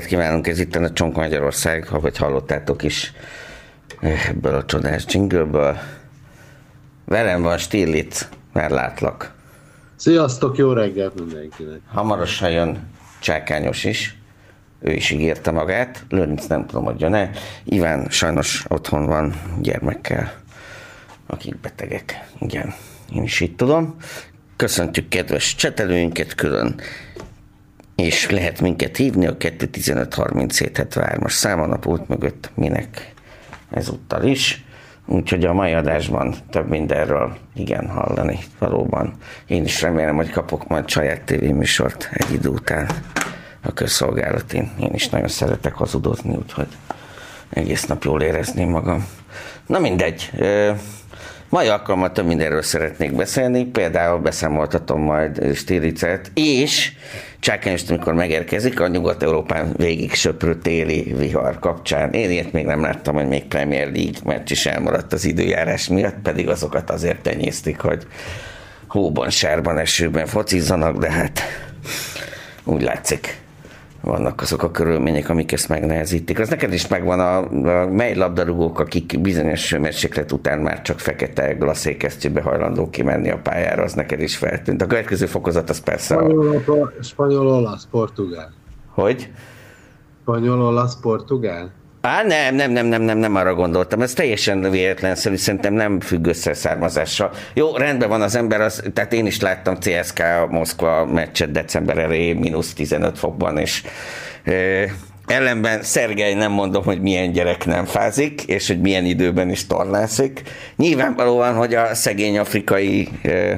reggelt kívánunk, ez itt a Csonk Magyarország, ahogy hallottátok is ebből a csodás jingleből. Velem van Stirlitz, már látlak. Sziasztok, jó reggelt mindenkinek! Hamarosan jön Csákányos is, ő is ígérte magát, Lőrinc nem tudom, hogy jön-e. Iván sajnos otthon van gyermekkel, akik betegek. Igen, én is így tudom. Köszöntjük kedves csetelőinket külön, és lehet minket hívni a 215 as számon a pult mögött, minek ezúttal is. Úgyhogy a mai adásban több mindenről igen hallani valóban. Én is remélem, hogy kapok majd saját tévéműsort egy idő után a közszolgálatin. Én is nagyon szeretek hazudozni, úgyhogy egész nap jól érezném magam. Na mindegy. Ö, Mai alkalommal több mindenről szeretnék beszélni, például beszámoltatom majd Stiricet, és Csákányost, amikor megérkezik, a Nyugat-Európán végig söprő téli vihar kapcsán. Én ilyet még nem láttam, hogy még Premier League meccs is elmaradt az időjárás miatt, pedig azokat azért tenyésztik, hogy hóban, sárban, esőben focizzanak, de hát úgy látszik, vannak azok a körülmények, amik ezt megnehezítik. Az neked is megvan a, a mely labdarúgók, akik bizonyos mérséklet után már csak fekete glaszékesztyűbe hajlandó kimenni a pályára, az neked is feltűnt. A következő fokozat az persze a... Spanyol, spanyol olasz, portugál. Hogy? Spanyol, olasz, portugál? Á, nem, nem, nem, nem, nem, nem arra gondoltam. Ez teljesen véletlenszerű, szerintem nem függ össze származással. Jó, rendben van az ember, az, tehát én is láttam CSK Moszkva meccset december elején, mínusz 15 fokban, és ö, ellenben Szergej nem mondom, hogy milyen gyerek nem fázik, és hogy milyen időben is tornászik. Nyilvánvalóan, hogy a szegény afrikai ö,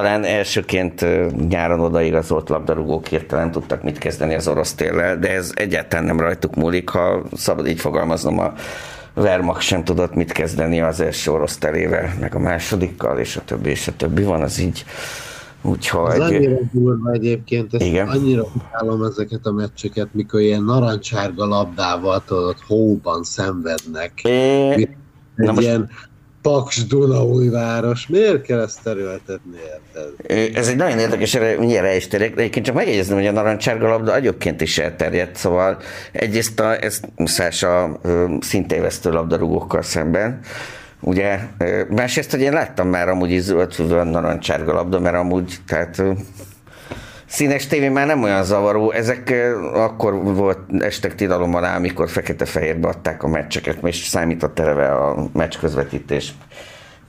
talán elsőként nyáron odaigazolt labdarúgók hirtelen tudtak mit kezdeni az orosz téllel, de ez egyáltalán nem rajtuk múlik, ha szabad így fogalmaznom, a Wehrmacht sem tudott mit kezdeni az első orosz telével, meg a másodikkal, és a többi, és a többi van, az így. Úgyhogy... annyira durva egyébként, ezt Igen. annyira utálom ezeket a meccseket, mikor ilyen narancsárga labdával tudod, hóban szenvednek. É, Egy na most- ilyen Paks Dunaújváros. Miért kell ezt terültetni, érted? Ez egy nagyon érdekes, erre mindjárt el is térek, de egyébként csak megjegyezném, hogy a narancsárga labda agyokként is elterjedt, szóval egyrészt a, ez muszás a szintévesztő labdarúgókkal szemben, ugye, másrészt, hogy én láttam már amúgy is zöldfülön narancsárga labda, mert amúgy, tehát színes tévé már nem olyan zavaró, ezek ö, akkor volt estek tilalom alá, amikor fekete-fehérbe adták a meccseket, és számított eleve a meccs közvetítés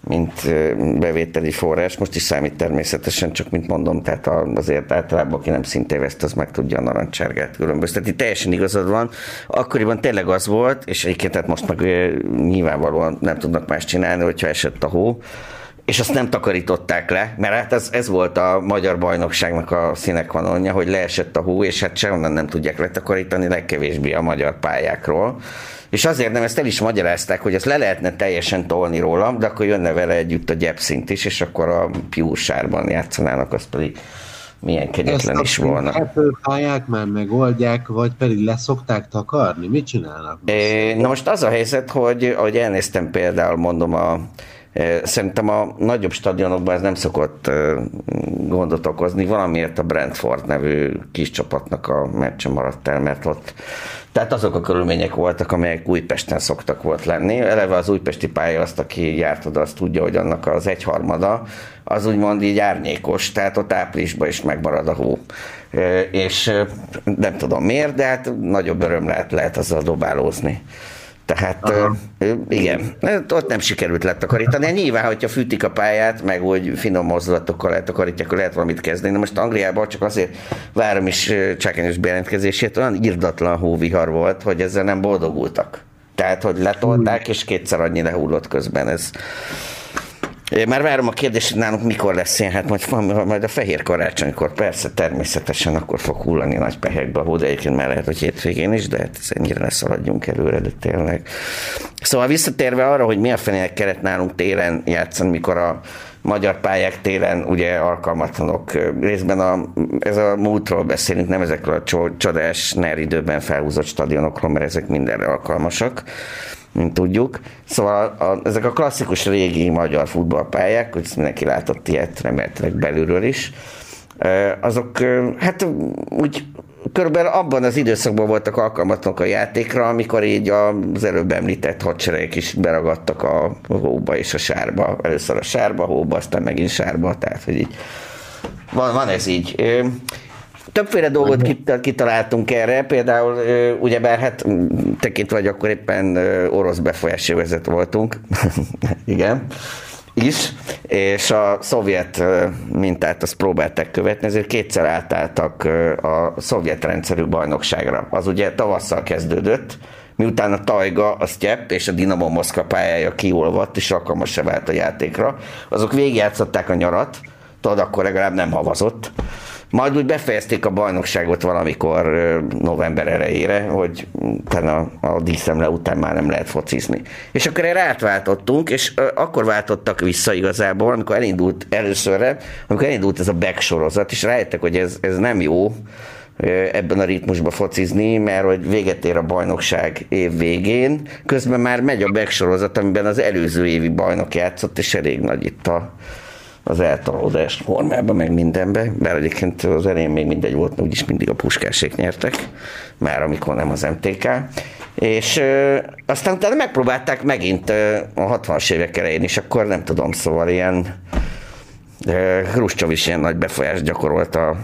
mint ö, bevételi forrás. Most is számít természetesen, csak mint mondom, tehát azért általában, aki nem szintéveszt, az meg tudja a narancsárgát különböztetni. Teljesen igazad van. Akkoriban tényleg az volt, és egyébként tehát most meg ö, nyilvánvalóan nem tudnak más csinálni, hogyha esett a hó, és azt nem takarították le, mert hát ez, ez volt a magyar bajnokságnak a színekvanonja, hogy leesett a hó, és hát sehonnan nem tudják letakarítani, legkevésbé a magyar pályákról. És azért nem, ezt el is magyarázták, hogy ezt le lehetne teljesen tolni róla, de akkor jönne vele együtt a gyepszint is, és akkor a piúsárban játszanának, az pedig milyen kegyetlen is volna. Hát pályák már megoldják, vagy pedig leszokták takarni? Mit csinálnak? É, Na most az a helyzet, hogy ahogy elnéztem például, mondom, a, szerintem a nagyobb stadionokban ez nem szokott gondot okozni, valamiért a Brentford nevű kis csapatnak a meccse maradt el, mert ott tehát azok a körülmények voltak, amelyek Újpesten szoktak volt lenni. Eleve az újpesti pálya azt, aki járt oda, azt tudja, hogy annak az egyharmada, az úgymond így árnyékos, tehát ott áprilisban is megmarad a hó. És nem tudom miért, de hát nagyobb öröm lehet, lehet azzal dobálózni. Tehát ö, igen, ott nem sikerült letakarítani. Nyilván, hogyha fűtik a pályát, meg úgy finom mozdulatokkal lehet takarítják, akkor lehet valamit kezdeni. De most Angliában csak azért várom is Csákányos bejelentkezését, olyan irdatlan hóvihar volt, hogy ezzel nem boldogultak. Tehát, hogy letolták, és kétszer annyi lehullott közben. Ez, már várom a kérdést, nálunk mikor lesz ilyen, hát majd, majd a fehér karácsonykor, persze, természetesen akkor fog hullani nagy pehekbe a hó, de egyébként már lehet, hogy hétvégén is, de hát ez ennyire ne szaladjunk előre, de tényleg. Szóval visszatérve arra, hogy mi a fenének kellett nálunk télen játszani, mikor a magyar pályák télen ugye alkalmatlanok. Részben a, ez a múltról beszélünk, nem ezekről a csodás NER időben felhúzott stadionokról, mert ezek mindenre alkalmasak mint tudjuk. Szóval a, ezek a klasszikus régi magyar futballpályák, hogy mindenki látott ilyet remélhetőleg belülről is, azok hát úgy körülbelül abban az időszakban voltak alkalmatlanok a játékra, amikor így az előbb említett hadseregek is beragadtak a hóba és a sárba. Először a sárba, hóba, aztán megint sárba, tehát hogy így van, van ez így. Többféle dolgot kitaláltunk erre, például ugyebár hát tekintve, vagy akkor éppen orosz befolyási vezet voltunk, igen, is, és a szovjet mintát azt próbálták követni, ezért kétszer átálltak a szovjet rendszerű bajnokságra. Az ugye tavasszal kezdődött, miután a Tajga, a Sztyepp és a Dinamo Moszkva pályája kiolvadt, és alkalmas se vált a játékra, azok végigjátszották a nyarat, tudod, akkor legalább nem havazott, majd úgy befejezték a bajnokságot valamikor november elejére, hogy utána a díszemle után már nem lehet focizni. És akkor erre átváltottunk, és akkor váltottak vissza igazából, amikor elindult előszörre, amikor elindult ez a back sorozat, és rájöttek, hogy ez, ez nem jó, ebben a ritmusban focizni, mert hogy véget ér a bajnokság év végén, közben már megy a back sorozat, amiben az előző évi bajnok játszott, és elég nagy itt a, az eltalódás formában, meg mindenbe, bár egyébként az elején még mindegy volt, úgyis mindig a puskásék nyertek, már amikor nem az MTK. És ö, aztán utána megpróbálták megint ö, a 60-as évek elején is, akkor nem tudom, szóval ilyen Hruscsov is ilyen nagy befolyást gyakorolt a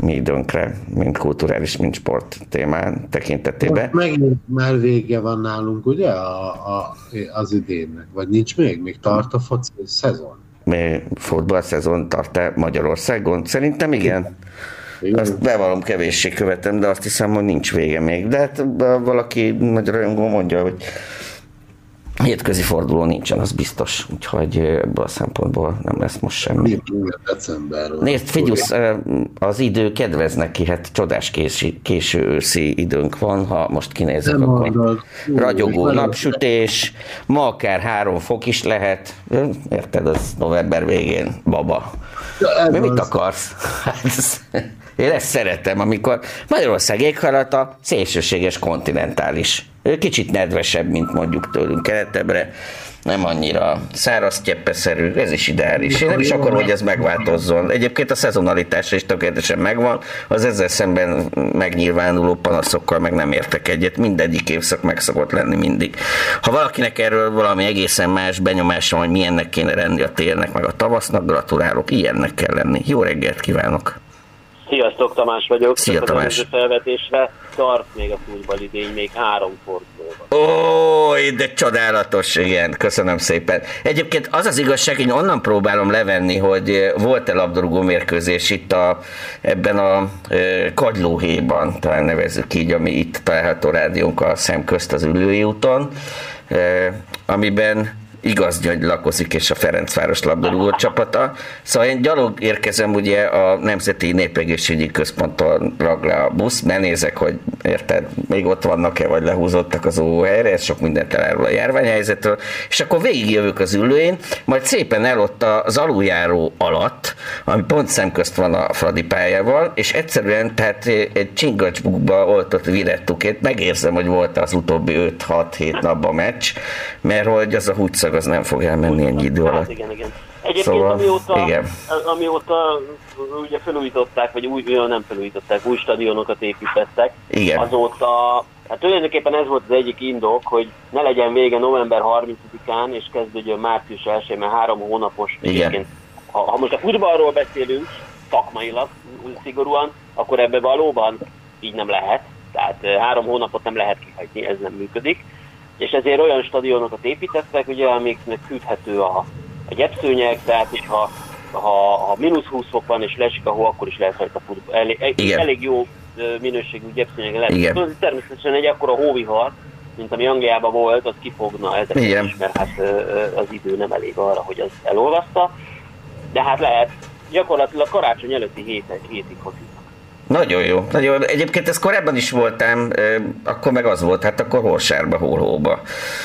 mi időnkre, mint kulturális, mint sport témán tekintetében. Most megint már vége van nálunk, ugye, a, a, az idénnek, vagy nincs még? Még tart a foci szezon? Szezon tart-e Magyarországon? Szerintem igen. igen. Azt bevallom, kevéssé követem, de azt hiszem, hogy nincs vége még. De hát valaki nagy rajongó mondja, hogy hétközi forduló nincsen, az biztos, úgyhogy ebből a szempontból nem lesz most semmi. Nézd, Figyusz, az idő kedvez neki, hát csodás késő, késő őszi időnk van, ha most kinézek, nem akkor adod. ragyogó napsütés, ma akár három fok is lehet, érted, az november végén, baba. Ja, Mi mit akarsz? Hát, én ezt szeretem, amikor Magyarország éghajlata szélsőséges kontinentális. Kicsit nedvesebb, mint mondjuk tőlünk keletebbre, nem annyira száraz tyeppeszerű, ez is ideális. Én nem is akarom, hogy ez megváltozzon. Egyébként a szezonalitásra is tökéletesen megvan, az ezzel szemben megnyilvánuló panaszokkal meg nem értek egyet. Mindegyik évszak meg szokott lenni mindig. Ha valakinek erről valami egészen más benyomása, hogy milyennek kéne lenni a térnek, meg a tavasznak, gratulálok, ilyennek kell lenni. Jó reggelt kívánok! Sziasztok, Tamás vagyok. Szia, Tamás. A felvetésre tart még a futballidény, még három fordulóban. Ó, de csodálatos, igen, köszönöm szépen. Egyébként az az igazság, hogy onnan próbálom levenni, hogy volt-e labdarúgó mérkőzés itt a, ebben a e, kagylóhéjban, talán nevezzük így, ami itt található rádiónk szem közt az ülői úton, e, amiben igaz Gyöngy lakozik, és a Ferencváros labdarúgó csapata. Szóval én gyalog érkezem ugye a Nemzeti Népegészségügyi Központtól le a busz, benézek, hogy érted, még ott vannak-e, vagy lehúzottak az óhelyre, ez sok mindent elárul a járványhelyzetről, és akkor végigjövök az ülőjén, majd szépen el ott az aluljáró alatt, ami pont szemközt van a Fradi pályával, és egyszerűen tehát egy csingacsbukba oltott virettukét, megérzem, hogy volt az utóbbi 5-6-7 napban meccs, mert hogy az a húgyszag az nem fog elmenni ennyi idő hát alatt. Hát igen, igen. Egyébként szóval, amióta, igen. amióta ugye felújították, vagy új, nem felújították, új stadionokat építettek, igen. azóta, hát tulajdonképpen ez volt az egyik indok, hogy ne legyen vége november 30-án, és kezdődjön március 1 mert három hónapos. Igen. Ha, ha most a futballról beszélünk, szakmailag, szigorúan, akkor ebbe valóban így nem lehet. Tehát három hónapot nem lehet kihagyni, ez nem működik és ezért olyan stadionokat építettek, ugye, amiknek fűthető a, a gyepszőnyeg, tehát hogyha ha, ha mínusz 20 fok van és lesik a hó, akkor is lehet rajta futni. Elég, Igen. elég jó minőségű gyepszőnyeg lehet. Igen. Tudod, Természetesen egy akkora hóvihar, mint ami Angliában volt, az kifogna ezeket Igen. is, mert hát az idő nem elég arra, hogy az elolvaszta. De hát lehet, gyakorlatilag karácsony előtti héten, hétig fociznak. Nagyon jó. Nagyon jó. Egyébként ez korábban is voltam, akkor meg az volt, hát akkor horsárba, hólóba.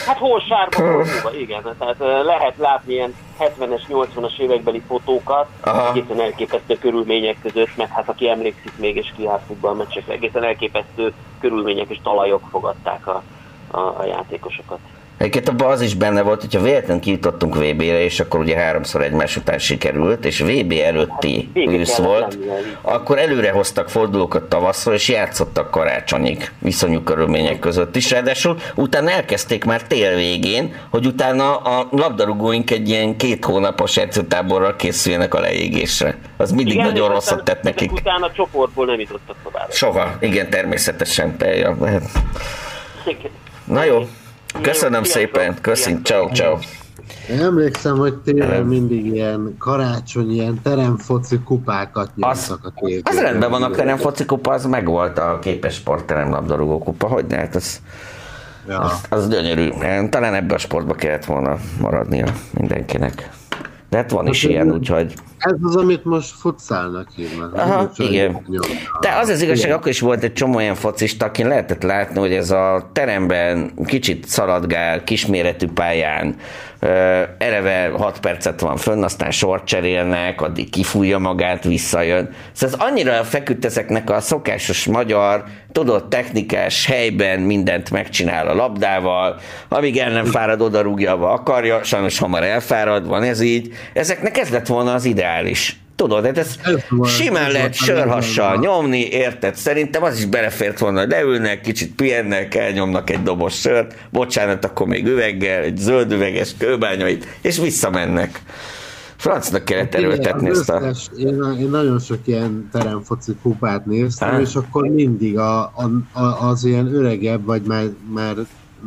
Hát hol sárba, hol hóba, igen. Tehát lehet látni ilyen 70-es, 80-as évekbeli fotókat, Aha. egészen elképesztő körülmények között, meg hát aki emlékszik még és kiállt futballmeccsekre, egészen elképesztő körülmények és talajok fogadták a, a, a játékosokat. Egyébként abban az is benne volt, hogyha véletlenül kijutottunk VB-re, és akkor ugye háromszor egymás után sikerült, és VB előtti ősz volt, akkor előre hoztak fordulókat tavaszra, és játszottak karácsonyig viszonyú körülmények között is. Ráadásul utána elkezdték már tél végén, hogy utána a labdarúgóink egy ilyen két hónapos edzőtáborral készüljenek a leégésre. Az mindig Igen, nagyon rosszat tett nekik. Utána a csoportból nem jutottak tovább. Soha, igen, természetesen. Na jó, köszönöm Jó, szépen, köszönöm, ciao, ciao. Én emlékszem, hogy télen mindig ilyen karácsony, ilyen teremfoci kupákat nyomtak a tévében. az rendben van, a terem foci kupa, az megvolt a képes sportterem labdarúgó kupa, hogy ne, hát az, Ja. az, az gyönyörű. Talán ebbe a sportba kellett volna maradnia mindenkinek. De hát van is Most ilyen, úgyhogy... Ez az, amit most futszálnak hívnak. Aha, igen. De az az igazság, akkor is volt egy csomó olyan focista, akin lehetett látni, hogy ez a teremben kicsit szaladgál, kisméretű pályán, eleve 6 percet van fönn, aztán sort cserélnek, addig kifújja magát, visszajön. Szóval ez annyira feküdt ezeknek a szokásos magyar, tudott technikás helyben mindent megcsinál a labdával, amíg el nem fárad, oda rúgja, ahova akarja, sajnos hamar elfárad, van ez így. Ezeknek ez lett volna az ideális. Tudod, hát ez, volt- simán ez lehet sörhassal nyomni, érted? Szerintem az is belefért volna, hogy leülnek, kicsit pihennek, elnyomnak egy doboz sört, bocsánat, akkor még üveggel, egy zöld üveges kőbányait, és visszamennek. Francnak kellett erőltetni Az ezt a... összes, én, én nagyon sok ilyen teremfoci kupát néztem, Há. és akkor mindig a, a, a, az ilyen öregebb, vagy már, már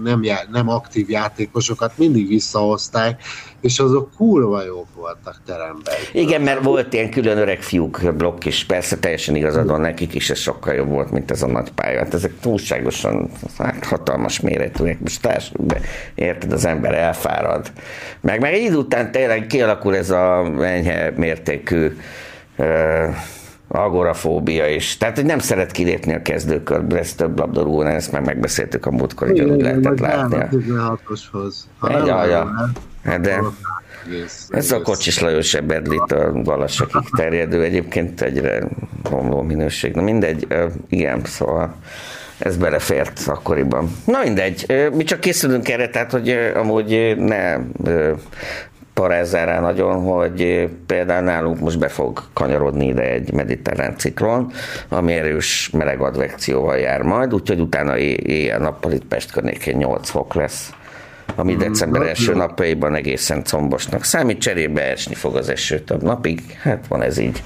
nem, já, nem aktív játékosokat mindig visszahozták, és azok kurva jók voltak teremben. Igen, mert volt ilyen külön öreg fiúk blokk is, persze teljesen igazad van nekik is, ez sokkal jobb volt, mint ez a nagy pálya. Hát ezek túlságosan hát, hatalmas méretűek, most társ, de érted, az ember elfárad. Meg, meg egy idő után tényleg kialakul ez a enyhe mértékű ö, agorafóbia is. Tehát, hogy nem szeret kilépni a kezdőkörből, ez több labdarúgónál, ezt már megbeszéltük a múltkor, hogy úgy lehetett látni. A 16-oshoz. Ha Egy, nem Hát de- Ez a Kocsis Lajos Eberdlit a Galasakig terjedő, egyébként egyre romló minőség. Na mindegy, igen, szóval ez belefért akkoriban. Na mindegy, mi csak készülünk erre, tehát hogy amúgy ne parázzál rá nagyon, hogy például nálunk most be fog kanyarodni ide egy mediterrán ciklon, ami erős meleg advekcióval jár majd, úgyhogy utána éjjel-nappal itt Pest környékén 8 fok lesz ami december első napjaiban egészen combosnak számít, cserébe esni fog az eső több napig, hát van ez így.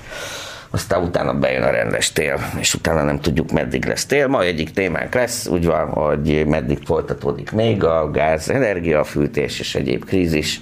Aztán utána bejön a rendes tél, és utána nem tudjuk, meddig lesz tél. Ma egyik témánk lesz, úgy van, hogy meddig folytatódik még a gáz, energia, fűtés és egyéb krízis.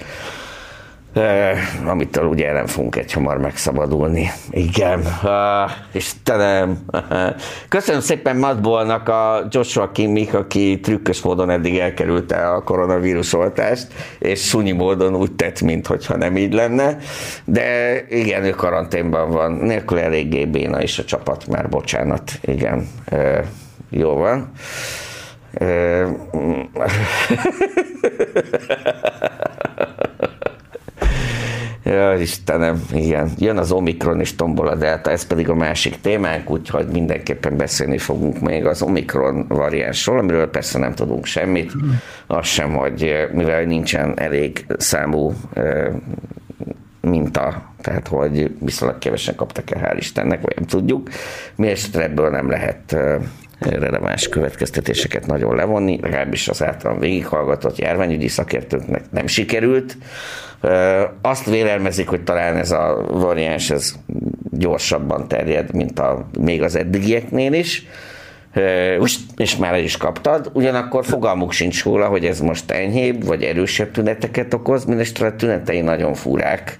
Uh, amitől ugye nem fogunk egy hamar megszabadulni. Igen. Uh, Istenem. Köszönöm szépen Madbolnak a Joshua Kimmich, aki trükkös módon eddig elkerülte a koronavírus oltást, és sunyi módon úgy tett, mintha nem így lenne. De igen, ő karanténban van. Nélkül eléggé béna is a csapat, már bocsánat. Igen. Uh, jó van. Uh, Ja, Istenem, igen. Jön az Omikron és tombol a Delta, ez pedig a másik témánk, úgyhogy mindenképpen beszélni fogunk még az Omikron variánsról, amiről persze nem tudunk semmit. Az sem, hogy eh, mivel nincsen elég számú eh, minta, tehát hogy viszonylag kevesen kaptak el, hál' Istennek, vagy nem tudjuk. Mi esetre ebből nem lehet eh, releváns következtetéseket nagyon levonni, legalábbis az általán végighallgatott járványügyi szakértőknek nem sikerült. Azt vélelmezik, hogy talán ez a variáns ez gyorsabban terjed, mint a, még az eddigieknél is. És már is kaptad, ugyanakkor fogalmuk sincs róla, hogy ez most enyhébb, vagy erősebb tüneteket okoz, mindesetre a tünetei nagyon furák.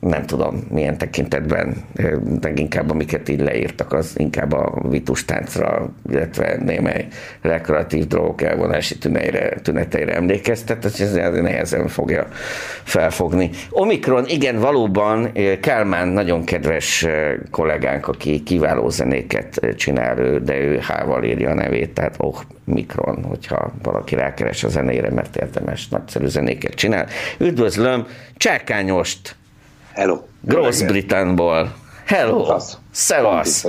Nem tudom milyen tekintetben, ö, leginkább amiket így leírtak, az inkább a vitustáncra, illetve némely rekreatív drogok elvonási tüneire, tüneteire emlékeztet, és ez nehezen fogja felfogni. Omikron, igen, valóban Kálmán nagyon kedves kollégánk, aki kiváló zenéket csinál, de ő H-val írja a nevét, tehát oh, Mikron, hogyha valaki rákeres a zenére, mert érdemes, nagyszerű zenéket csinál. Üdvözlöm Csákányost, Hello. Gross Britanból. Hello! Szevasz.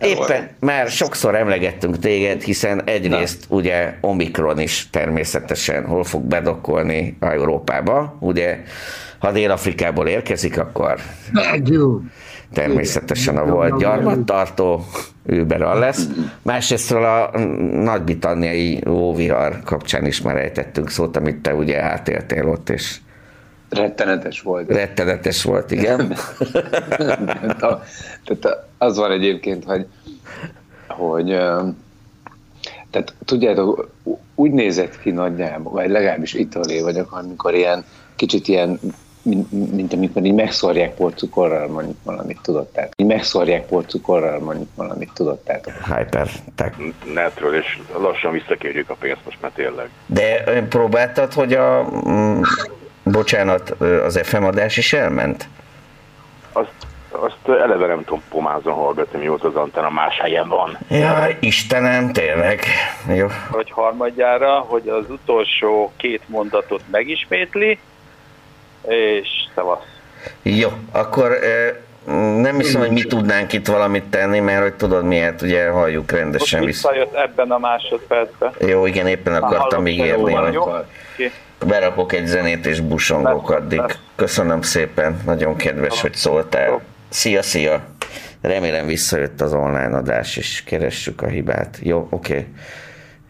Éppen már sokszor emlegettünk téged, hiszen egyrészt ugye Omikron is természetesen hol fog bedokkolni a Európába, ugye ha Dél-Afrikából érkezik, akkor Belgium. Természetesen a volt gyarmattartó Uber lesz. Másrésztről a nagy-britanniai óvihar kapcsán is már ejtettünk szót, amit te ugye átéltél ott, és Rettenetes volt. rettenetes volt, igen. Tehát a- Tehát az van egyébként, hogy, hogy tehát tudjátok, úgy nézett ki nagyjából, vagy legalábbis itthon vagyok, amikor ilyen kicsit ilyen, mint, mint amikor így megszórják porcukorral mondjuk valamit, tudották. Így megszórják porcukorral mondjuk valamit, tudották. Hyper tech. netről, és lassan visszakérjük a pénzt most már tényleg. De próbáltad, hogy a, mm, bocsánat, az FM adás is elment? Azt, azt eleve nem tudom pomázon hallgatni, mióta az antenna más helyen van. Jaj, Istenem, tényleg. Jó. vagy harmadjára, hogy az utolsó két mondatot megismétli, és szevasz. Jó, akkor nem hiszem, hogy mi tudnánk itt valamit tenni, mert hogy tudod miért, ugye halljuk rendesen vissza. visszajött ebben a másodpercben. Jó, igen, éppen akartam ígérni, hogy berakok egy zenét és busongok addig. Köszönöm szépen, nagyon kedves, hogy szóltál. Szia, szia! Remélem visszajött az online adás, és keressük a hibát. Jó, oké.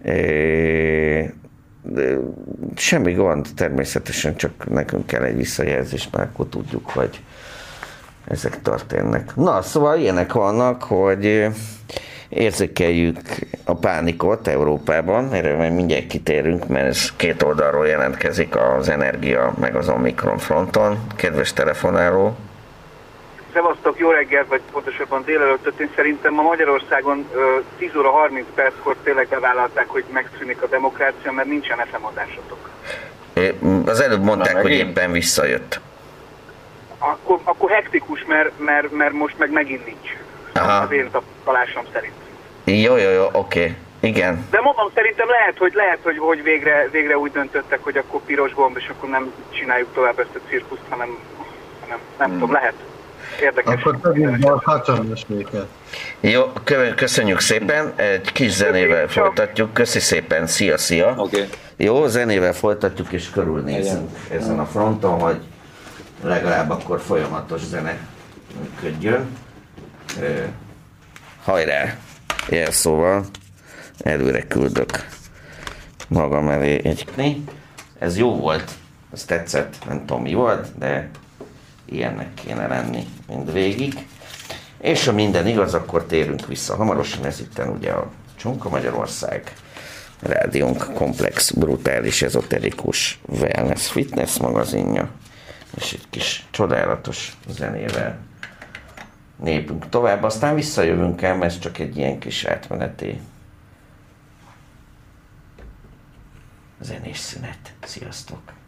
Okay. Semmi gond, természetesen csak nekünk kell egy visszajelzés, mert akkor tudjuk, hogy ezek történnek. Na, szóval ilyenek vannak, hogy érzékeljük a pánikot Európában, erről majd mindjárt kitérünk, mert ez két oldalról jelentkezik az energia meg az Omikron fronton. Kedves telefonáló, Szevasztok, jó reggelt, vagy pontosabban délelőttöt. Én szerintem ma Magyarországon ö, 10 óra 30 perckor tényleg bevállalták, hogy megszűnik a demokrácia, mert nincsen FM adásotok. Ö, az előbb mondták, Na, hogy megint? éppen visszajött. Akkor, akkor hektikus, mert, mert, mert most meg megint nincs. Aha. Az én tapasztalásom szerint. Jó, jó, jó, oké. Igen. De mondom, szerintem lehet, hogy lehet, hogy, hogy végre, végre úgy döntöttek, hogy akkor piros gomb, és akkor nem csináljuk tovább ezt a cirkuszt, hanem, hanem nem tudom, lehet. Érdekes. Akkor tegyünk a. Jó, kö- köszönjük szépen. Egy kis zenével Köszi, folytatjuk. Köszi szépen, szia, szia. Okay. Jó, zenével folytatjuk, és körülnézünk ezen a fronton, hogy legalább akkor folyamatos zene működjön. Hajrá! Jelszóval előre küldök magam elé egy. Ez jó volt, ez tetszett, nem tudom mi volt, de ilyennek kéne lenni mind végig. És ha minden igaz, akkor térünk vissza hamarosan, ez itten ugye a Csonka Magyarország rádiónk komplex, brutális, ezoterikus wellness fitness magazinja, és egy kis csodálatos zenével népünk tovább, aztán visszajövünk el, mert ez csak egy ilyen kis átmeneti zenés szünet. Sziasztok!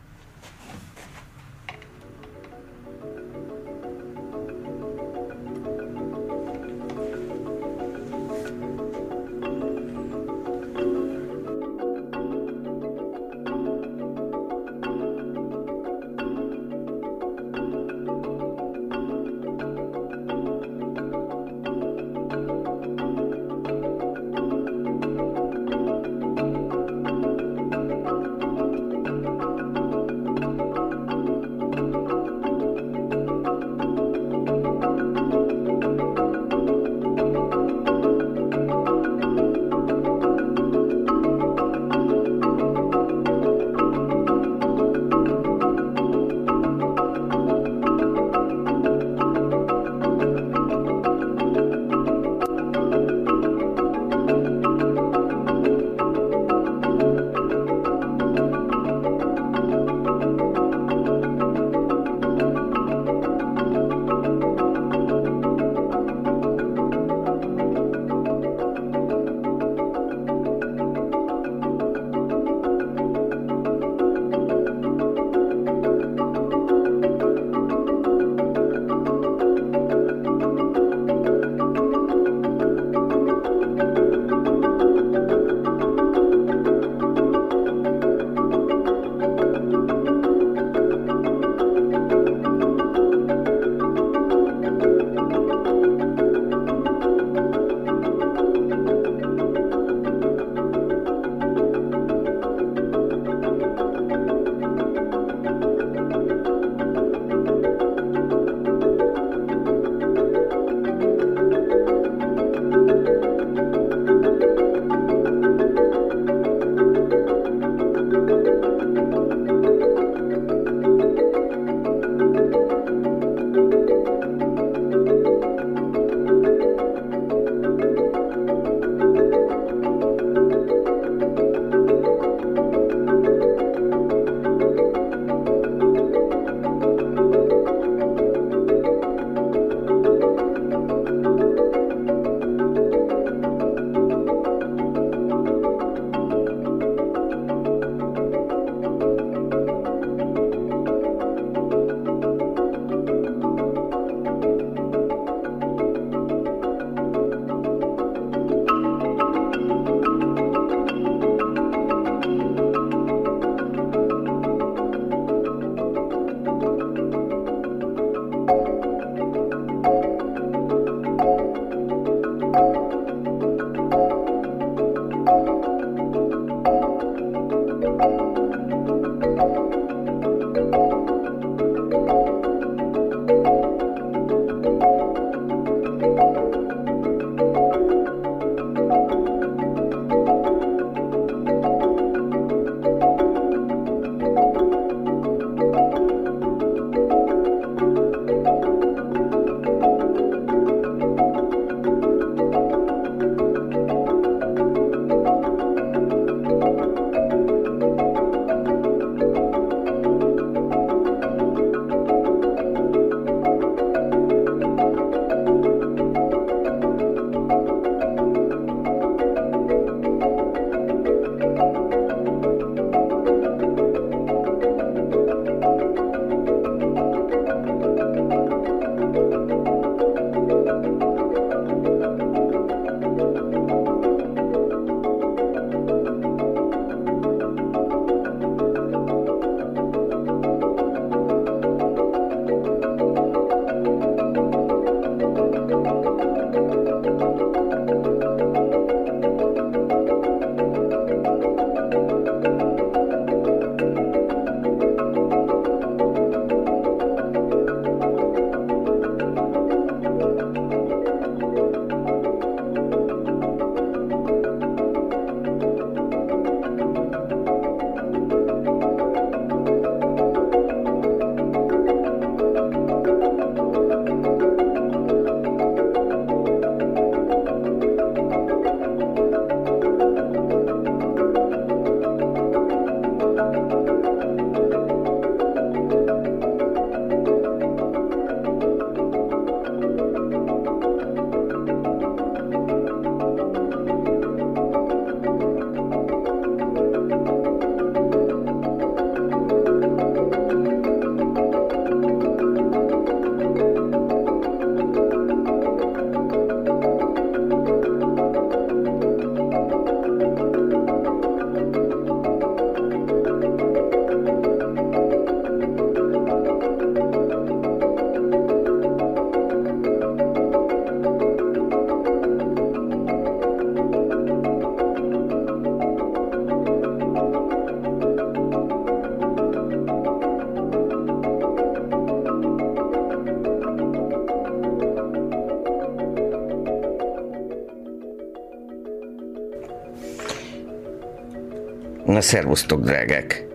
Szervusztok, drágák!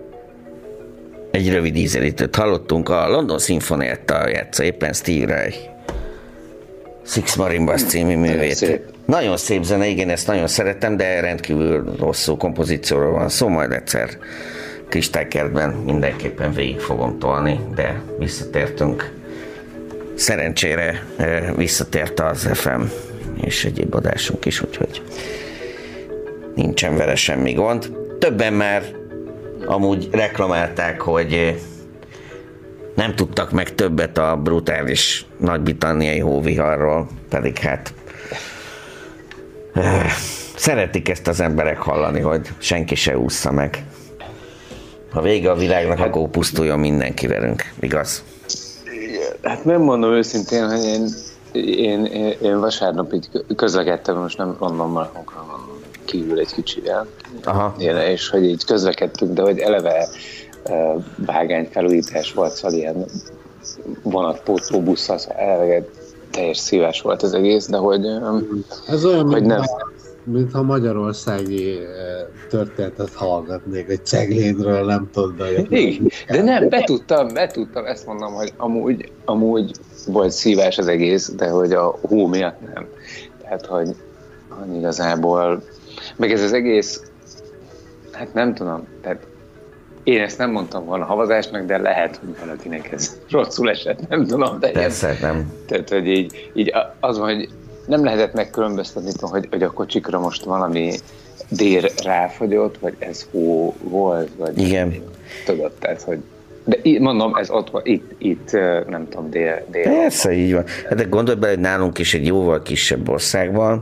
Egy rövid ízelítőt hallottunk, a London Sinfonietta játsza éppen Steve Rai. Six Marimbas című művét. szép. Nagyon szép zene, igen, ezt nagyon szeretem, de rendkívül rosszul kompozícióról van szó, majd egyszer Kristálykertben mindenképpen végig fogom tolni, de visszatértünk. Szerencsére visszatért az FM és egyéb adásunk is, úgyhogy nincsen vele semmi gond. Többen már amúgy reklamálták, hogy eh, nem tudtak meg többet a brutális nagy-britanniai hóviharról, pedig hát eh, szeretik ezt az emberek hallani, hogy senki se ússza meg. Ha vége a világnak, akkor pusztuljon mindenki velünk, igaz? Hát nem mondom őszintén, hogy én, én, én, én vasárnap így közlekedtem, most nem Londonban, London kívül egy kicsivel, Aha. Én, és hogy így közlekedtünk, de hogy eleve uh, vágány felújítás volt, szóval ilyen vonatpótló busszal, szóval eleve teljes szívás volt az egész, de hogy, Ez olyan, hogy mint, nem. ha, mintha magyarországi történetet hallgatnék, egy ceglédről nem tudod bejönni. Igen, de nem, betudtam, betudtam, ezt mondom, hogy amúgy, amúgy volt szívás az egész, de hogy a hó miatt nem. Tehát, hogy, hogy igazából, meg ez az egész, hát nem tudom, tehát én ezt nem mondtam volna havazásnak, de lehet, hogy valakinek ez rosszul esett, nem tudom. De ilyen- Persze, nem. tehát, hogy így, így az van, hogy nem lehetett megkülönböztetni, hogy, hogy a kocsikra most valami dér ráfagyott, vagy ez hó volt, vagy Igen. tudod, tehát, hogy de mondom, ez ott van, itt, itt nem tudom, dél, dél Persze, így van. Hát de gondolj bele, hogy nálunk is egy jóval kisebb országban,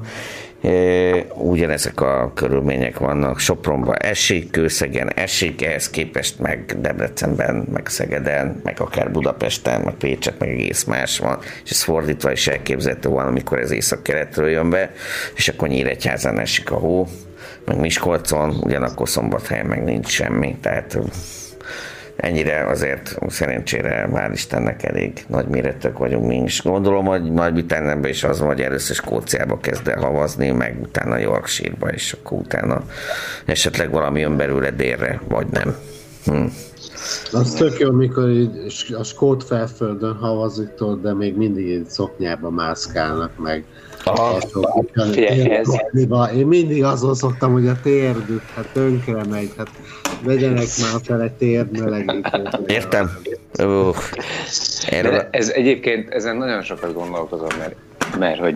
ugyanezek a körülmények vannak. Sopronban esik, Kőszegen esik, ehhez képest meg Debrecenben, meg Szegeden, meg akár Budapesten, meg Pécset, meg egész más van. És ez fordítva is elképzelhető van, amikor ez észak-keletről jön be, és akkor Nyíregyházán esik a hó, meg Miskolcon, ugyanakkor Szombathelyen meg nincs semmi. Tehát ennyire azért szerencsére hál' Istennek elég nagy méretűek vagyunk mi is. Gondolom, hogy Nagy-Britanniában is az van, hogy először Skóciába kezd el havazni, meg utána Yorkshire-ba, és akkor utána esetleg valami jön belőle délre, vagy nem. Hm. Az tök jó, mikor így a skót felföldön havazik, de még mindig így szoknyába mászkálnak meg. Figyelj, ez- Én mindig azon szoktam, hogy a térdük, hát tönkre megy, hát vegyenek már fel egy térdmelegítőt. Értem? Uh, erről, ez egyébként, ezen nagyon sokat gondolkozom, mert, mert hogy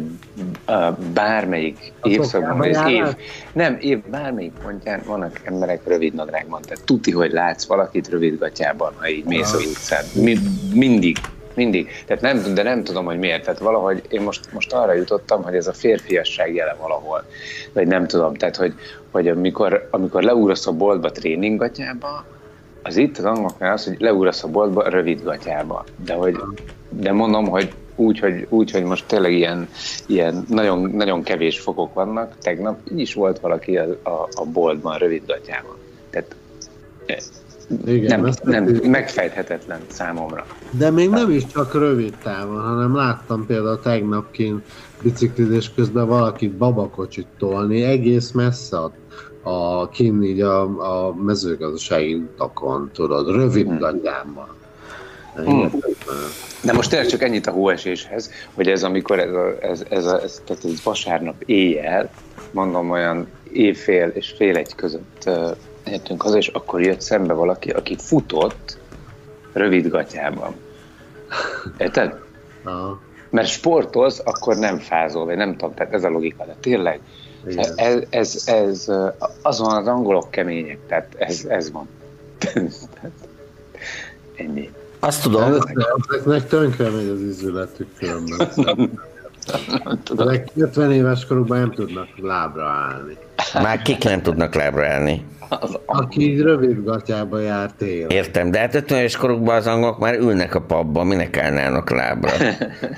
bármelyik évszakban, vagy az év, nem, év bármelyik pontján vannak emberek rövid nadrágban, tehát tuti, hogy látsz valakit rövid gatyában, ha így mész az utcán. Mi, mindig, mindig. Tehát nem, de nem tudom, hogy miért. Tehát valahogy én most, most arra jutottam, hogy ez a férfiasság jele valahol. Vagy nem tudom, tehát hogy, hogy amikor, amikor leúrasz a boltba tréninggatyába, az itt az angoloknál az, hogy leúrasz a boltba rövid gatyába. De, hogy, de mondom, hogy úgy, hogy, úgy, hogy most tényleg ilyen, ilyen nagyon, nagyon kevés fokok vannak. Tegnap így is volt valaki a, a, a boltban rövid gatyában. Tehát eh, Igen, nem, nem, megfejthetetlen számomra. De még nem is csak rövid távon, hanem láttam például tegnap kint biciklizés közben valakit babakocsit tolni egész messze a, a kint így a, a mezőgazdasági utakon, tudod, rövid Hmm. gatyában. De most tényleg csak ennyit a hóeséshez, hogy ez amikor ez, a, ez, ez, a, ez tehát ez vasárnap éjjel, mondom olyan évfél és fél egy között értünk haza, és akkor jött szembe valaki, aki futott rövid gatyában. Érted? Aha. Mert sportolsz, akkor nem fázol, vagy nem tudom, tehát ez a logika, de tényleg Igen. ez, ez, ez, uh, az van az angolok kemények, tehát ez, ez van. Ennyi. azt tudom, Ezeknek tönkre megy az izületük különben. Ezek 50 éves korukban nem tudnak lábra állni. már kik nem tudnak lábra állni. Aki így rövid gatyába jár tél. Értem, de hát 50 éves korukban az angolok már ülnek a pubban, minek állnának lábra.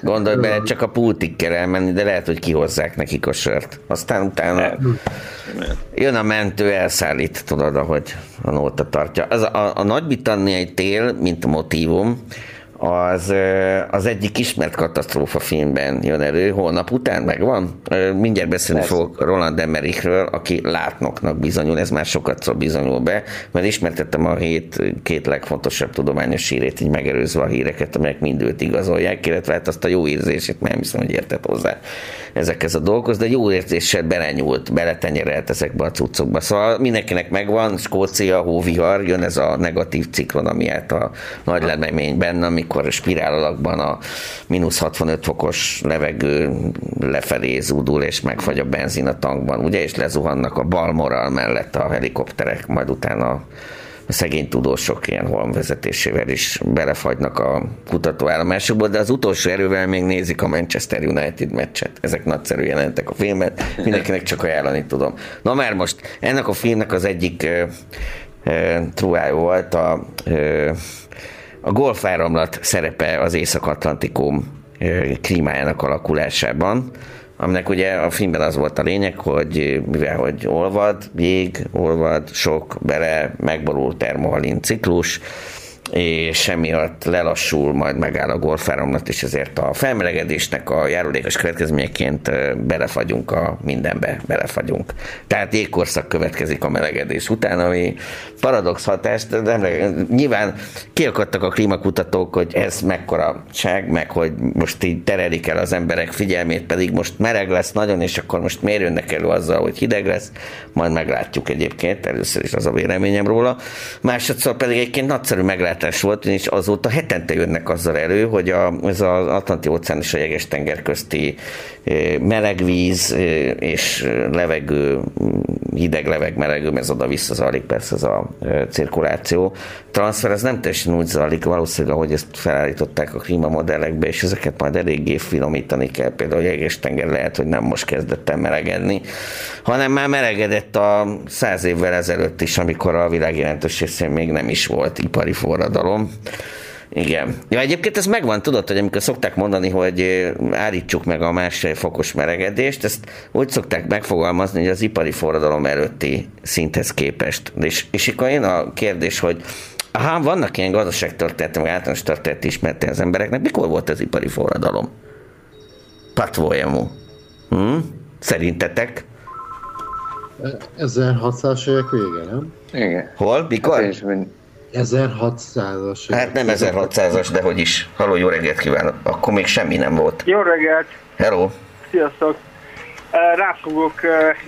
Gondolj bele, csak a pultig kell elmenni, de lehet, hogy kihozzák nekik a sört. Aztán utána jön a mentő, elszállít, tudod, ahogy a nóta tartja. Az a, a nagy-britanniai tél, mint a motívum, az, az egyik ismert katasztrófa filmben jön elő, holnap után megvan. Mindjárt beszélni Persze. fogok Roland Emmerichről, aki látnoknak bizonyul, ez már sokat bizonyul be, mert ismertettem a hét két legfontosabb tudományos hírét, így megerőzve a híreket, amelyek mind őt igazolják, illetve hát azt a jó érzését, nem hiszem, hogy értett hozzá ezekhez a dolgokhoz, de jó érzéssel belenyúlt, beletenyerelt ezekbe a cuccokba. Szóval mindenkinek megvan, Skócia, hóvihar, jön ez a negatív ciklon, ami át a nagy lememényben, amikor spirál alakban a mínusz 65 fokos levegő lefelé zúdul, és megfagy a benzin a tankban, ugye, és lezuhannak a balmoral mellett a helikopterek, majd utána szegény tudósok ilyen holm vezetésével is belefagynak a kutatóállomásokból, de az utolsó erővel még nézik a Manchester United meccset. Ezek nagyszerű jelentek a filmben, mindenkinek csak ajánlani tudom. Na már most ennek a filmnek az egyik ö, truája volt a, ö, a golfáramlat szerepe az Észak-Atlantikum klímájának alakulásában, aminek ugye a filmben az volt a lényeg, hogy mivel hogy olvad, jég, olvad, sok, bele, megborul termohalin ciklus, és emiatt lelassul, majd megáll a gorfáramlat, és ezért a felmelegedésnek a járulékos következményeként belefagyunk a mindenbe, belefagyunk. Tehát jégkorszak következik a melegedés után, ami paradox hatás, de nyilván kiakadtak a klímakutatók, hogy ez mekkora-ság, meg hogy most így terelik el az emberek figyelmét, pedig most meleg lesz nagyon, és akkor most miért jönnek elő azzal, hogy hideg lesz, majd meglátjuk egyébként, először is az a véleményem róla. Másodszor pedig egyébként nagyszerű meglátás volt, és azóta hetente jönnek azzal elő, hogy a, ez az Atlanti óceán és a jeges tenger közti melegvíz és levegő, hideg leveg, melegő, ez oda-vissza zajlik persze ez a cirkuláció. Transfer ez nem teljesen úgy zajlik, valószínűleg, ahogy ezt felállították a klímamodellekbe, és ezeket majd eléggé finomítani kell. Például a jeges tenger lehet, hogy nem most kezdett el melegedni, hanem már melegedett a száz évvel ezelőtt is, amikor a világ jelentős részén még nem is volt ipari forradalom. Igen. Ja, egyébként ez megvan, tudod, hogy amikor szokták mondani, hogy eh, állítsuk meg a másfél fokos melegedést, ezt úgy szokták megfogalmazni, hogy az ipari forradalom előtti szinthez képest. És, és akkor jön a kérdés, hogy Aha, vannak ilyen gazdaságtörténeti, meg általános történeti ismerete az embereknek. Mikor volt az ipari forradalom? Patvójamú. Hm? Szerintetek? 1600-as évek vége, nem? Igen. Hol? Mikor? Hát én 1600-as Hát nem 1600-as, de hogy is. Halló, jó reggelt kívánok. Akkor még semmi nem volt. Jó reggelt, Hello. sziasztok! Rá fogok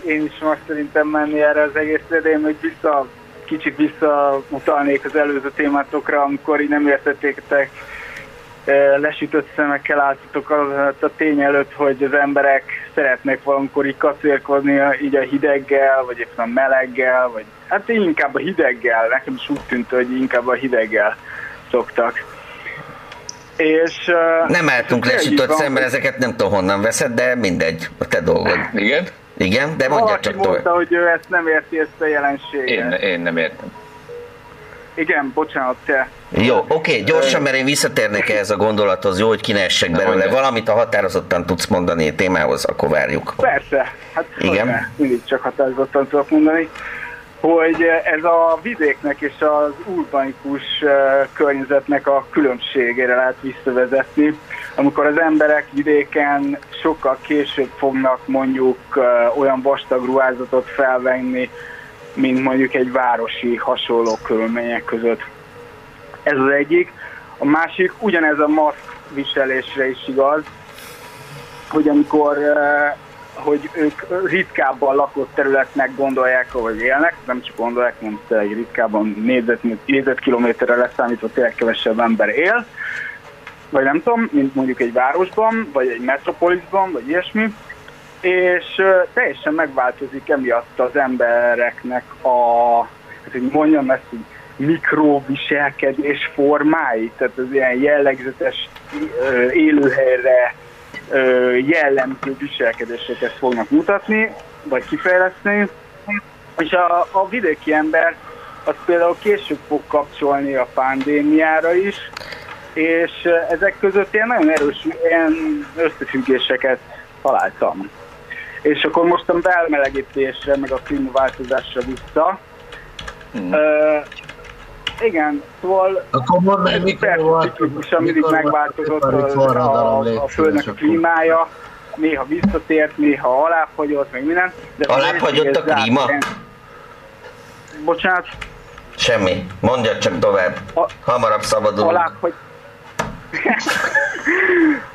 én is most szerintem menni erre az egészre, de én még vissza, kicsit visszautalnék az előző témátokra, amikor így nem értettétek, lesütött szemekkel álltatok az a tény előtt, hogy az emberek szeretnek valamikor így kacérkodni így a hideggel, vagy éppen a meleggel, vagy hát inkább a hideggel, nekem is úgy tűnt, hogy inkább a hideggel szoktak. És, Nem álltunk lesütött van, szemben, ezeket nem tudom honnan veszed, de mindegy, a te dolgod. Igen? Igen, de mondja csak mondta, tovább. hogy ő ezt nem érti, ezt a jelenséget. Én, én nem értem. Igen, bocsánat, te. Jó, oké, gyorsan, mert én visszatérnék ehhez a gondolathoz, jó, hogy ki ne essek belőle. mondja. Valamit a határozottan tudsz mondani a témához, akkor várjuk. Persze, hát Igen. hogyne, mindig csak határozottan tudok mondani, hogy ez a vidéknek és az urbanikus eh, környezetnek a különbségére lehet visszavezetni, amikor az emberek vidéken sokkal később fognak mondjuk eh, olyan vastag ruházatot felvenni, mint mondjuk egy városi hasonló körülmények között. Ez az egyik. A másik, ugyanez a maszk viselésre is igaz, hogy amikor eh, hogy ők ritkábban lakott területnek gondolják, hogy élnek, nem csak gondolják, hanem tényleg ritkábban négyzet, négyzetkilométerre leszámítva tényleg kevesebb ember él, vagy nem tudom, mint mondjuk egy városban, vagy egy metropolisban, vagy ilyesmi, és teljesen megváltozik emiatt az embereknek a, hát hogy mondjam ezt, hogy mikroviselkedés formái, tehát az ilyen jellegzetes élőhelyre jellemző viselkedéseket fognak mutatni, vagy kifejleszteni, és a, a vidéki ember az például később fog kapcsolni a pandémiára is, és ezek között ilyen nagyon erős ilyen összefüggéseket találtam. És akkor most a belmelegítésre, meg a klímaváltozásra vissza. Mm. Ö, igen, szóval Akkor mondd meg, mikor volt, ciklikusan mindig megváltozott a, légy a földnek a klímája, néha visszatért, néha alábbhagyott, meg minden. De Alábbhagyott a klíma? Bocsánat, Semmi. Mondja csak tovább. Hamarabb szabadulunk. alábbhagy...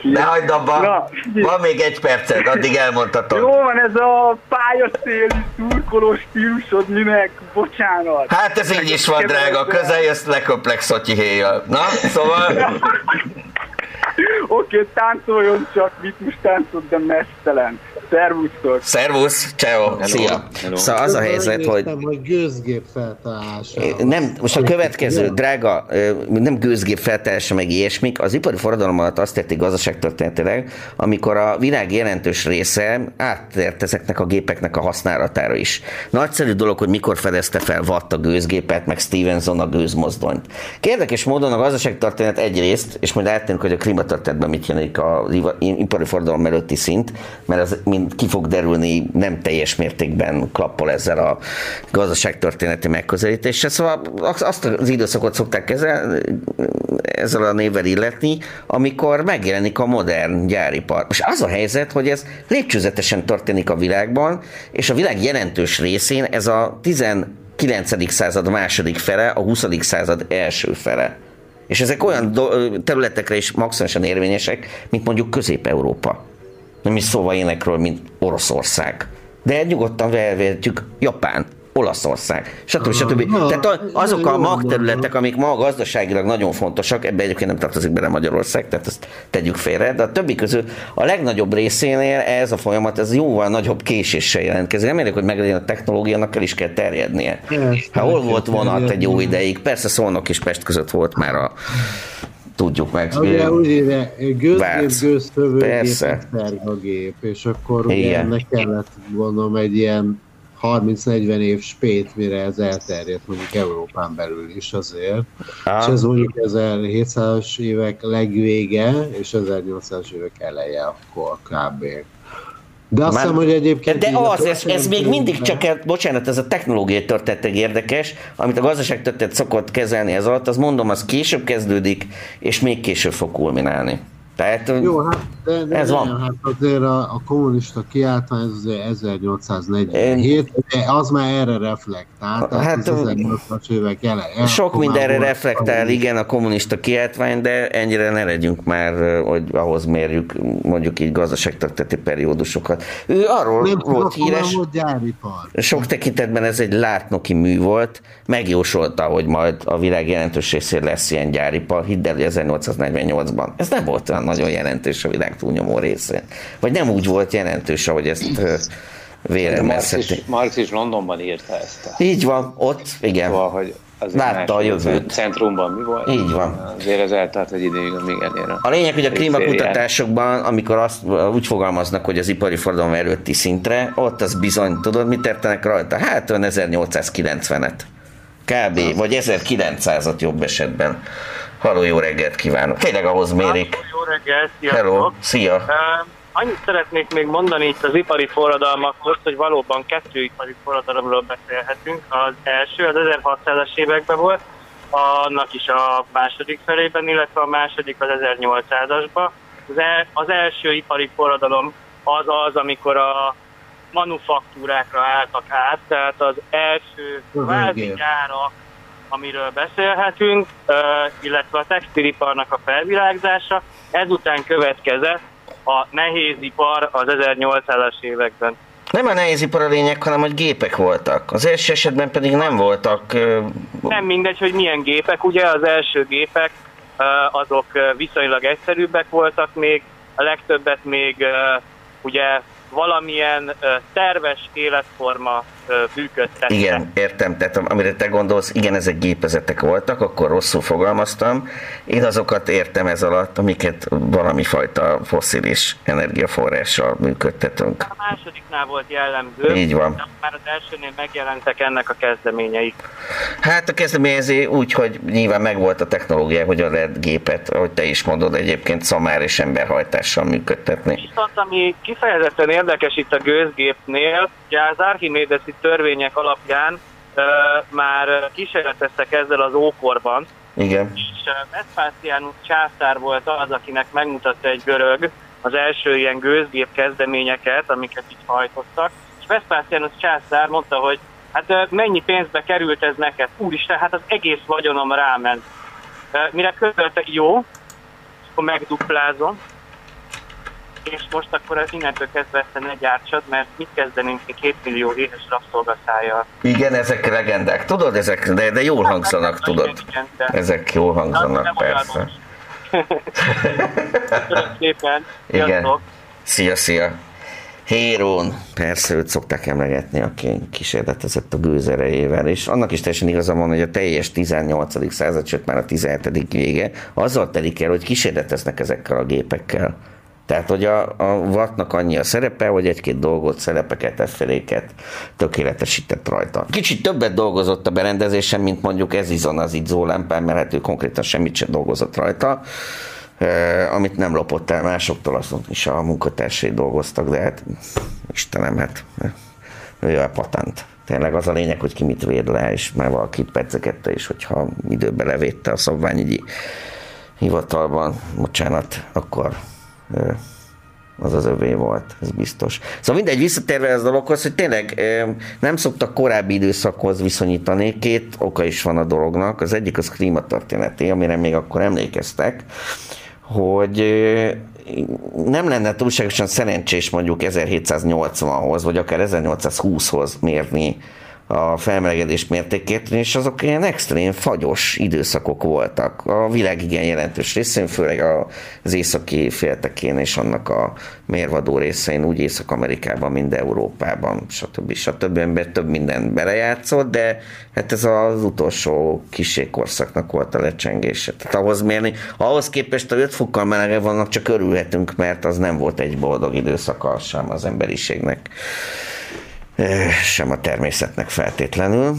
Ne hagyd abba. Na, Van még egy perced, addig elmondhatod. Jó van ez a pályaszéli szurkoló stílusod, minek? Bocsánat. Hát ez így is van, drága. Közel jössz leköplek Szotyi héjjal. Na, szóval... Oké, táncoljon csak, mit most táncol, de mesztelen. Szervusztok! Szervusz, ciao, szia. Szóval az a helyzet, hogy hogy gőzgép feltalálása. nem, most a következő, drága, nem gőzgép feltelése meg ilyesmik, az ipari forradalom alatt azt érték gazdaságtörténetileg, amikor a világ jelentős része áttért ezeknek a gépeknek a használatára is. Nagyszerű dolog, hogy mikor fedezte fel Watt a gőzgépet, meg Stevenson a gőzmozdonyt. Érdekes módon a gazdaságtörténet egyrészt, és majd átérünk, hogy a klímatörténetben mit jelent az ipari forradalom előtti szint, mert az mind ki fog derülni, nem teljes mértékben klappol ezzel a gazdaságtörténeti megközelítéssel. Szóval azt az időszakot szokták kezel, ezzel a névvel illetni, amikor megjelenik a modern gyáripar. Most az a helyzet, hogy ez lépcsőzetesen történik a világban, és a világ jelentős részén ez a 19. század második fele, a 20. század első fele. És ezek olyan do- területekre is maximálisan érvényesek, mint mondjuk Közép-Európa. Nem is szóval ilyenekről, mint Oroszország. De nyugodtan elvehetjük Japán, Olaszország, stb. stb. Na, Tehát a- azok a magterületek, amik ma gazdaságilag nagyon fontosak, ebben egyébként nem tartozik bele Magyarország, tehát ezt tegyük félre, de a többi közül a legnagyobb részénél ez a folyamat, ez jóval nagyobb késéssel jelentkezik. Remélem, hogy meglegyen a technológiának el is kell terjednie. Ha hol volt vonat egy jó ideig, persze Szolnok és Pest között volt már a tudjuk meg. Ugye úgy írja, gőzgép, gőztövőgép, esztergagép, és akkor ugye ennek kellett gondolom egy ilyen 30-40 év spét, mire ez elterjedt mondjuk Európán belül is azért. Aha. És ez mondjuk 1700-as évek legvége, és 1800-as évek eleje akkor kb. De azt hiszem, hogy egyébként... De az, ez, ez még mindig csak, bocsánat, ez a technológiai történetek érdekes, amit a gazdaságtörténet szokott kezelni ez alatt, az mondom, az később kezdődik, és még később fog kulminálni. Tehát Jó, hát, de, de Ez nem, van. Hát azért a, a kommunista kiáltvány az azért 1847, de az már erre reflektál, tehát Hát, hát, az 1800-as évek eleje. Sok mindenre reflektál, valami- igen, a kommunista kiáltvány, de ennyire ne legyünk már, hogy ahhoz mérjük mondjuk így gazdaságtörténeti periódusokat. Ő arról Nem volt híres, volt gyáripar. sok tekintetben ez egy látnoki mű volt, megjósolta, hogy majd a világ jelentős részén lesz ilyen gyáripar, hidd el, hogy 1848-ban. Ez nem volt olyan nagyon jelentős a világ túlnyomó részén. Vagy nem úgy volt jelentős, ahogy ezt De Marx is, Londonban írta ezt. Így van, ott, igen. Szóval, hogy Látta a jövőt. Centrumban mi volt? Így van. Azért ez eltart egy ideig, amíg elér A lényeg, hogy a klímakutatásokban, amikor azt úgy fogalmaznak, hogy az ipari forradalom előtti szintre, ott az bizony, tudod, mit értenek rajta? Hát olyan 1890-et. Kb. Vagy 1900-at jobb esetben. Halló, jó reggelt kívánok. Tényleg ahhoz mérik. Jó reggelt, sziasztok! Hello, szia. Uh, annyit szeretnék még mondani itt az ipari forradalmakhoz, hogy valóban kettő ipari forradalomról beszélhetünk. Az első az 1600-as években volt, annak is a második felében, illetve a második az 1800-asban. Az, el, az első ipari forradalom az az, amikor a manufaktúrákra álltak át, tehát az első kvázi gyárak, amiről beszélhetünk, illetve a textiliparnak a felvilágzása. Ezután következett a nehézipar az 1800-as években. Nem a nehézipar a lényeg, hanem hogy gépek voltak. Az első esetben pedig nem voltak... Nem mindegy, hogy milyen gépek, ugye az első gépek azok viszonylag egyszerűbbek voltak még, a legtöbbet még ugye valamilyen terves életforma ö, működtette. Igen, értem, tehát amire te gondolsz, igen, ezek gépezetek voltak, akkor rosszul fogalmaztam. Én azokat értem ez alatt, amiket valami fajta foszilis energiaforrással működtetünk. A másodiknál volt jellemző, Így van. már az elsőnél megjelentek ennek a kezdeményei. Hát a kezdeményezé úgy, hogy nyilván megvolt a technológia, hogy a lehet gépet, ahogy te is mondod, egyébként szamár és emberhajtással működtetni. Viszont ami kifejezetten érdekes itt a gőzgépnél, ugye az Archimédeszi törvények alapján már kísérleteztek ezzel az ókorban, Igen. és Vespasianus császár volt az, akinek megmutatta egy görög az első ilyen gőzgép kezdeményeket, amiket így hajtottak, és Vespasianus császár mondta, hogy hát mennyi pénzbe került ez neked? Úristen, hát az egész vagyonom ráment. Mire közölte, jó, akkor megduplázom, és most akkor innentől kezdve ezt ne gyártsad, mert mit kezdenünk mi két millió éhes rabszolgaszájjal. Igen, ezek legendák. Tudod, ezek, de, de jól hangzanak, tudod. Igen, de Ezek jól hangzanak, olyan persze. köszönöm szépen. Igen. Szia, szia. Hérón, persze őt szokták emlegetni, aki kísérletezett a gőz erejével, és annak is teljesen igaza van, hogy a teljes 18. század, sőt már a 17. vége, azzal telik el, hogy kísérleteznek ezekkel a gépekkel. Tehát, hogy a, a Wattnak annyi a szerepe, hogy egy-két dolgot, szerepeket, effeléket tökéletesített rajta. Kicsit többet dolgozott a berendezésen, mint mondjuk ez izon az idzó lámpán, mert hát ő konkrétan semmit sem dolgozott rajta eh, amit nem lopott el másoktól, azt is a munkatársai dolgoztak, de hát Istenem, hát ő a patent. Tényleg az a lényeg, hogy ki mit véd le, és már valaki pedzegette, és hogyha időbe levédte a szabványügyi hivatalban, bocsánat, akkor az az övé volt, ez biztos. Szóval mindegy, visszatérve ez a dologhoz, hogy tényleg nem szoktak korábbi időszakhoz viszonyítani, két oka is van a dolognak, az egyik az klímatörténeti, amire még akkor emlékeztek, hogy nem lenne túlságosan szerencsés mondjuk 1780-hoz, vagy akár 1820-hoz mérni a felmelegedés mértékét, és azok ilyen extrém fagyos időszakok voltak. A világ igen jelentős részén, főleg az északi féltekén és annak a mérvadó részein, úgy Észak-Amerikában, mind Európában, stb. stb. ember több minden belejátszott, de hát ez az utolsó kiségkorszaknak volt a lecsengése. Tehát ahhoz mérni, ahhoz képest a 5 fokkal melegebb vannak, csak örülhetünk, mert az nem volt egy boldog időszaka sem az emberiségnek sem a természetnek feltétlenül.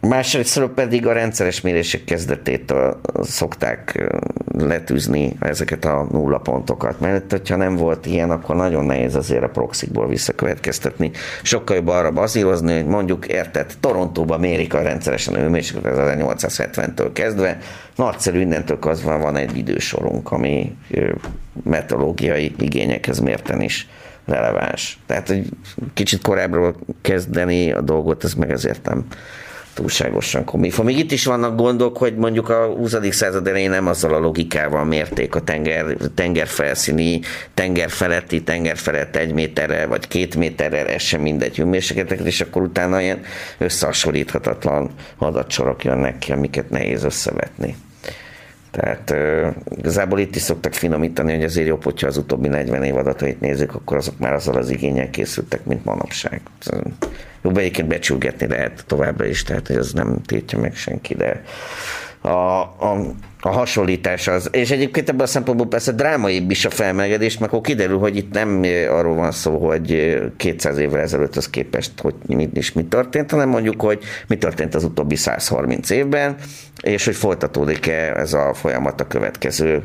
Másrészt pedig a rendszeres mérések kezdetétől szokták letűzni ezeket a nulla pontokat, mert hogyha nem volt ilyen, akkor nagyon nehéz azért a proxikból visszakövetkeztetni. Sokkal jobb arra bazírozni, hogy mondjuk érted, Torontóban mérik a rendszeresen a hőmérsékletet 1870-től kezdve, nagyszerű innentől kezdve van egy idősorunk, ami meteorológiai igényekhez mérten is releváns. Tehát, hogy kicsit korábbról kezdeni a dolgot, ez meg ezért nem túlságosan komifa. Még itt is vannak gondok, hogy mondjuk a 20. század elején nem azzal a logikával mérték a tenger, tengerfelszíni, tengerfeletti, tengerfelett egy méterrel, vagy két méterrel, ez sem mindegy hőmérsékleteket, és akkor utána ilyen összehasonlíthatatlan adatsorok jönnek ki, amiket nehéz összevetni. Tehát uh, igazából itt is szoktak finomítani, hogy azért jobb, hogyha az utóbbi 40 év adatait nézzük, akkor azok már azzal az igényel készültek, mint manapság. Jobb egyébként becsülgetni lehet továbbra is, tehát hogy az nem tétje meg senki, de a, a, a hasonlítás az, és egyébként ebben a szempontból persze drámaibb is a felmelegedés, mert akkor kiderül, hogy itt nem arról van szó, hogy 200 évvel ezelőtt az képest, hogy mit is mi történt, hanem mondjuk, hogy mi történt az utóbbi 130 évben, és hogy folytatódik-e ez a folyamat a következő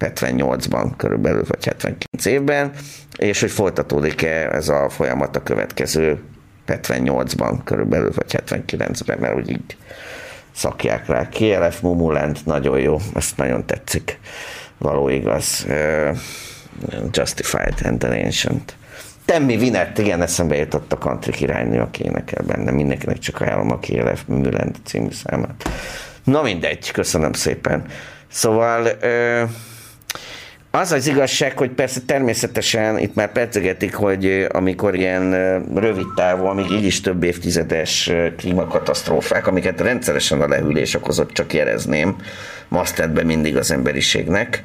78-ban körülbelül, vagy 79 évben, és hogy folytatódik-e ez a folyamat a következő 78-ban körülbelül, vagy 79-ben, mert úgy így szakják rá. KLF Mumuland, nagyon jó, ezt nagyon tetszik. Való igaz. Justified and the Ancient. Temmi Vinett, igen, eszembe jutott a country királynő, aki énekel benne. Mindenkinek csak ajánlom a KLF Mumuland című számát. Na mindegy, köszönöm szépen. Szóval uh, az az igazság, hogy persze természetesen itt már percegetik, hogy amikor ilyen rövid távú, amíg így is több évtizedes klímakatasztrófák, amiket rendszeresen a lehűlés okozott, csak jelezném, masztett be mindig az emberiségnek,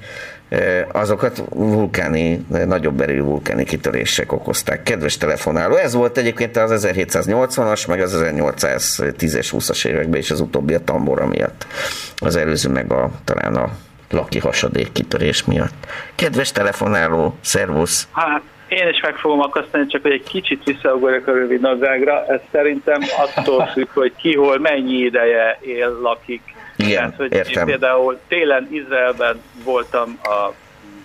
azokat vulkáni, nagyobb erő vulkáni kitörések okozták. Kedves telefonáló, ez volt egyébként az 1780-as, meg az 1810-es, 20-as években is az utóbbi a tambora miatt. Az előző meg a, talán a laki hasadék kitörés miatt. Kedves telefonáló, szervusz! Hát, én is meg fogom akasztani, csak hogy egy kicsit visszaugorjak a rövid nadrágra. Ez szerintem attól függ, hogy ki hol mennyi ideje él, lakik. Igen, Tehát, hogy értem. Például télen Izraelben voltam a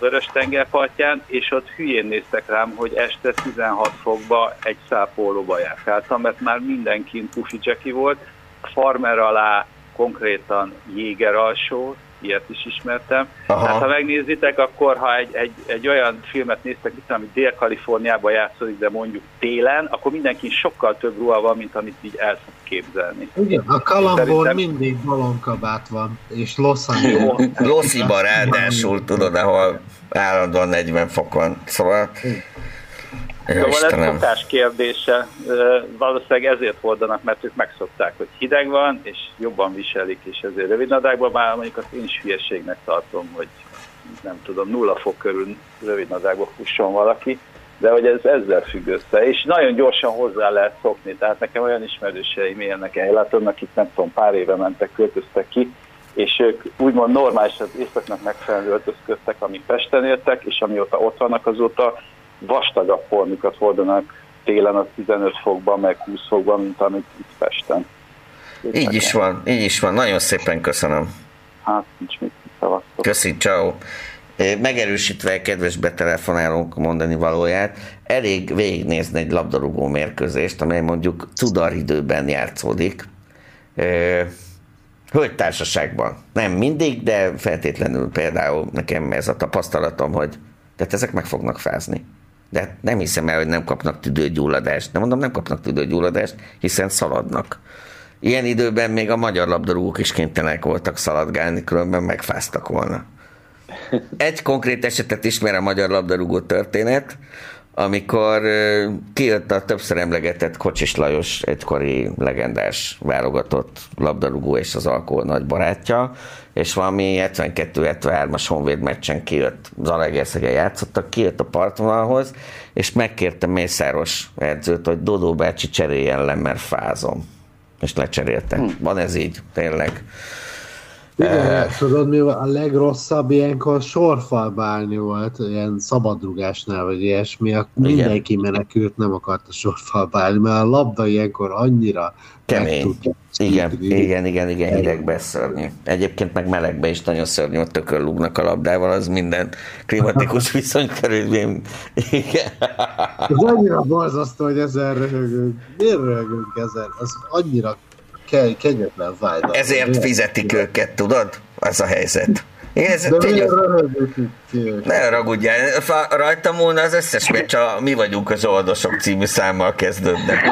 Vörös tengerpartján, és ott hülyén néztek rám, hogy este 16 fokba egy szápólóba járkáltam, mert már mindenkin pufi volt, farmer alá konkrétan jéger alsó, ilyet is ismertem. Aha. Tehát ha megnézitek, akkor ha egy, egy, egy olyan filmet néztek, itt, ami Dél-Kaliforniában játszódik, de mondjuk télen, akkor mindenki sokkal több ruha van, mint amit így el szok képzelni. Igen, a kalambon Szerintem- mindig balonkabát van, és Los Angeles. Lossziba ráadásul, tudod, ahol állandóan 40 fok van. Szóval... Ja, Szóval ez Istenem. szokás kérdése. Valószínűleg ezért hordanak, mert ők megszokták, hogy hideg van, és jobban viselik, és ezért rövidnadrágban már mondjuk azt én is hülyeségnek tartom, hogy nem tudom, nulla fok körül rövidnadrágban fusson valaki, de hogy ez ezzel függ össze, és nagyon gyorsan hozzá lehet szokni, tehát nekem olyan ismerőseim élnek Ejláton, akik nem tudom, pár éve mentek, költöztek ki, és ők úgymond normális, az északnak megfelelő öltözködtek, amik Pesten éltek, és amióta ott vannak azóta vastagabb formikat hordanak télen a 15 fokban, meg 20 fokban, mint amit itt Pesten. Így is van, így is van. Nagyon szépen köszönöm. Hát, nincs mit szavaztok. Köszi, ciao. Megerősítve a kedves betelefonálónk mondani valóját, elég végignézni egy labdarúgó mérkőzést, amely mondjuk Tudor időben játszódik. Hölgytársaságban. Nem mindig, de feltétlenül például nekem ez a tapasztalatom, hogy tehát ezek meg fognak fázni. De nem hiszem el, hogy nem kapnak tüdőgyulladást. Nem mondom, nem kapnak tüdőgyulladást, hiszen szaladnak. Ilyen időben még a magyar labdarúgók is kénytelenek voltak szaladgálni, különben megfáztak volna. Egy konkrét esetet ismer a magyar labdarúgó történet, amikor kijött a többször emlegetett Kocsis Lajos, egykori legendás válogatott labdarúgó és az alkohol nagy barátja, és valami 72-73-as Honvéd meccsen kijött, Zalaegerszegen játszottak, kijött a partvonalhoz, és megkérte Mészáros edzőt, hogy Dodó bácsi cseréljen le, mert fázom. És lecserélte. Hm. Van ez így, tényleg. Igen, tudod mi? A legrosszabb ilyenkor sorfalba állni volt, ilyen szabadrugásnál, vagy ilyesmi, mindenki menekült, nem akart a sorfalba állni, mert a labda ilyenkor annyira Kemény. Igen, igen, igen, igen, hidegbe szörnyű. Egyébként meg melegbe is nagyon szörnyű, ott tökön lúgnak a labdával, az minden klimatikus viszony körülmény. Igen. Ez annyira borzasztó, hogy ezen röhögünk. Miért röhögünk ezen? Az annyira ke- kegyetlen fájdalom. Ezért Miért? fizetik őket, tudod? Az a helyzet. Igen, ez De tényleg, ne ragudjál, rajtam múlna az összes meccs a Mi vagyunk az oldosok című számmal kezdődne.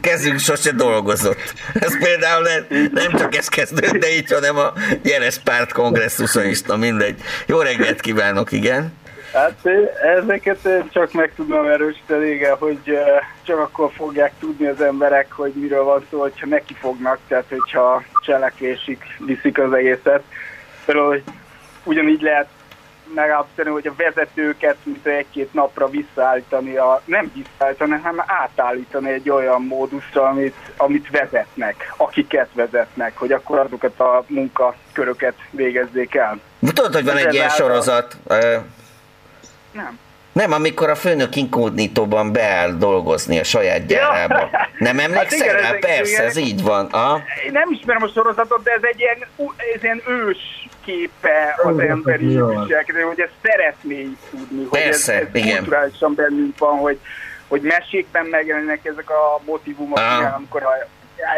Kezünk sose dolgozott. Ez például nem, nem csak ez kezdődne így, hanem a Jeles párt kongresszuson is, na mindegy. Jó reggelt kívánok, igen. Hát ezeket csak meg tudnám erősíteni, igen, hogy csak akkor fogják tudni az emberek, hogy miről van szó, hogyha neki fognak, tehát hogyha cselekvésig viszik az egészet. Például, hogy ugyanígy lehet megállapítani, hogy a vezetőket mint egy-két napra visszaállítani, a, nem visszaállítani, hanem átállítani egy olyan módusra, amit, amit vezetnek, akiket vezetnek, hogy akkor azokat a munkaköröket végezzék el. Tudod, hogy van egy ilyen sorozat? Nem. Nem, amikor a főnök inkognitóban beáll dolgozni a saját gyárába. Nem emlékszel Hát igen, rá? ezek- Persze, igen. ez így van. Én nem ismerem a sorozatot, de ez egy ilyen, ez ilyen ős képe az Ó, emberi viselkedő, hogy ezt szeretnék tudni, hogy Persze, ez, ez igen. kulturálisan bennünk van, hogy, hogy mesékben megjelennek ezek a motivumok, Ah. amikor a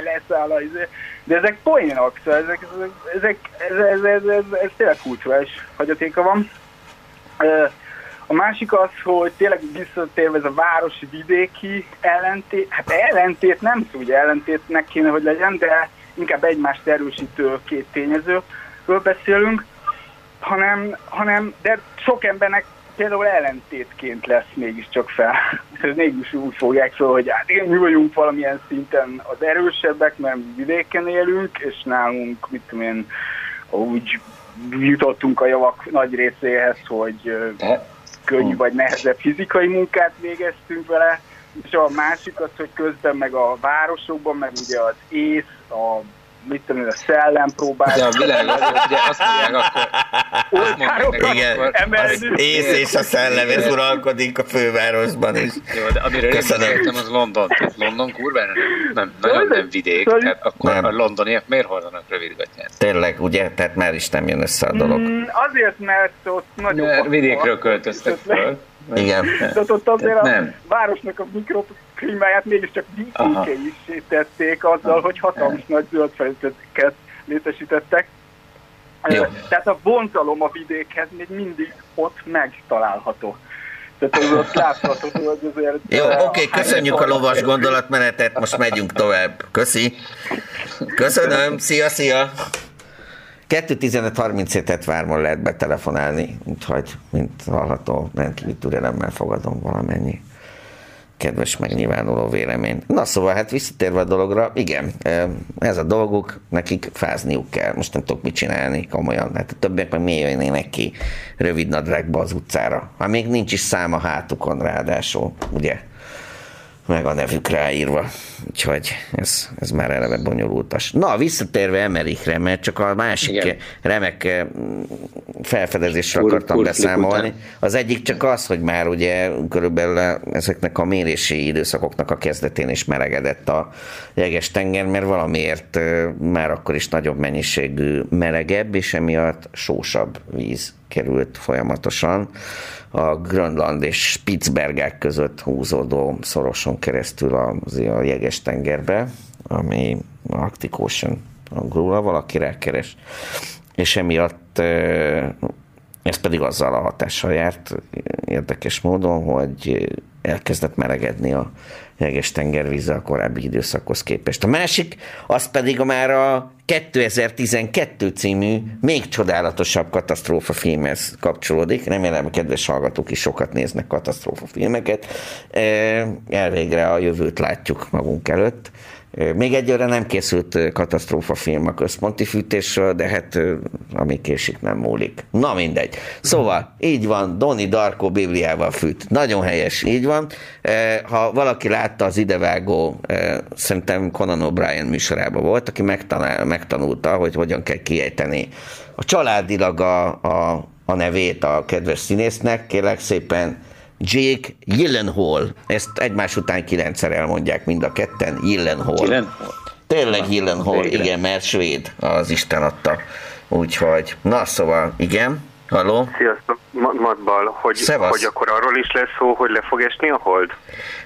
leszáll a izé. de ezek poénok, szóval ezek, ezek, ez, ez, ez, ez, ez tényleg kulturális hagyatéka van. Ö, A másik az, hogy tényleg visszatérve ez a városi vidéki ellentét, hát ellentét nem tudom, hogy ellentétnek kéne, hogy legyen, de inkább egymást erősítő két tényezőről beszélünk, hanem, hanem de sok embernek például ellentétként lesz mégiscsak fel. Ez mégis úgy fogják fel, hogy hát igen, mi vagyunk valamilyen szinten az erősebbek, mert mi vidéken élünk, és nálunk, mit tudom én, úgy jutottunk a javak nagy részéhez, hogy ö, könnyű vagy nehezebb fizikai munkát végeztünk vele, és a másik az, hogy közben meg a városokban, meg ugye az ész, a mit tudom én, a szellem próbál. De a világ ugye azt mondják, akkor azt mondják Igen, az ész és a szellem, ez uralkodik a fővárosban is. Jó, de amire én Köszönöm. beszéltem, az London. Tehát London kurvára nem, nem, nagyon nem vidék, Sorry. tehát akkor Nem. a londoniak miért hordanak rövidgatját? Tényleg, ugye? Tehát már is nem jön össze a dolog. Mm, azért, mert ott a- vidékről költöztek föl. Igen. De ott azért a városnak a mikroklímáját mégiscsak vízkélyissé tették azzal, hogy hatalmas nagy zöldfelületeket létesítettek. Jó. Tehát a vonzalom a vidékhez még mindig ott megtalálható. Tehát az ott látható, hogy azért... Jó, oké, köszönjük a lovas gondolatmenetet, most megyünk tovább. Köszi. Köszönöm, szia, szia. 2.15.37-et vármon lehet betelefonálni, úgyhogy, mint hallható, rendkívül türelemmel fogadom valamennyi kedves megnyilvánuló véleményt. Na szóval, hát visszatérve a dologra, igen, ez a dolguk, nekik fázniuk kell. Most nem tudok mit csinálni komolyan. Hát a többiek meg miért jönnének ki rövid nadrágba az utcára? Ha még nincs is szám a hátukon ráadásul, ugye? Meg a nevük ráírva. Úgyhogy ez, ez már eleve bonyolultas. Na, visszatérve Emerikre, mert csak a másik Igen. Remek eh, felfedezésről Kur- akartam kurklik beszámolni. után. Az egyik csak az, hogy már ugye körülbelül ezeknek a mérési időszakoknak a kezdetén is melegedett a jeges tenger, mert valamiért eh, már akkor is nagyobb mennyiségű melegebb, és emiatt sósabb víz került folyamatosan a Grönland és Spitzbergák között húzódó szoroson keresztül a, a jeges tengerbe, ami Arctic Ocean angolul, valaki rákeres. És emiatt ez pedig azzal a hatással járt érdekes módon, hogy elkezdett melegedni a jeges tengervíze a korábbi időszakhoz képest. A másik, az pedig a már a 2012 című, még csodálatosabb katasztrófa filmhez kapcsolódik. Remélem, a kedves hallgatók is sokat néznek katasztrófa filmeket. Eh, Elvégre a jövőt látjuk magunk előtt. Még egyőre nem készült katasztrófa film a központi fűtésről, de hát ami késik, nem múlik. Na mindegy. Szóval, így van, Doni Darko Bibliával fűt. Nagyon helyes, így van. Ha valaki látta az idevágó, szerintem Conan O'Brien műsorában volt, aki megtanál, megtanulta, hogy hogyan kell kiejteni a családilag a, a, a nevét a kedves színésznek, kérlek szépen Jake Gyllenhaal. Ezt egymás után kilencszer elmondják mind a ketten. Gyllenhaal. Gyllenhaal? Tényleg Gyllenhaal, igen, mert svéd az Isten adta. Úgyhogy, na szóval, igen, haló? Sziasztok, Ma- Matbal, hogy, Szevasz. hogy akkor arról is lesz szó, hogy le fog esni a hold?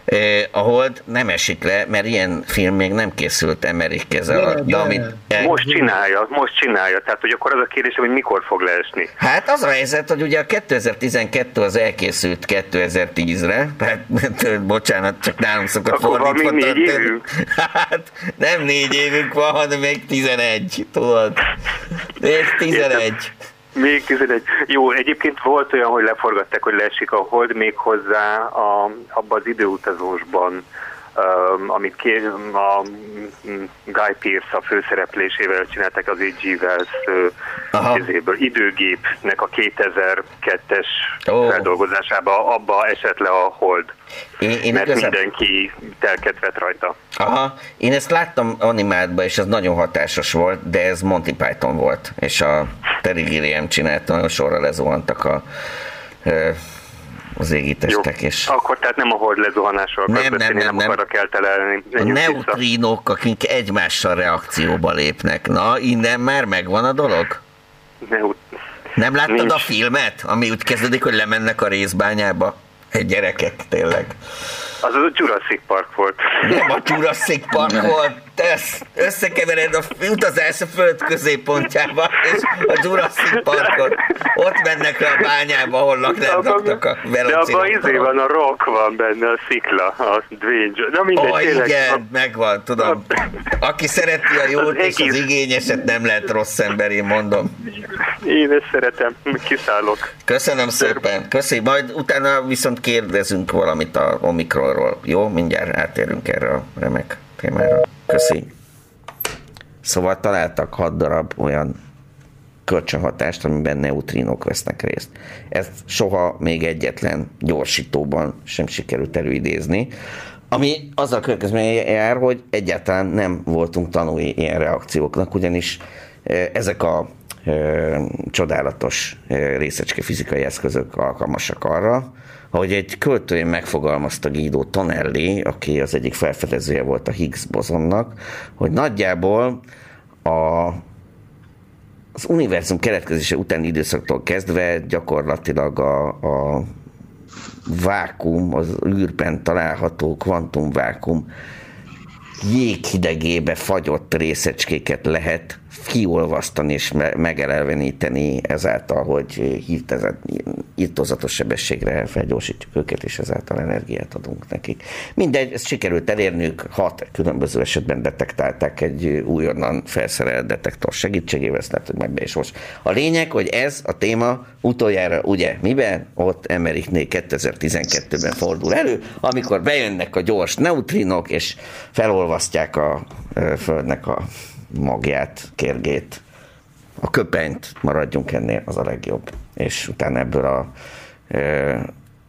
Eh, a hold nem esik le, mert ilyen film még nem készült Emmerich keze alatt. De amit, eh, Most csinálja, most csinálja. Tehát, hogy akkor az a kérdés, hogy mikor fog leesni. Hát az a helyzet, hogy ugye a 2012 az elkészült 2010-re, tehát bocsánat, csak nálunk szokott Akkor van fordítva még négy évünk? Hát nem négy évünk van, hanem még 11, tudod? Még 11. Még 11. Jó, egyébként volt olyan, hogy leforgatták, hogy leesik a hold még hozzá a, abban az időutazósban, amit ké, a mm, Guy Pearce a főszereplésével csináltak az H.G. Wells uh, időgépnek a 2002-es Ó. feldolgozásába, abba esett le a hold. Én, én mert igazán- mindenki telket vett rajta. Aha, én ezt láttam animátban, és ez nagyon hatásos volt, de ez Monty Python volt, és a Terry Gilliam csinálta, nagyon sorra lezuhantak a, az égitestek, és Akkor tehát nem a hold lezuhanásról Nem, nem, beszélni, nem, nem, nem. arra kell telelni. a Menjünk vissza. neutrínok, akik egymással reakcióba lépnek. Na, innen már megvan a dolog? Neut- Nem láttad Nincs. a filmet, ami úgy kezdődik, hogy lemennek a részbányába? Egy gyerekek, tényleg. Az a Jurassic Park volt. Nem a Jurassic Park volt, te ezt összekevered a utazás a föld középpontjába, és a Jurassic Parkot. Ott mennek le a bányába, ahol laknak a De abban izé velociraptorok. van, a rock van benne, a szikla, a Dwayne. Na mindegy, Ó, tényleg. igen, megvan, tudom. Aki szereti a jót Az és az igényeset, nem lehet rossz ember, én mondom. Én ezt szeretem, kiszállok. Köszönöm szépen, köszi. Majd utána viszont kérdezünk valamit a Omikronról. Jó, mindjárt átérünk erre a remek témára. Köszi. Szóval találtak hat darab olyan kölcsönhatást, amiben neutrinok vesznek részt. Ezt soha még egyetlen gyorsítóban sem sikerült előidézni. Ami azzal következménye jár, hogy egyáltalán nem voltunk tanulni ilyen reakcióknak, ugyanis eh, ezek a eh, csodálatos eh, részecske fizikai eszközök alkalmasak arra, ahogy egy költője megfogalmazta Guido Tonelli, aki az egyik felfedezője volt a Higgs bozonnak, hogy nagyjából a, az univerzum keletkezése utáni időszaktól kezdve gyakorlatilag a, a vákum, az űrben található kvantumvákum jéghidegébe fagyott részecskéket lehet kiolvasztani és me- megelelveníteni ezáltal, hogy irtózatos sebességre felgyorsítjuk őket, és ezáltal energiát adunk nekik. Mindegy, ezt sikerült elérnünk, hat különböző esetben detektálták egy újonnan felszerelt detektor segítségével, ezt lehet, hogy meg is most. A lényeg, hogy ez a téma utoljára, ugye, miben? Ott Emeriknél 2012-ben fordul elő, amikor bejönnek a gyors neutrinok, és felolvasztják a Földnek a magját, kérgét, a köpenyt, maradjunk ennél, az a legjobb. És utána ebből a ö,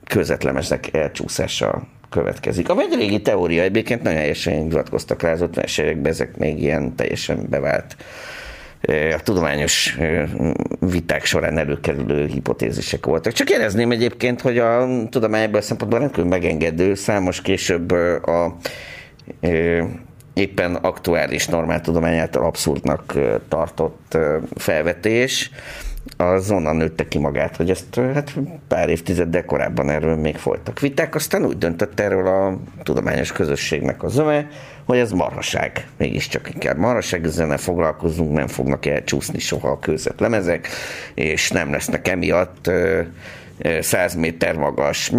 közvetlemesnek elcsúszása következik. Ami egy régi teória, egyébként nagyon helyesen hivatkoztak rá az 50-es években, ezek még ilyen teljesen bevált a tudományos viták során előkerülő hipotézisek voltak. Csak jelezném egyébként, hogy a tudomány ebből a szempontból rendkívül megengedő, számos később a éppen aktuális normáltudomány által abszurdnak tartott felvetés, az onnan nőtte ki magát, hogy ezt hát pár évtizeddel korábban erről még folytak viták, aztán úgy döntött erről a tudományos közösségnek az öme, hogy ez marhaság. Mégiscsak inkább marhaság, ezzel ne foglalkozunk, nem fognak elcsúszni soha a kőzetlemezek, és nem lesznek emiatt 100 méter magas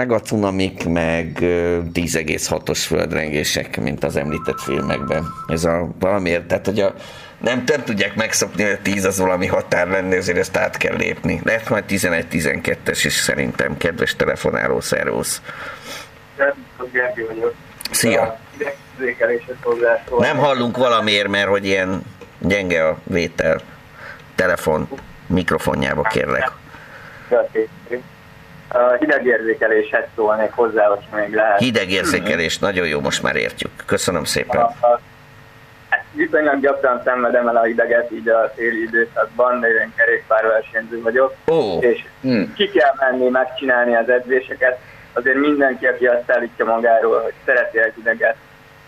meg ö, 10,6-os földrengések, mint az említett filmekben. Ez a valamiért, tehát hogy a, nem, nem tudják megszokni, hogy a 10 az valami határ lenni, ezért ezt át kell lépni. Lehet majd 11-12-es is szerintem, kedves telefonáló, szervusz. Szia! Nem hallunk valamiért, mert hogy ilyen gyenge a vétel. Telefon mikrofonjába kérlek. A hidegérzékeléshez szólnék hozzá, hogy még lehet. Hidegérzékelés, nagyon jó, most már értjük. Köszönöm szépen. A- a- hát Viszonylag gyakran szenvedem el a hideget így a téli időszakban, de én kerékpárversenyző vagyok, Ó. és ki kell menni megcsinálni az edzéseket. Azért mindenki, aki azt állítja magáról, hogy szereti a hideget,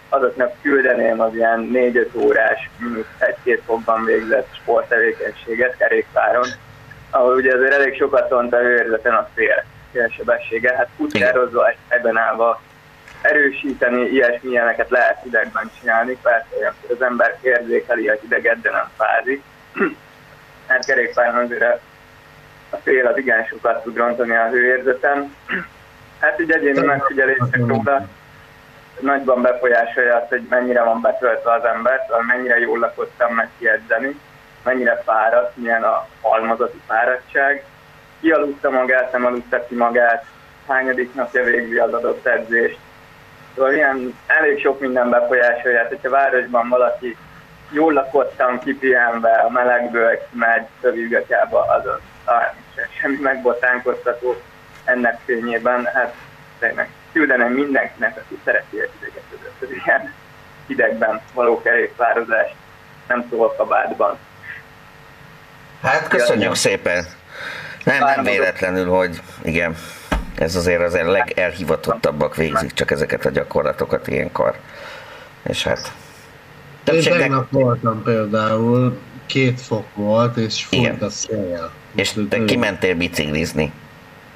azoknak küldeném az ilyen 4-5 órás, mínusz 1-2 fokban végzett sporttevékenységet kerékpáron, ahol ugye azért elég sokat tont a hőérzeten a fél, félsebessége, hát futározva, ebben állva erősíteni, ilyesmi ilyeneket lehet hidegben csinálni, persze olyankor az ember érzékeli a hideget, de nem fázik. Hát kerékpáron azért a- fél az igen sokat tud rontani a hőérzeten. Hát így egyéni megfigyelések róla nagyban befolyásolja azt, hogy mennyire van betöltve az ember, szóval mennyire jól lakottam meg kiedzeni, mennyire fáradt, milyen a halmazati fáradtság, ki aludta magát, nem aludta ki magát, hányadik napja végzi az adott edzést. Szóval ilyen elég sok minden befolyásolja, hát, hogyha városban valaki jól lakottam, kipihenve, a melegből kimegy szövőgatyába, azon talán sem- semmi megbotánkoztató ennek fényében, hát tényleg küldenem mindenkinek, aki szereti a hideget, az ilyen hidegben való kerékpározást, nem szól kabátban. Hát köszönjük szépen. Nem, nem véletlenül, hogy igen, ez azért az a legelhivatottabbak végzik csak ezeket a gyakorlatokat ilyenkor. És hát Én többségnek tegnap voltam például, két fok volt, és fújt a szél. És te kimentél biciklizni.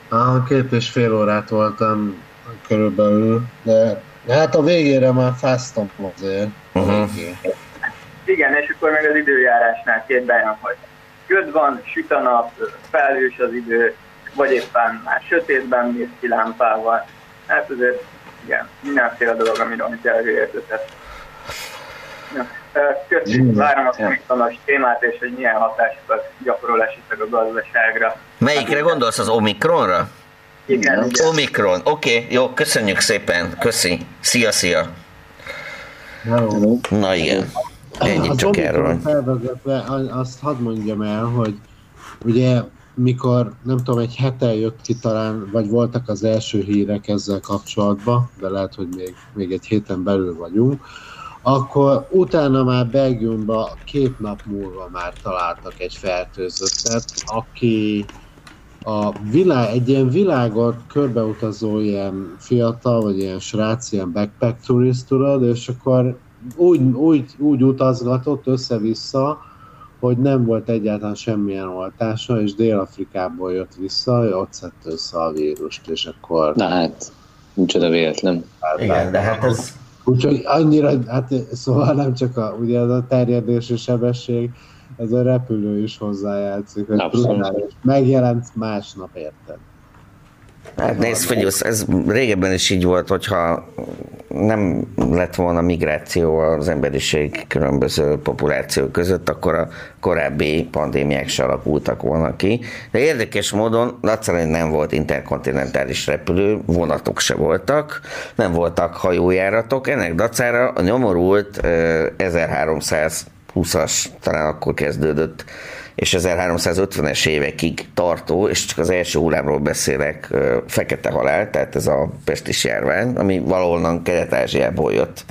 Ah, két és fél órát voltam körülbelül, de hát a végére már fáztam azért. Eléggé. Igen, és akkor meg az időjárásnál két bejön, hogy köd van, süt a nap, felhős az idő, vagy éppen már sötétben néz ki lámpával. Hát azért, igen, mindenféle dolog, ami rontja a hőérzetet. Ja, ö, Köszönjük, várom a komiktanos témát, és hogy milyen hatásokat gyakorol esetleg a gazdaságra. Melyikre gondolsz, az Omikronra? Igen, igen. Omikron, oké, okay, jó, köszönjük szépen, köszi, szia, szia. Na igen, ennyit Az csak erről. felvezetve, a- azt hadd mondjam el, hogy ugye mikor nem tudom, egy hete jött ki talán, vagy voltak az első hírek ezzel kapcsolatban, de lehet, hogy még, még egy héten belül vagyunk, akkor utána már Belgiumban két nap múlva már találtak egy fertőzöttet, aki a világ, egy ilyen világot körbeutazó ilyen fiatal, vagy ilyen srác, ilyen backpack turist, tudod, és akkor úgy, úgy, úgy utazgatott össze-vissza, hogy nem volt egyáltalán semmilyen oltása, és Dél-Afrikából jött vissza, ott szedte össze a vírust, és akkor... Na hát, micsoda véletlen. Igen, de hát ez... Úgyhogy annyira, hát szóval nem csak a, ugye ez a terjedési sebesség, ez a repülő is hozzájátszik, hogy brutális. megjelent másnap, érted? Hát nézd, Figyusz, ez régebben is így volt, hogyha nem lett volna migráció az emberiség különböző populációk között, akkor a korábbi pandémiák se alakultak volna ki. De érdekes módon egyszerűen nem volt interkontinentális repülő, vonatok se voltak, nem voltak hajójáratok, ennek dacára a nyomorult eh, 1320-as, talán akkor kezdődött és 1350-es évekig tartó, és csak az első hullámról beszélek, fekete halál, tehát ez a pestis járvány, ami valahonnan Kelet-Ázsiából jött.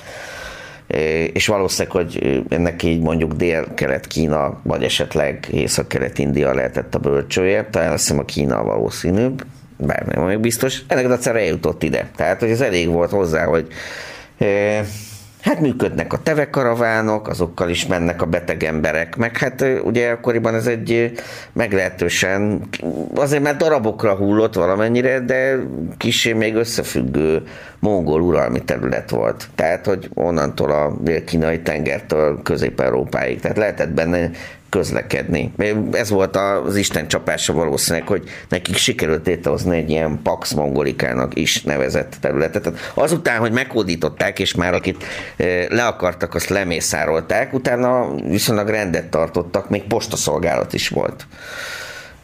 És valószínűleg, hogy ennek így mondjuk dél-kelet-Kína, vagy esetleg észak-kelet-India lehetett a bölcsője, talán azt hiszem a Kína a valószínűbb, bár nem vagyok biztos, ennek dacára eljutott ide. Tehát, hogy ez elég volt hozzá, hogy Hát működnek a tevekaravánok, azokkal is mennek a beteg emberek, meg hát ugye akkoriban ez egy meglehetősen, azért már darabokra hullott valamennyire, de kicsi még összefüggő mongol uralmi terület volt. Tehát, hogy onnantól a kínai tengertől Közép-Európáig. Tehát lehetett benne közlekedni. Ez volt az Isten csapása valószínűleg, hogy nekik sikerült létrehozni egy ilyen Pax Mongolikának is nevezett területet. Tehát azután, hogy meghódították, és már akit eh, le akartak, azt lemészárolták, utána viszonylag rendet tartottak, még postaszolgálat is volt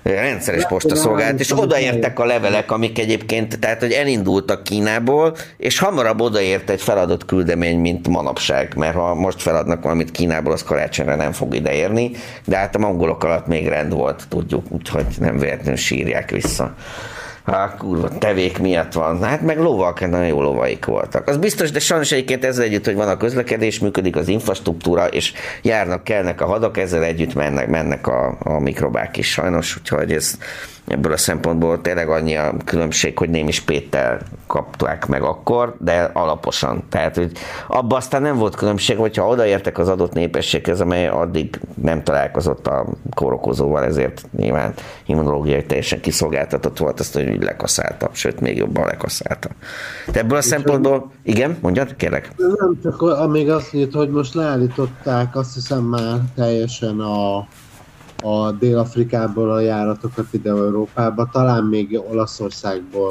rendszeres postaszolgálat, és odaértek a levelek, amik egyébként, tehát hogy elindultak Kínából, és hamarabb odaért egy feladott küldemény, mint manapság, mert ha most feladnak valamit Kínából, az karácsonyra nem fog ideérni, de hát a mongolok alatt még rend volt, tudjuk, úgyhogy nem véletlenül sírják vissza. Hát kurva, tevék miatt van. Hát meg lovak, nagyon jó lovaik voltak. Az biztos, de sajnos egyébként ezzel együtt, hogy van a közlekedés, működik az infrastruktúra, és járnak, kelnek a hadak, ezzel együtt mennek, mennek a, a mikrobák is sajnos, úgyhogy ez ebből a szempontból tényleg annyi a különbség, hogy némi spéttel kapták meg akkor, de alaposan. Tehát, hogy abban aztán nem volt különbség, hogyha odaértek az adott népességhez, amely addig nem találkozott a kórokozóval, ezért nyilván immunológiai teljesen kiszolgáltatott volt, azt, hogy lekaszálta, sőt, még jobban lekaszálta. De ebből a szempontból, igen, mondjad, kérlek. Nem csak amíg azt mondja, hogy most leállították azt hiszem már teljesen a, a Dél-Afrikából a járatokat ide Európába, talán még Olaszországból.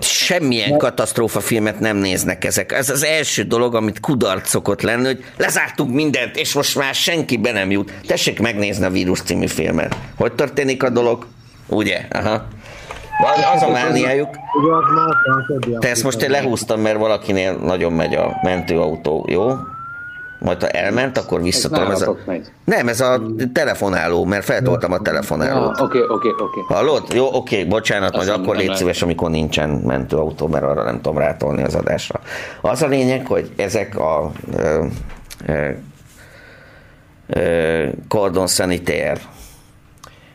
Semmilyen katasztrófa filmet nem néznek ezek. Ez az első dolog, amit kudarc szokott lenni, hogy lezártunk mindent, és most már senki be nem jut. Tessék megnézni a Vírus című filmet. Hogy történik a dolog? Ugye? Aha. Van- Az a mániájuk. Te ezt most én lehúztam, mert valakinél nagyon megy a mentőautó, jó? Majd ha elment, akkor visszatolom. Ez a... nálatok megy. Nem, ez a telefonáló, mert feltoltam a telefonálót. Oké, oké, oké. Hallod? Jó, oké, bocsánat, majd Azt akkor nem légy szíves, amikor nincsen mentőautó, mert arra nem tudom rátolni az adásra. Az a lényeg, hogy ezek a ö, ö, ö, cordon sanitaire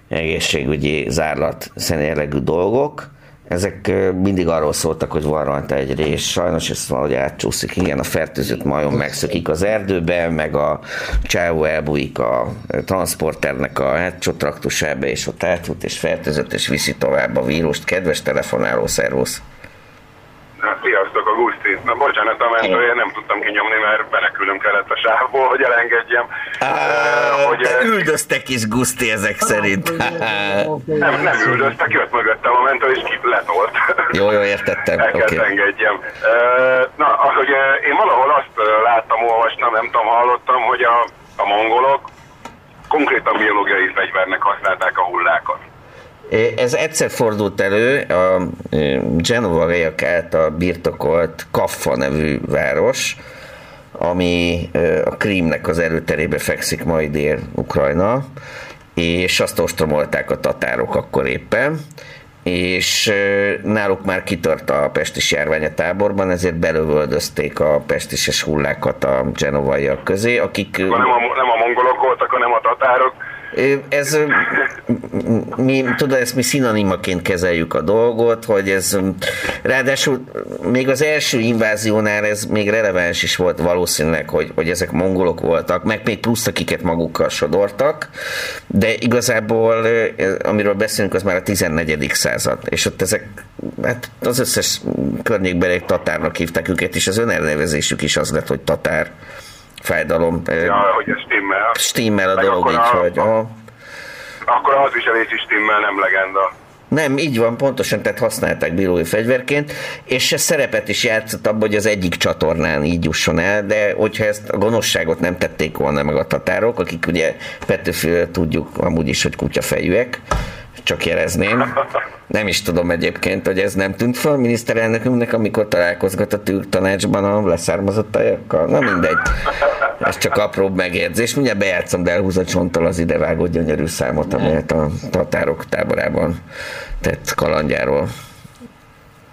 egészségügyi zárlat jellegű dolgok, ezek mindig arról szóltak, hogy van rajta egy rész, sajnos ez valahogy átcsúszik. Igen, a fertőzött majom megszökik az erdőbe, meg a csávó elbújik a transporternek a hátsó és ott átjut, és fertőzött, és viszi tovább a vírust. Kedves telefonáló, szervusz! Hát, Sziasztok, Augusti. Na bocsánat, a mentője nem tudtam kinyomni, mert menekülnöm kellett a sávból, hogy elengedjem. Ah, hogy, te eh, üldöztek is Guszti ezek szerint. nem, nem üldöztek, jött mögöttem a mentő, és ki letolt. jó, jó, értettem. El kellett engedjem. Eh, Na, az, hogy eh, én valahol azt eh, láttam, olvastam, nem tudom, hallottam, hogy a, a mongolok konkrétan biológiai fegyvernek használták a hullákat. Ez egyszer fordult elő a ö, genovaiak által birtokolt Kaffa nevű város, ami a Krímnek az erőterébe fekszik majd Dél-Ukrajna, és azt ostromolták a tatárok akkor éppen, és náluk már kitört a pestis járvány a táborban, ezért belövöldözték a pestises hullákat a genovaiak közé, akik... Nem a, nem a mongolok voltak, hanem a tatárok. Ez, mi, tudod, ezt mi szinonimaként kezeljük a dolgot, hogy ez, ráadásul még az első inváziónál ez még releváns is volt valószínűleg, hogy, hogy ezek mongolok voltak, meg még plusz akiket magukkal sodortak, de igazából, amiről beszélünk, az már a 14. század, és ott ezek, hát az összes környékbeli tatárnak hívták őket, és az önelnevezésük is az lett, hogy tatár fájdalom. Ja, hogy ez stimmel. Stimmel a Meg dolog így, a- hogy aha. Akkor a hadviselés is stimmel, nem legenda. Nem, így van, pontosan, tehát használták bírói fegyverként, és ez szerepet is játszott abban, hogy az egyik csatornán így jusson el, de hogyha ezt a gonoszságot nem tették volna meg a tatárok, akik ugye Petőfiről tudjuk amúgy is, hogy kutyafejűek, csak jelezném. Nem is tudom egyébként, hogy ez nem tűnt fel a miniszterelnökünknek, amikor találkozgat a Türk tanácsban a leszármazottajakkal. Na mindegy. Ez csak apró megjegyzés. Mindjárt bejátszom, de elhúz a csonttal az idevágó gyönyörű számot, amelyet a tatárok táborában tett kalandjáról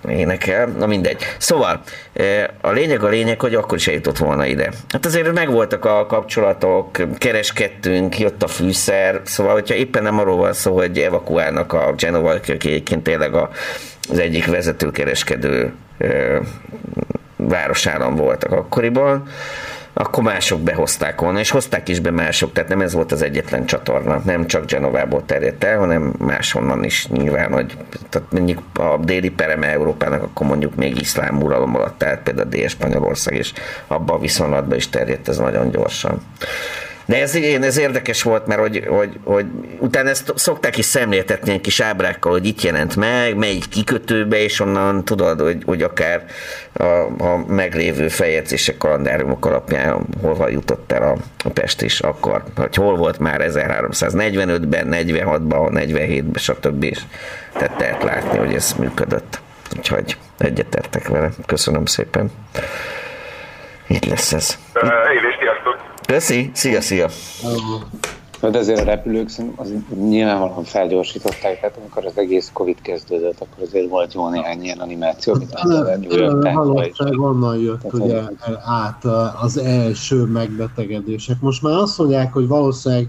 énekel, na mindegy. Szóval eh, a lényeg a lényeg, hogy akkor is eljutott volna ide. Hát azért megvoltak a kapcsolatok, kereskedtünk, jött a fűszer, szóval hogyha éppen nem arról van szó, hogy evakuálnak a Genova, aki egyébként tényleg a, az egyik vezető kereskedő eh, városállam voltak akkoriban, akkor mások behozták volna, és hozták is be mások, tehát nem ez volt az egyetlen csatorna, nem csak Genovából terjedt el, hanem máshonnan is nyilván, hogy tehát mondjuk a déli pereme Európának, akkor mondjuk még iszlám uralom alatt állt, például Dél-Spanyolország, és abban a viszonylatban is terjedt ez nagyon gyorsan. De ez, igen, ez érdekes volt, mert hogy, hogy, hogy utána ezt szokták is szemléltetni egy kis ábrákkal, hogy itt jelent meg, melyik kikötőbe, és onnan tudod, hogy, hogy akár a, a meglévő feljegyzések kalendáriumok alapján hova jutott el a, a Pest is akkor, hogy hol volt már 1345-ben, 46-ban, 47-ben, stb. És tehát lehet látni, hogy ez működött. Úgyhogy egyetértek vele. Köszönöm szépen. Így lesz ez. Én! Köszi, szia, szia. De azért a repülők az nyilvánvalóan felgyorsították, tehát amikor az egész Covid kezdődött, akkor azért volt jó néhány ilyen animáció, amit valóság onnan jött ugye el- át a- az első megbetegedések. Most már azt mondják, hogy valószínűleg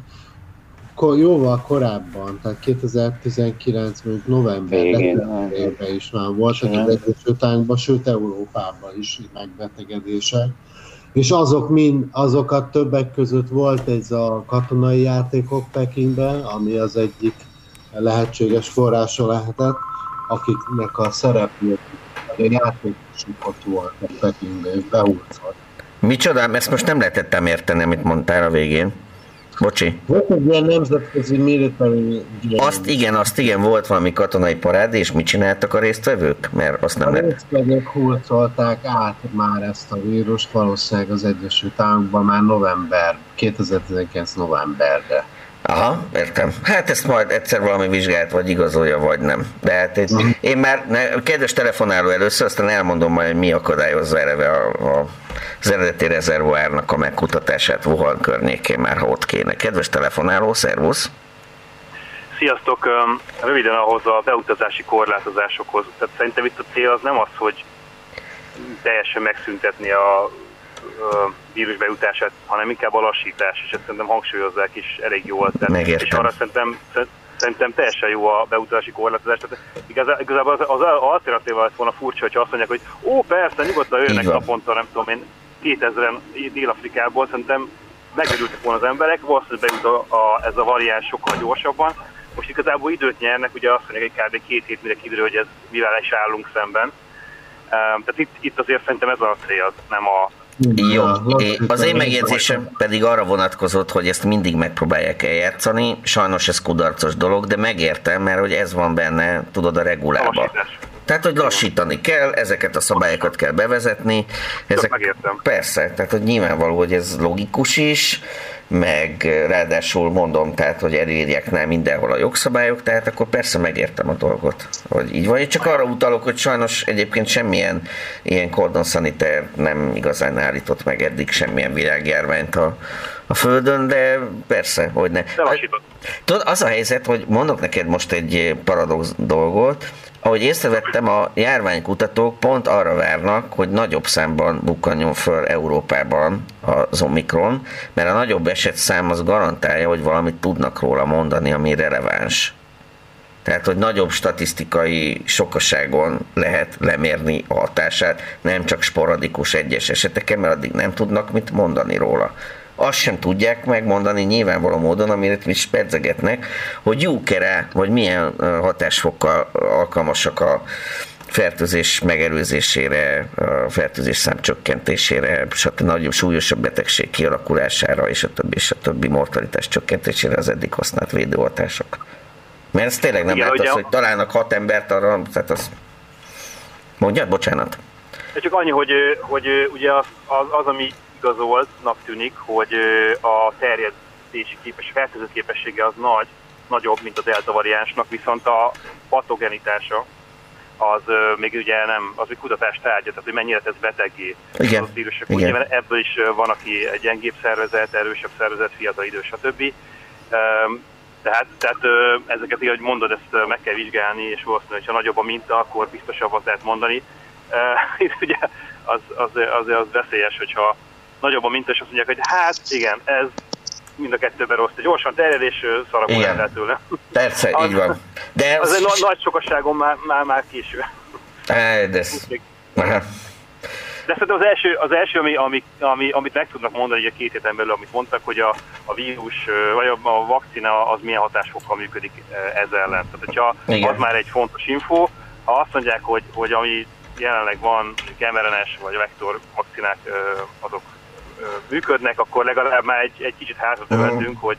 jóval korábban, tehát 2019 mondjuk november, Végén, decemberben is már voltak Igen. az Egyesült Államokban, sőt Európában is megbetegedések. És azok mind, azokat többek között volt ez a katonai játékok Pekingben, ami az egyik lehetséges forrása lehetett, akiknek a szereplők, a játékosuk ott voltak Pekingben, és behúzott. Micsoda? Ezt most nem lehetettem érteni, amit mondtál a végén. Bocsi. Volt egy ilyen nemzetközi military. Azt igen, azt igen, volt valami katonai parád, és mit csináltak a résztvevők? Mert azt A nem lehet. résztvevők hurcolták át már ezt a vírust, valószínűleg az Egyesült Államokban már november, 2019 novemberre. Aha, értem. Hát ezt majd egyszer valami vizsgált, vagy igazolja, vagy nem. De hát én, én már, ne, kedves telefonáló először, aztán elmondom majd, hogy mi akadályozza eleve a, a, az eredeti rezervoárnak a megkutatását Wuhan környékén már, ha ott kéne. Kedves telefonáló, szervusz! Sziasztok! Röviden ahhoz a beutazási korlátozásokhoz. Tehát szerintem itt a cél az nem az, hogy teljesen megszüntetni a vírus bejutását, hanem inkább a lassítás, és ezt szerintem hangsúlyozzák is elég jól. Megértem. és arra szerintem, szerintem teljesen jó a beutazási korlátozás. Tehát igazá- igazából az, az alternatíva lett volna furcsa, hogyha azt mondják, hogy ó, persze, nyugodtan van. naponta, nem tudom én, 2000-en Dél-Afrikából, szerintem megörültek volna az emberek, valószínűleg bejut a, a, ez a variáns sokkal gyorsabban. Most igazából időt nyernek, ugye azt mondják, hogy kb. két hét mire kiderül, hogy ez mivel is állunk szemben. Um, tehát itt, itt azért szerintem ez a cél, nem a Jó, é- az én megjegyzésem pedig arra vonatkozott, hogy ezt mindig megpróbálják eljátszani. Sajnos ez kudarcos dolog, de megértem, mert hogy ez van benne, tudod, a regulában. Tehát, hogy lassítani kell, ezeket a szabályokat kell bevezetni. Ezek, megértem. persze, tehát, hogy nyilvánvaló, hogy ez logikus is, meg eh, ráadásul mondom, tehát, hogy elírják nem mindenhol a jogszabályok, tehát akkor persze megértem a dolgot, hogy így van. Én csak arra utalok, hogy sajnos egyébként semmilyen ilyen kordon szaniter nem igazán állított meg eddig semmilyen világjárványt a, a Földön, de persze, hogy ne. De lassított. Tudod, az a helyzet, hogy mondok neked most egy eh, paradox dolgot, ahogy észrevettem, a járványkutatók pont arra várnak, hogy nagyobb számban bukkanjon föl Európában az Omikron, mert a nagyobb esetszám az garantálja, hogy valamit tudnak róla mondani, ami releváns. Tehát, hogy nagyobb statisztikai sokaságon lehet lemérni a hatását, nem csak sporadikus egyes eseteken, mert addig nem tudnak mit mondani róla. Azt sem tudják megmondani nyilvánvaló módon, amire is pedzegetnek, hogy jókere, vagy milyen hatásfokkal alkalmasak a fertőzés megelőzésére, a fertőzés szám csökkentésére, stb. nagyobb, súlyosabb betegség kialakulására, és a többi, és a többi mortalitás csökkentésére az eddig használt védőoltások. Mert ez tényleg nem Igen, lehet az, hogy találnak hat embert arra, tehát az... Mondjad, bocsánat. Csak annyi, hogy, hogy ugye az, az, az, ami igazoltnak tűnik, hogy a terjedési képes, fertőző képessége az nagy, nagyobb, mint a delta variánsnak, viszont a patogenitása az még ugye nem, az egy kutatás tárgya, tehát hogy mennyire tesz beteggé Igen. az vírusok. Igen. Ugye, mert ebből is van, aki egy gyengébb szervezet, erősebb szervezet, fiatal idős, stb. Tehát, tehát ezeket így, mondod, ezt meg kell vizsgálni, és valószínűleg, hogyha nagyobb a minta, akkor biztosabbat lehet mondani. Itt ugye az, az, az, az veszélyes, hogyha nagyobb a minta, és azt mondják, hogy hát igen, ez mind a kettőben rossz. Gyorsan terjed, és szarabul lehet tőle. Persze, Az- így van. De Az az... egy nagy, sokasságon már, már, már késő. De ez... De szerintem az első, az első ami, ami, ami, amit meg tudnak mondani ugye két héten belül, amit mondtak, hogy a, a vírus, vagy a, a vakcina az milyen hatásfokkal működik ö, ez ellen. Tehát, hogyha Igen. az már egy fontos info, ha azt mondják, hogy, hogy ami jelenleg van, mRNA-s vagy a vektor vakcinák, azok működnek, akkor legalább már egy, egy kicsit hátra tevetünk, hogy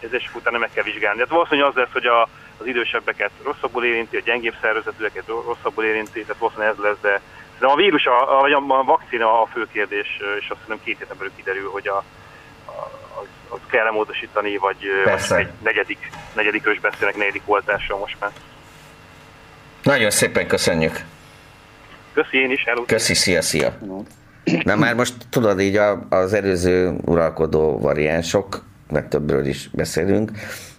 ez és utána meg kell vizsgálni. Hát valószínűleg az lesz, hogy a, az idősebbeket rosszabbul érinti, a gyengébb szervezetűeket rosszabbul érinti, tehát valószínűleg ez lesz, de de a vírus, a, a, vagy a, a vakcina a fő kérdés, és azt hiszem két héten belül kiderül, hogy a, a, az, az kell-e módosítani, vagy, Persze. vagy egy negyedik, negyedik beszélnek negyedik oltásra most már. Nagyon szépen köszönjük. Köszi én is, hello. Köszi, szia, szia. Na már most tudod így a, az előző uralkodó variánsok, mert többről is beszélünk,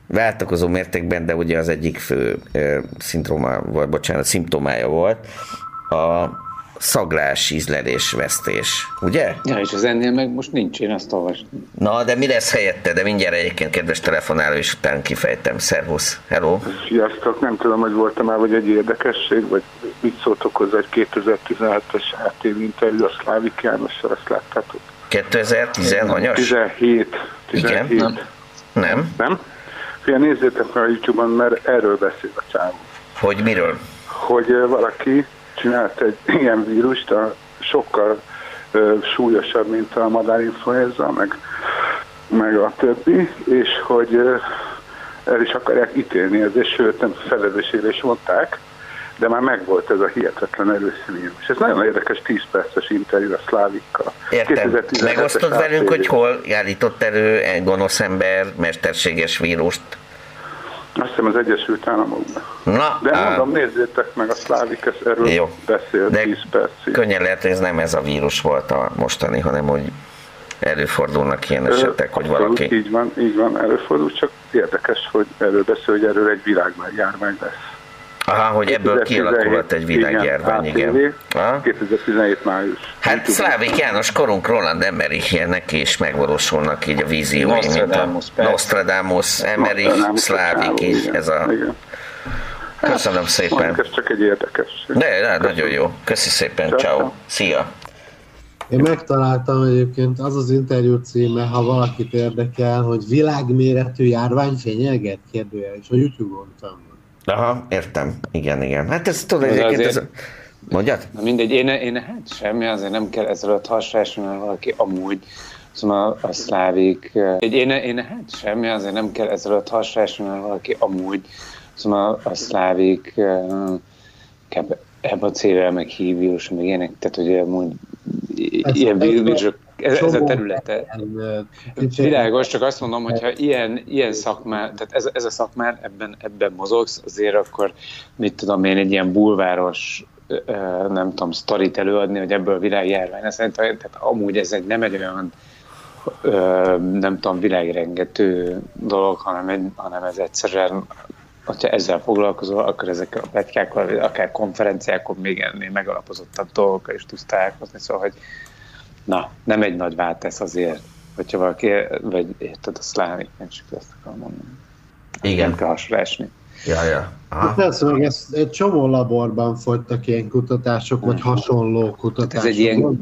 váltakozó mértékben, de ugye az egyik fő ö, szindróma, vagy bocsánat, szimptomája volt a szaglás, ízlelés, vesztés, ugye? Ja, és az ennél meg most nincs, én azt olvastam. Na, de mi lesz helyette? De mindjárt egyébként kedves telefonáló, és utána kifejtem. Szervusz, hello. Sziasztok, nem tudom, hogy voltam már, vagy egy érdekesség, vagy mit szóltok hozzá egy 2017-es ATV interjú a Szlávik Jánossal, azt láttátok? 2010 hanyas? 17. 17. Igen, nem. Nem? Nem? Fia, nézzétek meg a Youtube-on, mert erről beszél a csávó. Hogy miről? Hogy valaki csinált egy ilyen vírust, a sokkal ö, súlyosabb, mint a madárinfluenza, meg, meg a többi, és hogy ö, el is akarják ítélni, ezért sőt nem felelősségre is mondták, de már megvolt ez a hihetetlen erős vírus. Ez nagyon érdekes 10 perces interjú a Szlávikkal. Értem. 2017-es Megosztod velünk, hogy hol állított elő egy gonosz ember mesterséges vírust? Azt hiszem az Egyesült Államokban. Na, De á, mondom, nézzétek meg a Szlávik, ez erről Jó. beszél De 10 percig. könnyen lehet, hogy ez nem ez a vírus volt a mostani, hanem hogy előfordulnak ilyen esetek, hogy Abszolút, valaki... Így van, így van, előfordul, csak érdekes, hogy erről beszél, hogy erről egy világjárvány lesz. Aha, hogy ebből 2017 kialakulhat egy világjárvány, igen. Aha. 2017 május. Hát Szlávik János korunk Roland Emmerich neki is megvalósulnak így a víziói, mint a Nostradamus. Nostradamus, Emmerich, Nostradamus, Szlávik, így ez a... igen. Köszönöm szépen. Mondjuk ez csak egy érdekes. De, de nagyon jó. Köszi szépen, Ciao. Szia. Én megtaláltam egyébként az az interjú címe, ha valakit érdekel, hogy világméretű járvány fenyeget? Kérdőjel, és a Youtube-on van. Aha, értem. Igen, igen. Hát ez tudod, egyébként azért- ez... Mondjad? Na mindegy, én, én hát semmi, azért nem kell ezelőtt hasonlásra, mert valaki amúgy, szóval a, a szlávik, egy, én, én hát semmi, azért nem kell ezelőtt hasonlásra, mert valaki amúgy, szóval a, a szlávik ebbe, ebbe a célra meg hív vírus, meg ilyenek, tehát hogy amúgy ilyen vírusok, ez, ez a területe. Világos, csak azt mondom, hogyha ilyen, ilyen szakmár, tehát ez, ez a szakmár, ebben, ebben mozogsz, azért akkor mit tudom én, egy ilyen bulváros nem tudom, sztorit előadni, hogy ebből világjárvány. lesz. Szerintem, tehát amúgy ez egy, nem egy olyan nem tudom, világrengető dolog, hanem, egy, hanem ez egyszerűen, hogyha ezzel foglalkozol, akkor ezek a pletykákkal, akár konferenciákon még ennél megalapozottabb dolgokkal is tudsz találkozni, szóval, hogy na, nem egy nagy váltás azért, hogyha valaki, vagy érted, a szlávik, nem csak ezt akarom mondani. Igen. Nem kell hasra esni. Ja, ja. Aha. Persze, meg ezt egy csomó laborban folytak ilyen kutatások, vagy hasonló kutatások. Ez egy ilyen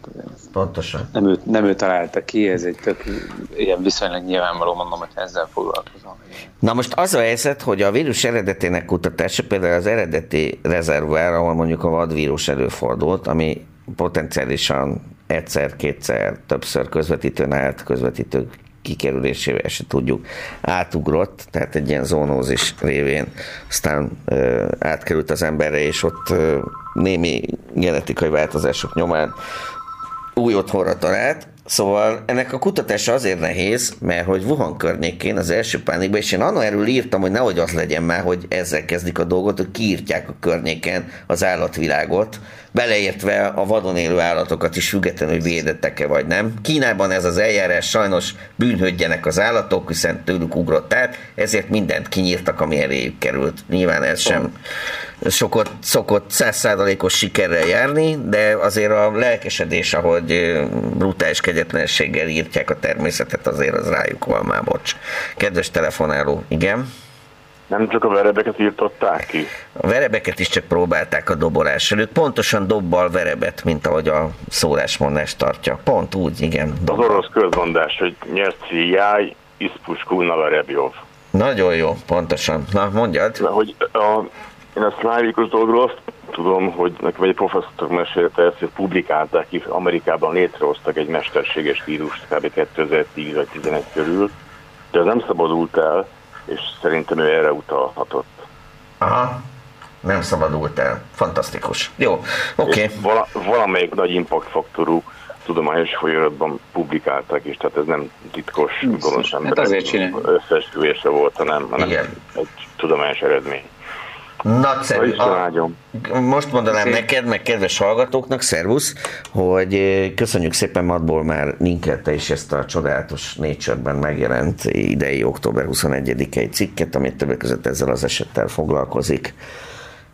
Gondolom, közhelyes. Pontosan. Nem ő, nem ő találta ki, ez egy tök ilyen viszonylag nyilvánvaló, mondom, hogy ezzel foglalkozom. Na most az a helyzet, hogy a vírus eredetének kutatása, például az eredeti rezervár, ahol mondjuk a vadvírus előfordult, ami potenciálisan egyszer, kétszer, többször közvetítőn állt, közvetítők kikerülésével se tudjuk, átugrott, tehát egy ilyen zónózis révén aztán ö, átkerült az emberre, és ott ö, némi genetikai változások nyomán új otthonra talált, Szóval ennek a kutatása azért nehéz, mert hogy Wuhan környékén az első pánikban, és én annak erről írtam, hogy nehogy az legyen már, hogy ezzel kezdik a dolgot, hogy kiírtják a környéken az állatvilágot, beleértve a vadon élő állatokat is függetlenül, hogy védettek-e vagy nem. Kínában ez az eljárás sajnos bűnhődjenek az állatok, hiszen tőlük ugrott át, ezért mindent kinyírtak, ami eléjük került. Nyilván ez sem sokat szokott százszázalékos sikerrel járni, de azért a lelkesedés, ahogy brutális kegyetlenséggel írtják a természetet, azért az rájuk van már, bocs. Kedves telefonáló, igen? Nem csak a verebeket írtották ki. A verebeket is csak próbálták a dobolással. Ők pontosan dobbal verebet, mint ahogy a szólásmondás tartja. Pont úgy, igen. Az orosz közmondás, hogy nyerci jáj, iszpuskú na verebjov. Nagyon jó, pontosan. Na, mondjad. Na, hogy a, én a szlávikus dologról azt tudom, hogy nekem egy professzor mesélte ezt, hogy publikálták is, Amerikában létrehoztak egy mesterséges vírust kb. 2010 vagy 11 körül, de ez nem szabadult el, és szerintem ő erre utalhatott. Aha, nem szabadult el. Fantasztikus. Jó, oké. És Vala, valamelyik nagy impact faktorú tudományos folyamatban publikálták is, tehát ez nem titkos gonosz hát emberek összeesküvése volt, hanem, hanem Igen. egy tudományos eredmény. Nagyszerű. Áldjon. Most mondanám Szép. neked, meg kedves hallgatóknak, szervusz, hogy eh, köszönjük szépen Matból már linkelte is ezt a csodálatos Nature-ben megjelent idei október 21-i cikket, amit többek között ezzel az esettel foglalkozik.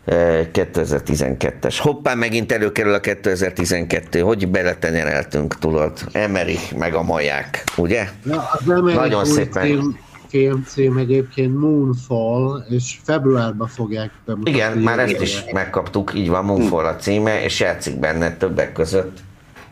Eh, 2012-es. Hoppá, megint előkerül a 2012. Hogy beletenyereltünk, tudod? Emerich meg a maják, ugye? Na, az Nagyon új szépen. Cím, egyébként Moonfall, és februárban fogják bemutatni. Igen, már ezt is megkaptuk, így van, Moonfall a címe, és játszik benne többek között.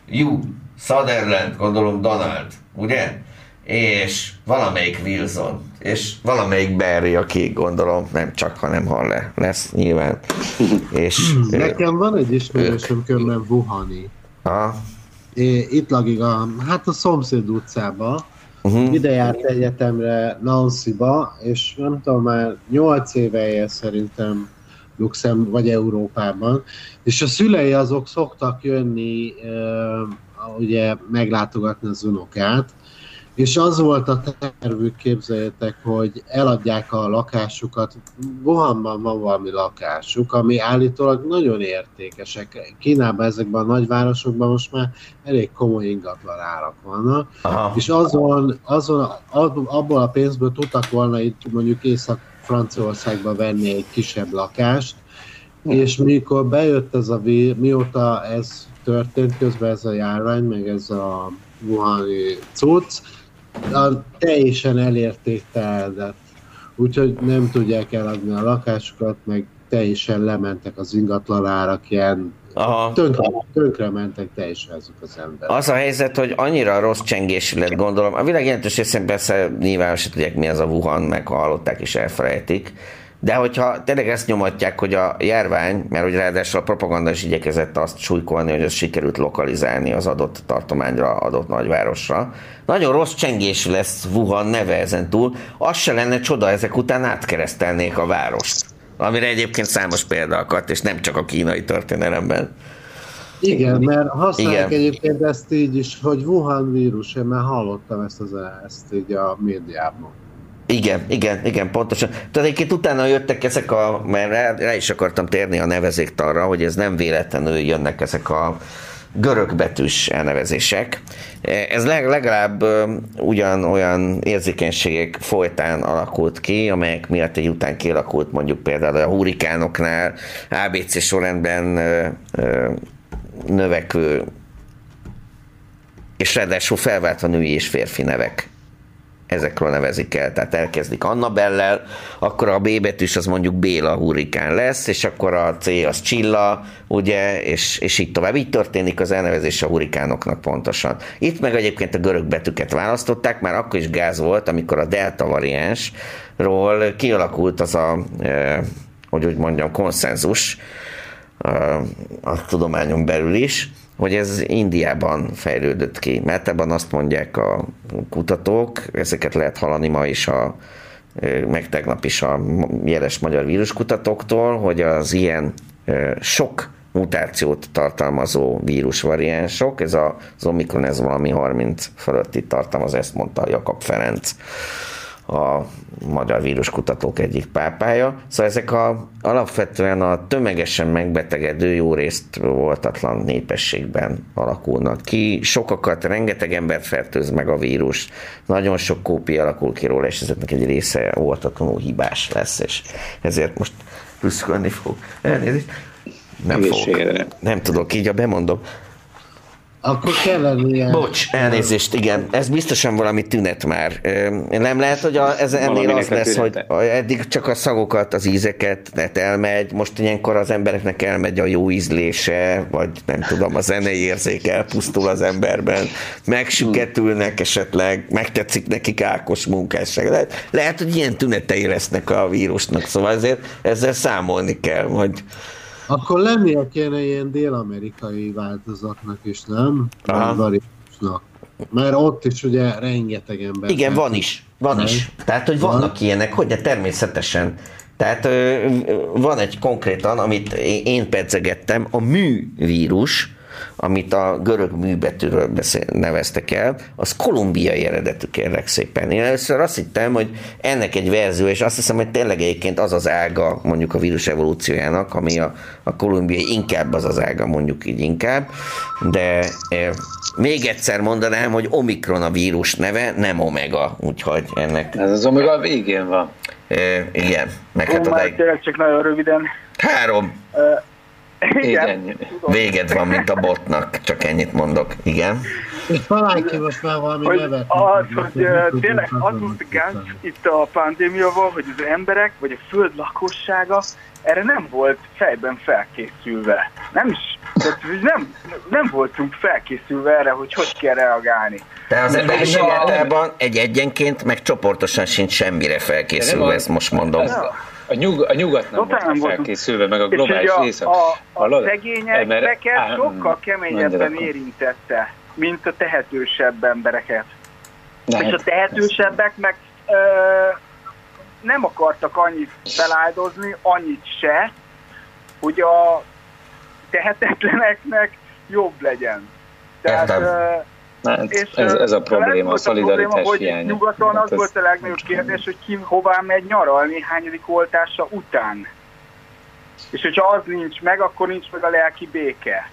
You, Sutherland, gondolom Donald, ugye? És valamelyik Wilson, és valamelyik Barry, aki gondolom nem csak, hanem Halle lesz nyilván. és ö, Nekem van egy ismerősöm körben Wuhani. É, Itt lakik a, hát a szomszéd utcába. Uh-huh. Ide járt egyetemre Nancy-ba, és nem tudom, már 8 éve él szerintem Luxem vagy Európában, és a szülei azok szoktak jönni, ugye meglátogatni az unokát, és az volt a tervük, képzeljétek, hogy eladják a lakásukat. Wuhanban van valami lakásuk, ami állítólag nagyon értékesek. Kínában, ezekben a nagyvárosokban most már elég komoly ingatlan árak vannak. Aha. És azon, azon, ab- abból a pénzből tudtak volna itt mondjuk Észak-Franciaországba venni egy kisebb lakást, és mikor bejött ez a vé, mióta ez történt közben ez a járvány, meg ez a Wuhani cucc, a, teljesen elértékteledett. Úgyhogy nem tudják eladni a lakásukat, meg teljesen lementek az ingatlan árak, ilyen Aha. tönkre, tönkre mentek teljesen ezek az emberek. Az a helyzet, hogy annyira rossz csengésű lett, gondolom. A világ jelentős részén persze nyilván se tudják, mi az a Wuhan, meg ha hallották is elfelejtik. De hogyha tényleg ezt nyomatják, hogy a járvány, mert hogy ráadásul a propaganda is igyekezett azt súlykolni, hogy az sikerült lokalizálni az adott tartományra, adott nagyvárosra. Nagyon rossz csengésű lesz Wuhan neve ezen túl. Az se lenne csoda, ezek után átkeresztelnék a várost. Amire egyébként számos példa akadt, és nem csak a kínai történelemben. Igen, mert használják Igen. egyébként ezt így is, hogy Wuhan vírus, én már hallottam ezt, az, ezt így a médiában. Igen, igen, igen, pontosan. Tudod, egyébként utána jöttek ezek a, mert rá, rá is akartam térni a nevezéktalra, hogy ez nem véletlenül jönnek ezek a görögbetűs elnevezések. Ez leg- legalább ö, ugyan olyan érzékenységek folytán alakult ki, amelyek miatt egy után kialakult mondjuk például a hurikánoknál ABC sorrendben növekvő és ráadásul felváltva női és férfi nevek ezekről nevezik el, tehát elkezdik Annabellel, akkor a B betűs az mondjuk Béla hurikán lesz, és akkor a C az Csilla, ugye, és, és így tovább. Így történik az elnevezés a hurikánoknak pontosan. Itt meg egyébként a görög betűket választották, már akkor is gáz volt, amikor a delta variánsról kialakult az a, eh, hogy úgy mondjam, konszenzus, a, a tudományon belül is, hogy ez Indiában fejlődött ki. Mert ebben azt mondják a kutatók, ezeket lehet hallani ma is a meg tegnap is a jeles magyar víruskutatóktól, hogy az ilyen sok mutációt tartalmazó vírusvariánsok, ez a, az Omikron ez valami 30 fölötti tartalmaz, ezt mondta Jakab Ferenc a magyar víruskutatók egyik pápája. Szóval ezek a, alapvetően a tömegesen megbetegedő, jó részt voltatlan népességben alakulnak ki. Sokakat, rengeteg embert fertőz meg a vírus, nagyon sok kópia alakul ki róla, és ezeknek egy része oltatlanul hibás lesz, és ezért most prüszkölni fog. Elnézést. Nem fogok. Nem tudok, így a bemondom. Akkor kellene ilyen... Bocs, elnézést, igen. Ez biztosan valami tünet már. Nem lehet, hogy a, ez ennél az lesz, hogy eddig csak a szagokat, az ízeket net elmegy, most ilyenkor az embereknek elmegy a jó ízlése, vagy nem tudom, a zenei érzék elpusztul az emberben, megsüketülnek esetleg, megtetszik nekik Ákos munkásság. Lehet, lehet, hogy ilyen tünetei lesznek a vírusnak, szóval ezért ezzel számolni kell, hogy Akkor lennie kéne ilyen dél-amerikai változatnak is, nem? Variánsnak. Mert ott is ugye rengeteg ember. Igen, van is. Van is. Tehát, hogy vannak ilyenek, hogy de természetesen. Tehát van egy konkrétan, amit én- pedzegettem, a művírus, amit a görög műbetűről beszél, neveztek el, az kolumbiai eredetű kérlek szépen. Én először azt hittem, hogy ennek egy verzió, és azt hiszem, hogy tényleg egyébként az az ága mondjuk a vírus evolúciójának, ami a, a kolumbiai inkább az az ága, mondjuk így inkább, de e, még egyszer mondanám, hogy Omikron a vírus neve, nem Omega, úgyhogy ennek... Ez az Omega a végén van. E, igen, meg hát odáig tényleg csak nagyon röviden. három Ö, Igen, véged van, mint a botnak, csak ennyit mondok, igen. És találj ki most már valami hogy nevet. az, hogy ö, tényleg az volt gáz itt a pandémiával, hogy az emberek, vagy a föld lakossága erre nem volt fejben felkészülve. Nem is, tehát nem, nem voltunk felkészülve erre, hogy hogy kell reagálni. De az a- általában egy egyenként, meg csoportosan sincs semmire felkészülve, ezt most mondom. A, nyug, a nyugat nem volt felkészülve, meg a És globális hogy észak. a, a, a szegényeket sokkal keményebben érintette, mint a tehetősebb embereket. De És a tehetősebbek meg ö, nem akartak annyit feláldozni, annyit se, hogy a tehetetleneknek jobb legyen. Tehát, Értem. Hát, és, ez, ez a probléma, a szolidaritás probléma, hogy hiánya. Nyugaton Hát az ez- volt a legnagyobb kérdés, hogy ki hová megy nyaralni, hányadik oltása után. És hogyha az nincs meg, akkor nincs meg a lelki béke.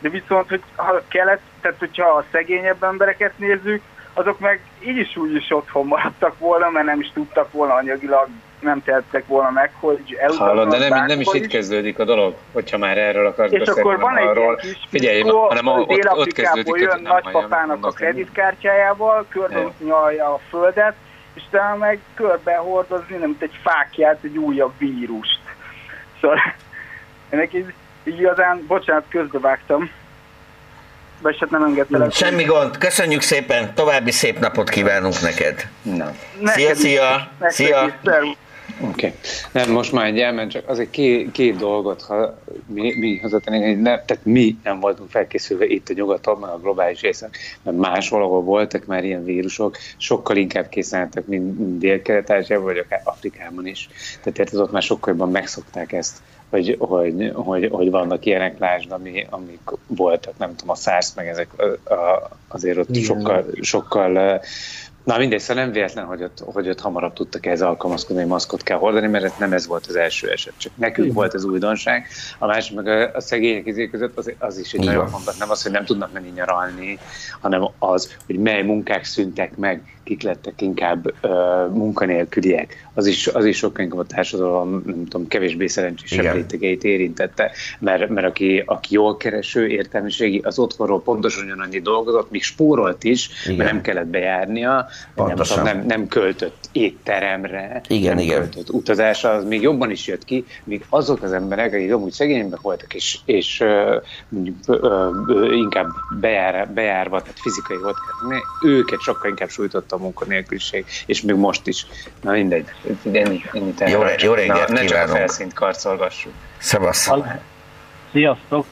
De viszont, hogy ha kelet, tehát hogyha a szegényebb embereket nézzük, azok meg így is úgy is otthon maradtak volna, mert nem is tudtak volna anyagilag, nem tehettek volna meg, hogy Hallod, de nem, nem is itt kezdődik a dolog, hogyha már erről akarsz és beszélni, akkor van egy arról. kis Figyelj, fickó, hanem a, ott, ott kezdődik, hogy jön nem nagypapának a kreditkártyájával, körbe nyalja a földet, és utána meg körbe hordozni, nem mint egy fákját, egy újabb vírust. Szóval ennek így, igazán, bocsánat, közbevágtam. Vagy hát nem engedtelek. Semmi gond, köszönjük szépen, további szép napot kívánunk neked. Na. Szia, szia, szia. Oké. Okay. Nem, most már egy elment, csak azért két, két dolgot, ha mi, mi hozzátennénk, hogy nem, tehát mi nem voltunk felkészülve itt a nyugaton, meg a globális észak, mert más valahol voltak már ilyen vírusok, sokkal inkább készen álltak, mint Dél-Kelet-Ázsiában, vagy akár Afrikában is. Tehát érted, ott már sokkal jobban megszokták ezt, hogy, hogy, hogy, hogy vannak ilyenek, lásd, ami, amik voltak, nem tudom, a SARS, meg ezek a, a, azért ott Igen. sokkal, sokkal Na mindegy, szóval nem véletlen, hogy ott, hogy ott hamarabb tudtak ehhez alkalmazkodni, hogy maszkot kell hordani, mert ez nem ez volt az első eset, csak nekünk Igen. volt az újdonság. A másik meg a, a szegények izé között az, az is egy Igen. nagyon mondat, nem az, hogy nem tudnak menni nyaralni, hanem az, hogy mely munkák szüntek meg, kik lettek inkább uh, munkanélküliek. Az is, az is inkább a társadalom, nem tudom, kevésbé szerencsésebb rétegeit érintette, mert, mert aki, aki jól kereső, értelmiségi, az otthonról pontosan ugyanannyi dolgozott, még spórolt is, Igen. mert nem kellett bejárnia, nem, Pontosan. nem, nem költött étteremre, Igen, nem igen. költött utazásra, az még jobban is jött ki, míg azok az emberek, akik amúgy szegények voltak, és, és ö, ö, ö, inkább bejár, bejárva, tehát fizikai volt, őket sokkal inkább sújtotta a munkanélküliség, és még most is. Na mindegy, ennyi, ennyi Jó jó reggelt Na, ne csak a felszínt karcolgassuk. Szevasz. Sziasztok!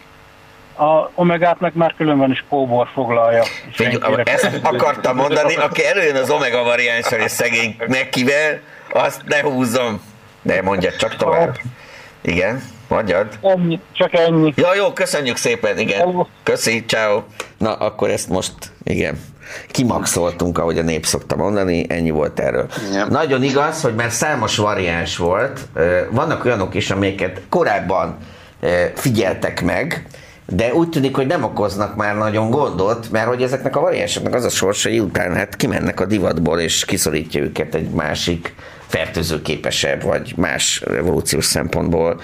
A omegát meg már különben is kóbor foglalja. Figyelj, ezt akartam mondani, aki előjön az omega variánssal és szegény Mekivel, azt ne húzzom. De mondjad csak tovább. Igen, mondjad. Ennyi, csak ennyi. Ja, jó, köszönjük szépen, igen. Köszi, ciao. Na, akkor ezt most, igen, kimaxoltunk, ahogy a nép szokta mondani, ennyi volt erről. Ja. Nagyon igaz, hogy már számos variáns volt, vannak olyanok is, amiket korábban figyeltek meg, de úgy tűnik, hogy nem okoznak már nagyon gondot, mert hogy ezeknek a variánsoknak az a sorsa, hogy után hát kimennek a divatból, és kiszorítja őket egy másik fertőzőképesebb, vagy más evolúciós szempontból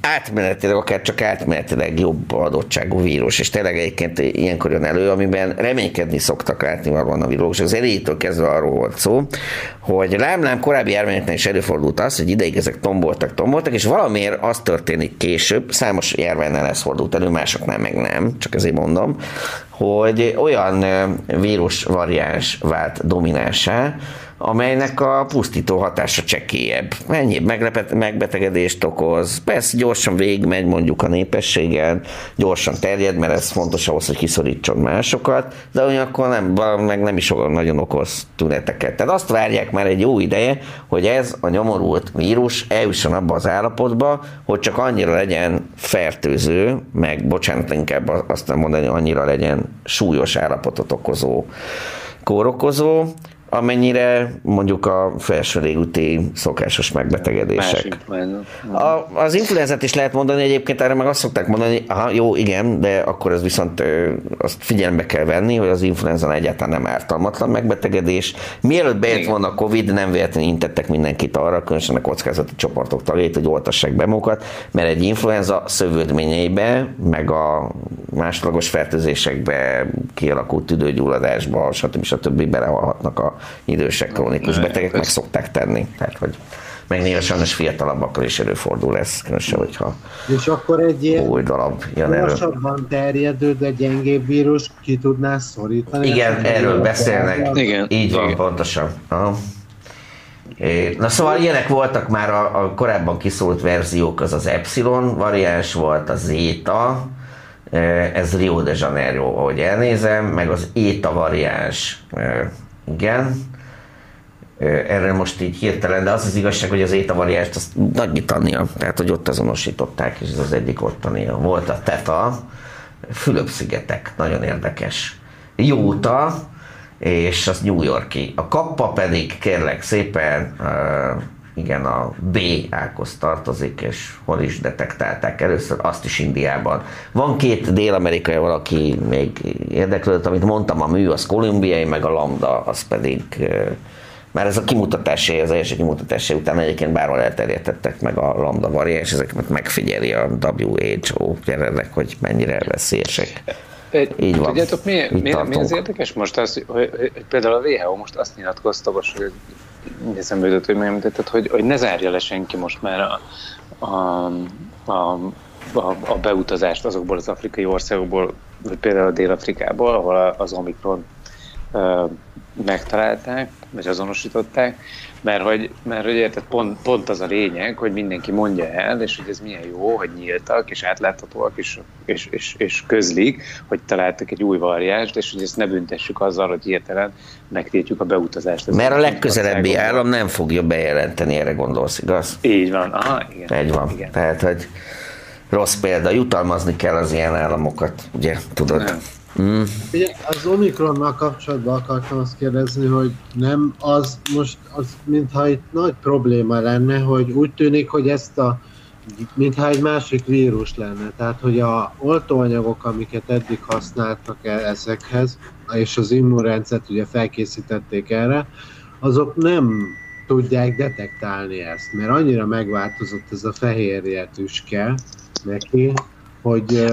átmenetileg, akár csak átmenetileg jobb adottságú vírus, és tényleg egyébként ilyenkor jön elő, amiben reménykedni szoktak látni valóban a virológusok. Az elejétől kezdve arról volt szó, hogy lám-lám korábbi járványoknál is előfordult az, hogy ideig ezek tomboltak, tomboltak, és valamiért az történik később, számos járványnál ez fordult elő, másoknál meg nem, csak ezért mondom, hogy olyan vírus variáns vált dominánsá, amelynek a pusztító hatása csekélyebb. Ennyibb meglepet, megbetegedést okoz. Persze gyorsan végigmegy mondjuk a népességen, gyorsan terjed, mert ez fontos ahhoz, hogy kiszorítson másokat, de ugyanakkor nem, meg nem is nagyon okoz tüneteket. Tehát azt várják már egy jó ideje, hogy ez a nyomorult vírus eljusson abba az állapotba, hogy csak annyira legyen fertőző, meg bocsánat, inkább azt nem mondani, annyira legyen súlyos állapotot okozó kórokozó, amennyire mondjuk a felső légúti szokásos megbetegedések. A, az influenzát is lehet mondani, egyébként erre meg azt szokták mondani, aha, jó, igen, de akkor ez viszont azt figyelembe kell venni, hogy az influenza egyáltalán nem ártalmatlan megbetegedés. Mielőtt bejött volna a Covid, nem véletlenül intettek mindenkit arra, különösen a kockázati csoportok tagjait, hogy oltassák be magukat, mert egy influenza szövődményeibe, meg a másodlagos fertőzésekbe, kialakult tüdőgyulladásba, stb. stb. belehalhatnak a idősek krónikus betegek, meg szokták tenni. Tehát, hogy meg néha sajnos fiatalabbakkal is előfordul ez, különösen, hogyha És akkor egy ilyen oldalabb jön elő. terjedő, de gyengébb vírus ki tudná szorítani? Igen, erről beszélnek. Igen. Így van, Igen. pontosan. Aha. Na szóval ilyenek voltak már a, a korábban kiszólt verziók, az az Epsilon variáns volt, a Zeta, eh, ez Rio de Janeiro, ahogy elnézem, meg az Eta variáns, eh, igen. Erről most így hirtelen, de az az igazság, hogy az Eta variánst azt Nagy-Britannia, tehát hogy ott azonosították, és ez az egyik ottani. Volt a Teta, Fülöp-szigetek, nagyon érdekes. Jóta, és az New Yorki. A kappa pedig kérlek szépen, igen, a B ághoz tartozik, és hol is detektálták először, azt is Indiában. Van két dél-amerikai valaki még érdeklődött, amit mondtam, a mű az kolumbiai, meg a lambda, az pedig már ez a kimutatásé, az első kimutatásé után egyébként bárhol elterjedtettek meg a lambda variáns, ezeket megfigyeli a WHO jelenleg, hogy mennyire veszélyesek. Így van. Tudjátok, mi, mi, mi az érdekes most az, hogy, hogy, hogy például a WHO most azt nyilatkozta, hogy eszembe jutott, hogy megemlítetted, hogy, hogy ne zárja le senki most már a, a, a, a, a beutazást azokból az afrikai országokból, vagy például a Dél-Afrikából, ahol az Omikron ö, megtalálták, vagy azonosították, mert hogy, mert hogy érted, pont, pont az a lényeg, hogy mindenki mondja el, és hogy ez milyen jó, hogy nyíltak, és átláthatóak, és, és, és, és közlik, hogy találtak egy új variást, és hogy ezt ne büntessük azzal, hogy hirtelen megtiltjuk a beutazást. az Mert a legközelebbi állam nem fogja bejelenteni, erre gondolsz, igaz? Így van, aha, igen. Egy van. Tehát, hogy rossz példa, jutalmazni kell az ilyen államokat, ugye, tudod? Nem. Mm. Ugye, az Omikronnal kapcsolatban akartam azt kérdezni, hogy nem az most, az, mintha itt nagy probléma lenne, hogy úgy tűnik, hogy ezt a mintha egy másik vírus lenne. Tehát, hogy a oltóanyagok, amiket eddig használtak e- ezekhez, és az immunrendszert ugye felkészítették erre, azok nem tudják detektálni ezt, mert annyira megváltozott ez a fehérje tüske neki, hogy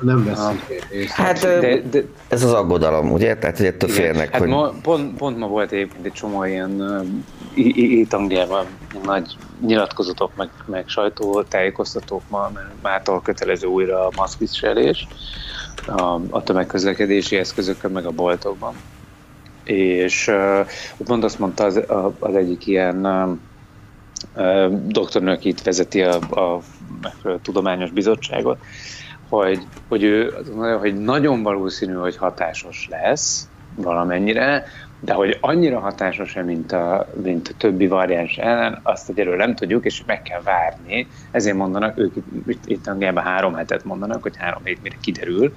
nem veszik észre. Hát de, de, ez az aggodalom, ugye? Tehát, hogy ettől félnek, hát hogy... ma, pont, pont ma volt egyébként egy csomó ilyen itt Angliában nagy nyilatkozatok, meg, meg sajtótájékoztatók ma, mert mától kötelező újra a maszkviselés a, a tömegközlekedési eszközökön, meg a boltokban. És uh, pont azt mondta az, az egyik ilyen uh, uh, doktornő, aki itt vezeti a, a, a tudományos bizottságot, hogy, hogy ő hogy nagyon valószínű, hogy hatásos lesz valamennyire, de hogy annyira hatásos-e, mint a, mint a többi variáns ellen, azt egyelőre nem tudjuk, és meg kell várni. Ezért mondanak, ők itt, itt Angliában három hetet mondanak, hogy három hét mire kiderül,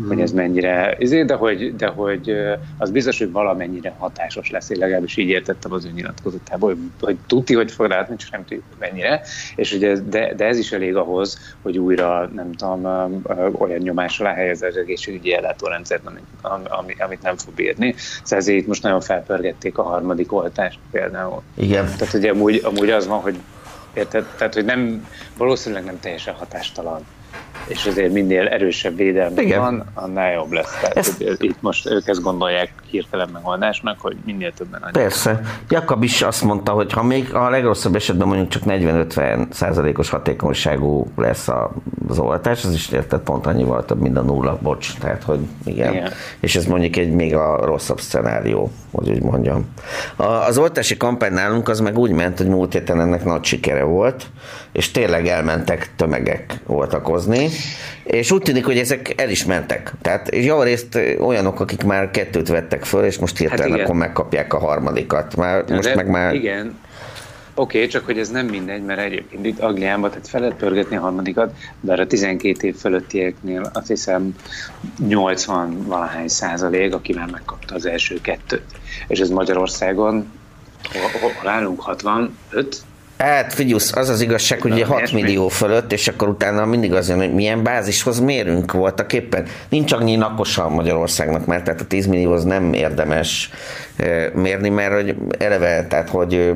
mm. hogy ez mennyire, ezért, de hogy, de hogy az biztos, hogy valamennyire hatásos lesz. Én legalábbis így értettem az ő nyilatkozatából, hogy, hogy tudti, hogy fog látni, csak nem tudjuk, mennyire. És ugye, de, de ez is elég ahhoz, hogy újra, nem tudom, olyan nyomás alá helyez az egészségügyi ellátórendszert, amit, ami, amit nem fog bírni. Szóval ezért itt most nagyon felpörgették a harmadik oltást például. Igen. Tehát ugye amúgy, amúgy az van, hogy érted? Tehát, hogy nem, valószínűleg nem teljesen hatástalan. És azért minél erősebb védelme Igen. van, annál jobb lesz. Tehát Ezt- itt most ők ezt gondolják hirtelen megoldásnak, hogy minél többen annyi. Persze. Jakab is azt mondta, hogy ha még a legrosszabb esetben mondjuk csak 40-50 százalékos hatékonyságú lesz az oltás, az is érted pont annyival több, mint a nulla, bocs. Tehát, hogy igen. Igen. És ez mondjuk egy még a rosszabb szenárió, hogy úgy mondjam. A, az oltási kampány nálunk az meg úgy ment, hogy múlt héten ennek nagy sikere volt, és tényleg elmentek tömegek oltakozni, és úgy tűnik, hogy ezek el is mentek. Tehát javarészt olyanok, akik már kettőt vettek föl, és most hirtelen Hát igen. akkor megkapják a harmadikat. Már, most De meg már... Igen. Oké, okay, csak hogy ez nem mindegy, mert egyébként itt Angliában, tehát fel lehet pörgetni a harmadikat, bár a 12 év fölöttieknél azt hiszem 80 valahány százalék, aki már megkapta az első kettőt. És ez Magyarországon, hol, hol, hol állunk, 65? Hát figyelsz, az az igazság, hogy ugye 6 millió fölött, és akkor utána mindig az jön, hogy milyen bázishoz mérünk voltak éppen. Nincs annyi lakosa Magyarországnak, mert tehát a 10 millió az nem érdemes mérni, mert hogy eleve, tehát hogy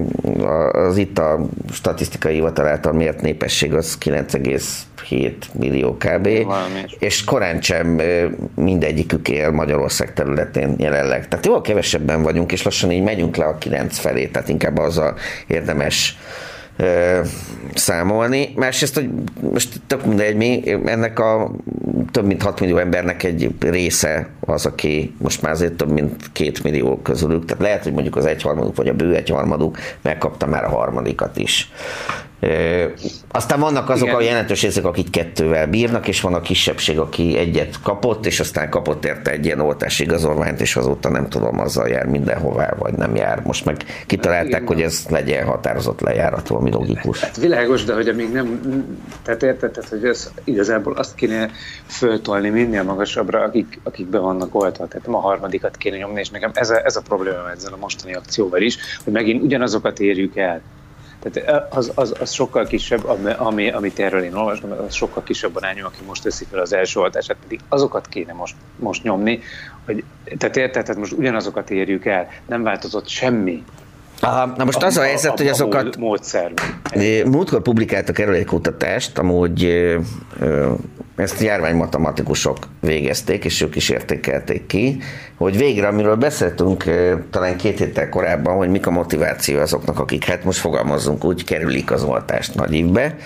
az itt a statisztikai hivatal által mért népesség az 9,7 millió kb. És korán sem mindegyikük él Magyarország területén jelenleg. Tehát jól kevesebben vagyunk, és lassan így megyünk le a 9 felé, tehát inkább az a érdemes számolni. Másrészt, hogy most tök mindegy, mi ennek a több mint 6 millió embernek egy része az, aki most már azért több mint 2 millió közülük, tehát lehet, hogy mondjuk az egyharmaduk, vagy a bő egyharmaduk megkapta már a harmadikat is. Aztán vannak azok Igen. a jelentős részek, akik kettővel bírnak, és van a kisebbség, aki egyet kapott, és aztán kapott érte egy ilyen oltási igazolványt, és azóta nem tudom, azzal jár mindenhová, vagy nem jár. Most meg kitalálták, Igen. hogy ez legyen határozott lejáratú, ami logikus. Hát világos, de hogy még nem, tehát érted, tehát, hogy ez igazából azt kéne föltolni minél magasabbra, akik, akik be vannak oltva, tehát nem a harmadikat kéne nyomni, és nekem ez a, ez a probléma ezzel a mostani akcióval is, hogy megint ugyanazokat érjük el. Tehát az, az, az sokkal kisebb, ami, ami, amit erről én olvastam, az sokkal kisebb arányú, aki most teszi fel az első oltását, pedig azokat kéne most, most nyomni, hogy, tehát érted, tehát most ugyanazokat érjük el, nem változott semmi. Aha, na most az a helyzet, hogy azokat- mód- módszerben. Múltkor publikáltak erről egy kutatást, amúgy ezt járványmatematikusok végezték, és ők is értékelték ki, hogy végre, amiről beszéltünk talán két héttel korábban, hogy mik a motiváció azoknak, akik hát most fogalmazzunk úgy, kerülik az oltást nagy évbe,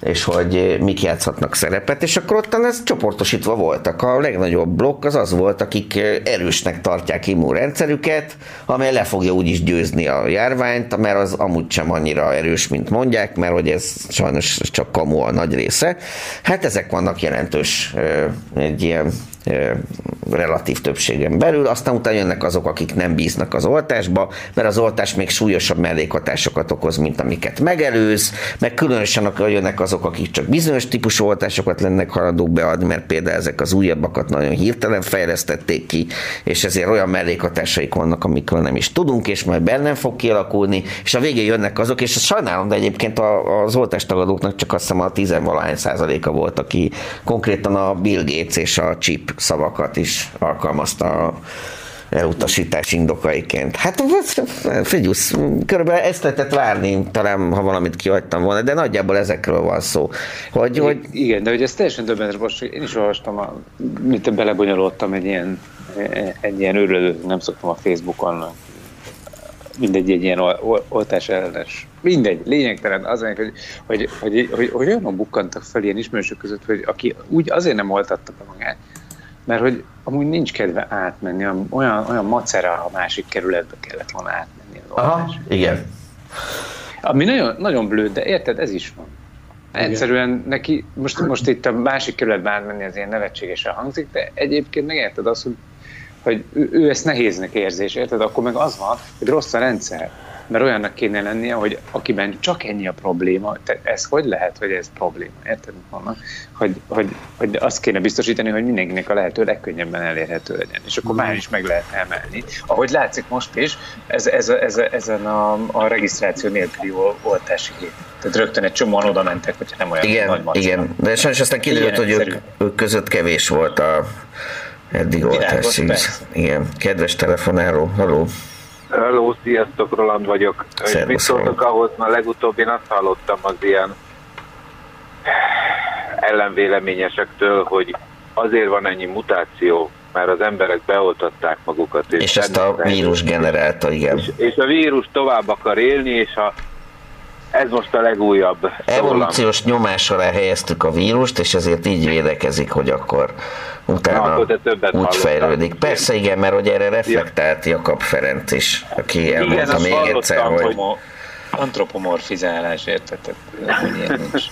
és hogy mik játszhatnak szerepet, és akkor ottan ez csoportosítva voltak. A legnagyobb blokk az az volt, akik erősnek tartják immunrendszerüket, amely le fogja úgyis győzni a járványt, mert az amúgy sem annyira erős, mint mondják, mert hogy ez sajnos csak kamu a nagy része. Hát ezek vannak jelentős egy ilyen relatív többségen belül, aztán utána jönnek azok, akik nem bíznak az oltásba, mert az oltás még súlyosabb mellékhatásokat okoz, mint amiket megelőz, meg különösen akkor jönnek azok, akik csak bizonyos típusú oltásokat lennek haladók beadni, mert például ezek az újabbakat nagyon hirtelen fejlesztették ki, és ezért olyan mellékhatásaik vannak, amikről nem is tudunk, és majd bennem fog kialakulni, és a végén jönnek azok, és sajnálom, de egyébként az oltástagadóknak csak azt hiszem a tizenvalahány százaléka volt, aki konkrétan a Bill Gates és a chip szavakat is alkalmazta a elutasítás indokaiként. Hát figyelsz, körülbelül ezt lehetett várni, talán ha valamit kihagytam volna, de nagyjából ezekről van szó. Hogy, hogy... Igen, de hogy ez teljesen döbbenetes, most én is olvastam, a, mint belebonyolódtam egy ilyen, egy ilyen őrülő, nem szoktam a Facebookon, mindegy, egy ilyen oltás ellenes. Mindegy, lényegtelen. Az, hogy, hogy, hogy, hogy, hogy, hogy olyanok bukkantak fel ilyen ismerősök között, hogy aki úgy azért nem oltatta be magát, mert hogy amúgy nincs kedve átmenni, olyan, olyan macera a másik kerületbe kellett volna átmenni. Az Aha, igen. Ami nagyon, nagyon blőd, de érted, ez is van. Egyszerűen neki, most, most itt a másik kerületbe átmenni az ilyen nevetségesen hangzik, de egyébként megérted azt, hogy, hogy ő, ő ezt nehéznek érzi, és érted, akkor meg az van, hogy rossz a rendszer mert olyannak kéne lennie, hogy akiben csak ennyi a probléma, te ez hogy lehet, hogy ez probléma, érted? Hogy, hogy, hogy azt kéne biztosítani, hogy mindenkinek a lehető legkönnyebben elérhető legyen, és akkor már is meg lehet emelni. Ahogy látszik most is, ez, ez, ez, ezen a, a regisztráció nélküli oltási hét. Tehát rögtön egy csomóan oda mentek, hogyha nem olyan igen, nagy macska. Igen, de sajnos aztán kiderült, hogy ők, ők között kevés volt a eddig oltás. Igen, kedves telefonáló, haló. Hello, sziasztok, Roland vagyok. És mit szóltok ahhoz, mert legutóbb én azt hallottam az ilyen ellenvéleményesektől, hogy azért van ennyi mutáció, mert az emberek beoltatták magukat. És, és ezt a vírus generálta, igen. És, és a vírus tovább akar élni, és a, ez most a legújabb. Evolúciós nyomás alá helyeztük a vírust, és ezért így védekezik, hogy akkor utána Na, akkor úgy fejlődik. Persze igen, mert hogy erre reflektált Jakab Ferenc is, aki elmondta még egyszer, hogy... Antropomorfizálás, érted?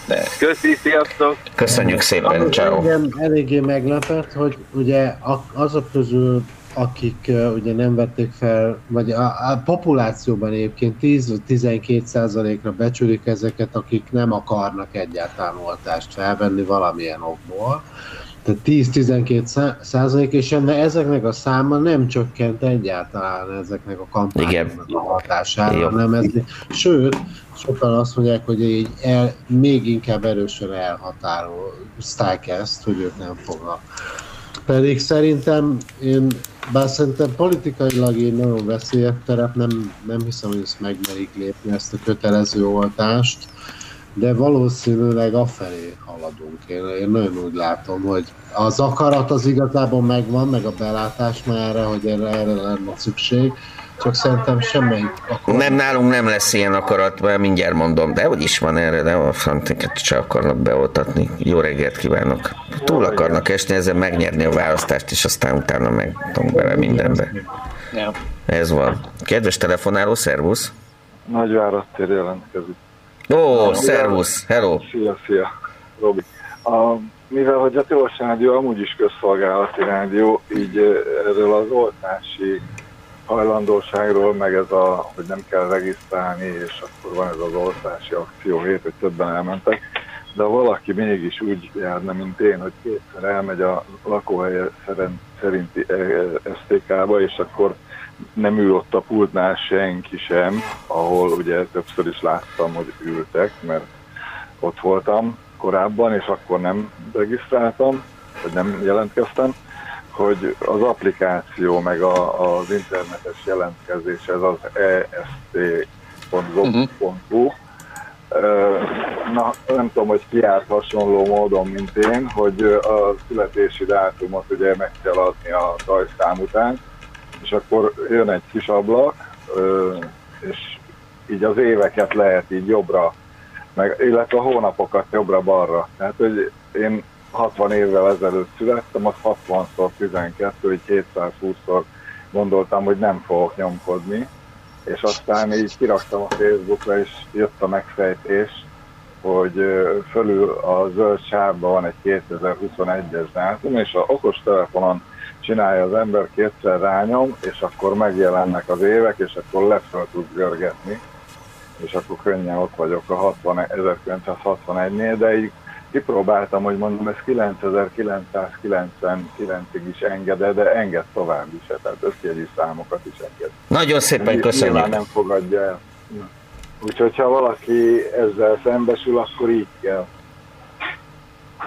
De... Köszi, sziasztok! Köszönjük szépen, ciao. Engem eléggé meglepett, hogy ugye azok közül akik uh, ugye nem vették fel, vagy a, a populációban egyébként 10-12 százalékra becsülik ezeket, akik nem akarnak egyáltalán oltást felvenni valamilyen okból. Tehát 10-12 százalék, és enne, ezeknek a száma nem csökkent egyáltalán ezeknek a kampányoknak a hatására, hanem ez, sőt, sokan azt mondják, hogy így el, még inkább erősen elhatározták ezt, hogy ők nem fognak. Pedig szerintem én bár szerintem politikailag én nagyon veszélyes terep, nem, nem hiszem, hogy ezt megmerik lépni, ezt a kötelező oltást, de valószínűleg afelé haladunk. Én, én nagyon úgy látom, hogy az akarat az igazából megvan, meg a belátás már erre, hogy erre, erre lenne szükség, csak szerintem semmelyik akarat. Nem, nálunk nem lesz ilyen akarat, mert mindjárt mondom, de hogy is van erre, de a frantiket se akarnak beoltatni. Jó reggelt kívánok! Túl akarnak esni, ezen megnyerni a választást, és aztán utána meg bele mindenbe. Ja. Ez van. Kedves telefonáló, szervusz! Nagyvárad jelentkezik. Ó, szervusz, hello! Szia, szia, Robi. A, mivel hogy a Tilos Rádió amúgy is közszolgálati rádió, így erről az oltási hajlandóságról, meg ez a, hogy nem kell regisztrálni, és akkor van ez az oltási akció hét, hogy többen elmentek. De ha valaki mégis úgy járna, mint én, hogy kétszer elmegy a lakóhelye szerinti STK-ba, és akkor nem ül ott a pultnál senki sem, ahol ugye többször is láttam, hogy ültek, mert ott voltam korábban, és akkor nem regisztráltam, vagy nem jelentkeztem, hogy az applikáció meg a, az internetes jelentkezés, ez az est.zob.hu, Na, nem tudom, hogy ki járt hasonló módon, mint én, hogy a születési dátumot ugye meg kell adni a rajzszám után, és akkor jön egy kis ablak, és így az éveket lehet így jobbra, meg, illetve a hónapokat jobbra-balra. Tehát, hogy én 60 évvel ezelőtt születtem, az 60-szor 12, hogy 220-szor gondoltam, hogy nem fogok nyomkodni, és aztán így kiraktam a Facebookra, és jött a megfejtés, hogy fölül a zöld sávban van egy 2021-es dátum, és a okos telefonon csinálja az ember, kétszer rányom, és akkor megjelennek az évek, és akkor leföl tud görgetni, és akkor könnyen ott vagyok a 60, 1961-nél, de így kipróbáltam, hogy mondom, ez 9999-ig is enged, de enged tovább is, tehát összjegyű számokat is enged. Nagyon szépen Nyilván köszönjük. nem fogadja el. Úgyhogy ha valaki ezzel szembesül, akkor így kell.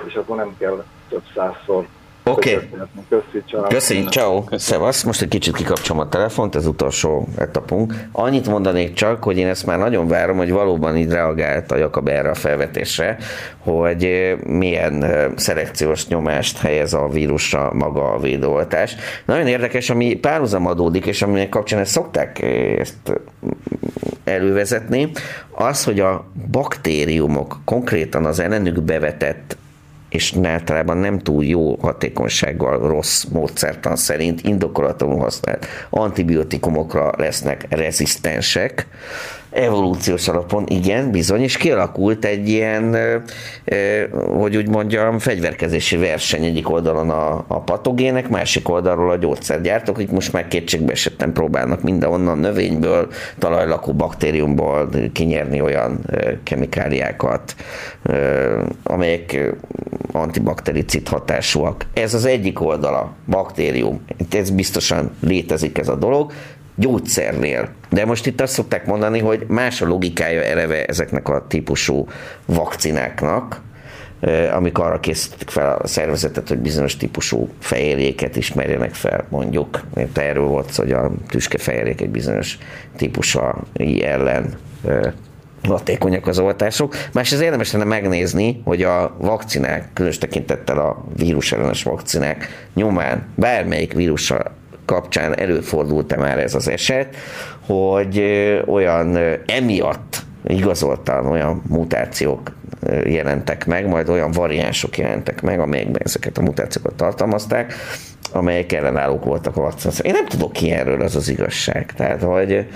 És akkor nem kell több százszor. Oké. köszöntetni. Köszi, ciao. Köszi, ciao, szevasz. Most egy kicsit kikapcsolom a telefont, ez utolsó etapunk. Annyit mondanék csak, hogy én ezt már nagyon várom, hogy valóban így reagált a Jakab erre a felvetésre, hogy eh, milyen eh, szelekciós nyomást helyez a vírusra maga a védőoltás. Nagyon érdekes, ami párhuzam adódik, és aminek kapcsán ezt szokták eh, ezt elővezetni, az, hogy a baktériumok konkrétan az ellenük bevetett és általában nem túl jó hatékonysággal, rossz módszertan szerint indokolatlanul használt antibiotikumokra lesznek rezisztensek. Evolúciós alapon igen, bizony, és kialakult egy ilyen, hogy úgy mondjam, fegyverkezési verseny egyik oldalon a, a patogének, másik oldalról a gyógyszergyártók, akik most már kétségbe esetten próbálnak mindenhonnan növényből, talajlakó baktériumból kinyerni olyan kemikáliákat, amelyek antibaktericid hatásúak. Ez az egyik oldala, baktérium. Ez biztosan létezik ez a dolog gyógyszernél. De most itt azt szokták mondani, hogy más a logikája eleve ezeknek a típusú vakcináknak, amik arra készítik fel a szervezetet, hogy bizonyos típusú fehérjéket ismerjenek fel, mondjuk. Mert erről volt hogy a tüskefehérjék egy bizonyos típusa ellen hatékonyak az oltások. Másrészt érdemes lenne megnézni, hogy a vakcinák, különös tekintettel a vírusellenes vakcinák nyomán bármelyik vírussal kapcsán előfordult-e már ez az eset, hogy olyan emiatt igazoltan olyan mutációk jelentek meg, majd olyan variánsok jelentek meg, amelyekben ezeket a mutációkat tartalmazták, amelyek ellenállók voltak a vakcinát. Én nem tudok ilyenről, az az igazság. Tehát, hogy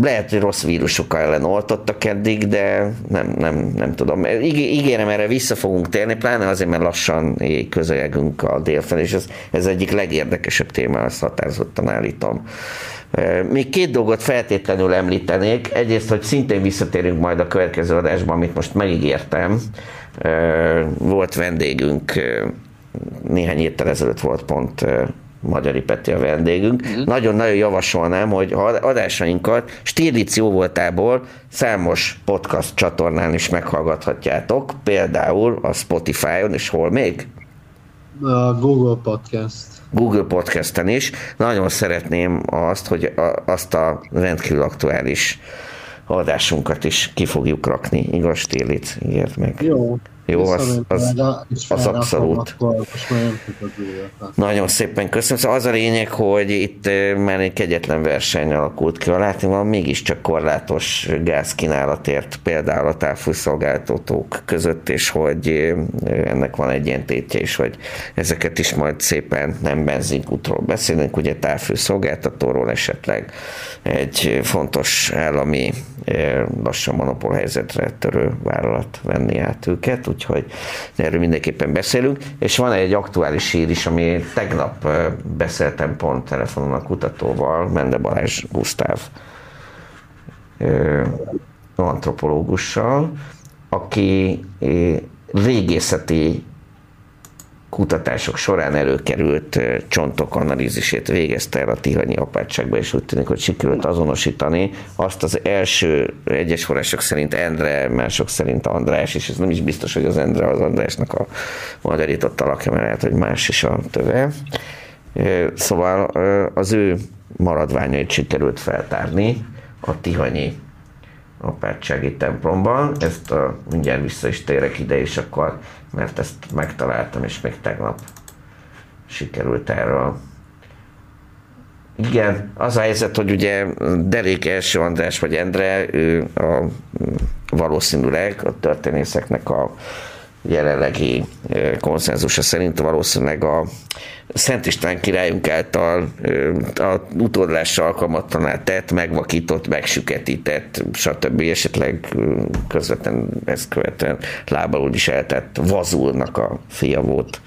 lehet, hogy rossz vírusokkal ellen oltottak eddig, de nem, nem, nem tudom. Íg- Ígérem, erre vissza fogunk térni, pláne azért, mert lassan közelegünk a délfelé, és ez, ez egyik legérdekesebb téma, azt határozottan állítom. Még két dolgot feltétlenül említenék. Egyrészt, hogy szintén visszatérünk majd a következő adásban, amit most megígértem. Volt vendégünk, néhány héttel ezelőtt volt pont Magyari Peti a vendégünk. Nagyon-nagyon javasolnám, hogy ha adásainkat Stirlitz jó voltából számos podcast csatornán is meghallgathatjátok, például a Spotify-on, és hol még? A Google Podcast. Google Podcasten is. Nagyon szeretném azt, hogy a, azt a rendkívül aktuális adásunkat is ki fogjuk rakni. Igaz, Stirlitz? Ígért meg. Jó. Jó, az, az, az abszolút. Nagyon szépen köszönöm. Szóval az a lényeg, hogy itt már egy kegyetlen verseny alakult ki. A látni van mégiscsak korlátos gázkínálatért például a távfűszolgáltatók között, és hogy ennek van egy ilyen tétje is, hogy ezeket is majd szépen nem benzinkútról beszélünk, ugye távfűszolgáltatóról esetleg egy fontos állami lassan monopól helyzetre törő vállalat venni át őket, úgyhogy erről mindenképpen beszélünk, és van egy aktuális hír is, ami tegnap beszéltem pont telefonon a kutatóval, Mende Balázs Gusztáv antropológussal, aki régészeti kutatások során előkerült csontok analízisét végezte el a Tihanyi apátságban, és úgy tűnik, hogy sikerült azonosítani azt az első egyes források szerint Endre, mások szerint András, és ez nem is biztos, hogy az Endre az Andrásnak a magyarított alakja, mert lehet, hogy más is a töve. Szóval az ő maradványait sikerült feltárni a Tihanyi apátsági templomban. Ezt a, mindjárt vissza is térek ide, és akkor, mert ezt megtaláltam, és még tegnap sikerült erről. Igen, az a helyzet, hogy ugye Derék első András vagy Endre, ő a, valószínűleg a történészeknek a jelenlegi konszenzusa szerint valószínűleg a Szent István királyunk által a utódlásra alkalmatlaná tett, megvakított, megsüketített, stb. esetleg közvetlen ezt követően lábalul is eltett Vazulnak a fia volt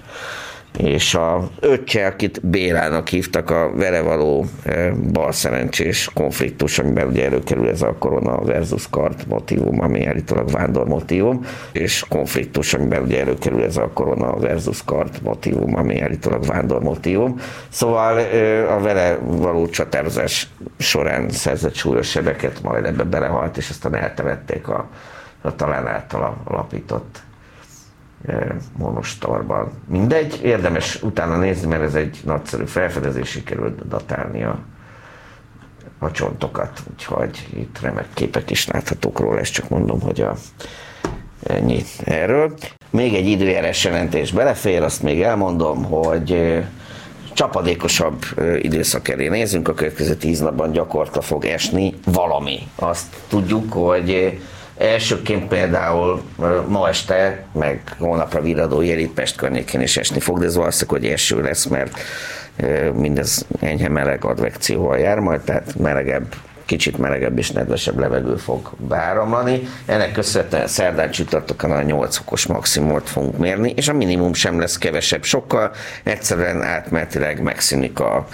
és a öccse, akit Bélának hívtak, a vele való e, balszerencsés konfliktus, amiben ugye előkerül ez a korona versus kart motivum, ami állítólag vándor motivum, és konfliktus, amiben ugye előkerül ez a korona versus kart motivum, ami állítólag vándor motivum. Szóval e, a vele való csatározás során szerzett súlyos sebeket, majd ebbe belehalt, és aztán eltemették a, a talán általa alapított monostorban. Mindegy, érdemes utána nézni, mert ez egy nagyszerű felfedezés, sikerült datálni a, a csontokat, úgyhogy itt remek képek is láthatók róla, és csak mondom, hogy a, ennyi erről. Még egy időjárás jelentés belefér, azt még elmondom, hogy csapadékosabb időszak elé nézünk, a következő tíz napban gyakorta fog esni valami. Azt tudjuk, hogy Elsőként például ma este, meg holnapra viradó jel itt Pest környékén is esni fog, de ez valószínűleg, hogy eső lesz, mert mindez enyhe meleg advekcióval jár majd, tehát melegebb kicsit melegebb és nedvesebb levegő fog beáramlani. Ennek köszönhetően szerdán csütörtökön a 8 fokos maximumot fogunk mérni, és a minimum sem lesz kevesebb sokkal, egyszerűen átmenetileg megszűnik a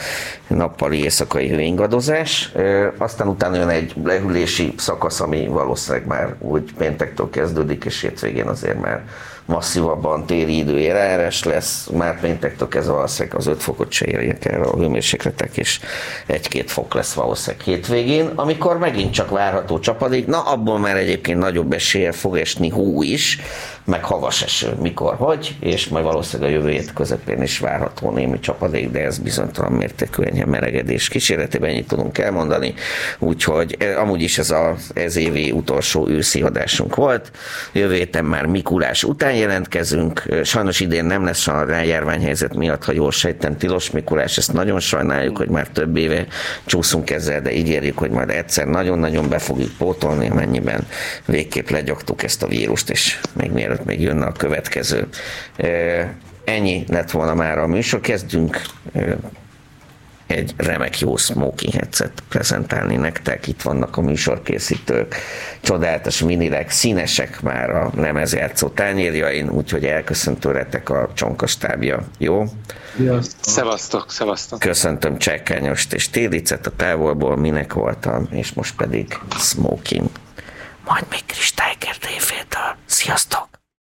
nappali éjszakai hőingadozás. Aztán utána jön egy lehűlési szakasz, ami valószínűleg már úgy péntektől kezdődik, és hétvégén azért már masszívabban téri időjárás lesz, már péntektől kezdve valószínűleg az 5 fokot se érjek el a hőmérsékletek, és egy-két fok lesz valószínűleg hétvégén, amikor megint csak várható csapadék, na abból már egyébként nagyobb esélye fog esni hó is, meg havas eső, mikor, hogy, és majd valószínűleg a jövő hét közepén is várható némi csapadék, de ez bizonytalan mértékű enyhe melegedés kísérletében ennyit tudunk elmondani, úgyhogy eh, amúgy is ez az ez évi utolsó őszi adásunk volt, jövő héten már Mikulás után jelentkezünk, eh, sajnos idén nem lesz a rájárványhelyzet miatt, ha jól sejtem, tilos Mikulás, ezt nagyon sajnáljuk, hogy már több éve csúszunk ezzel, de ígérjük, hogy majd egyszer nagyon-nagyon be fogjuk pótolni, amennyiben végképp legyaktuk ezt a vírust, és még mielőtt mielőtt még jönne a következő. Ennyi lett volna már a műsor. Kezdünk egy remek jó smoking headset prezentálni nektek. Itt vannak a műsorkészítők, csodálatos minirek, színesek már a lemezjátszó tányérjain, úgyhogy elköszöntőletek a csonkastábja. Jó? Szevasztok, szevasztok. Köszöntöm Csekkányost és Télicet a távolból, minek voltam, és most pedig smoking. Majd még Kristály Sziasztok!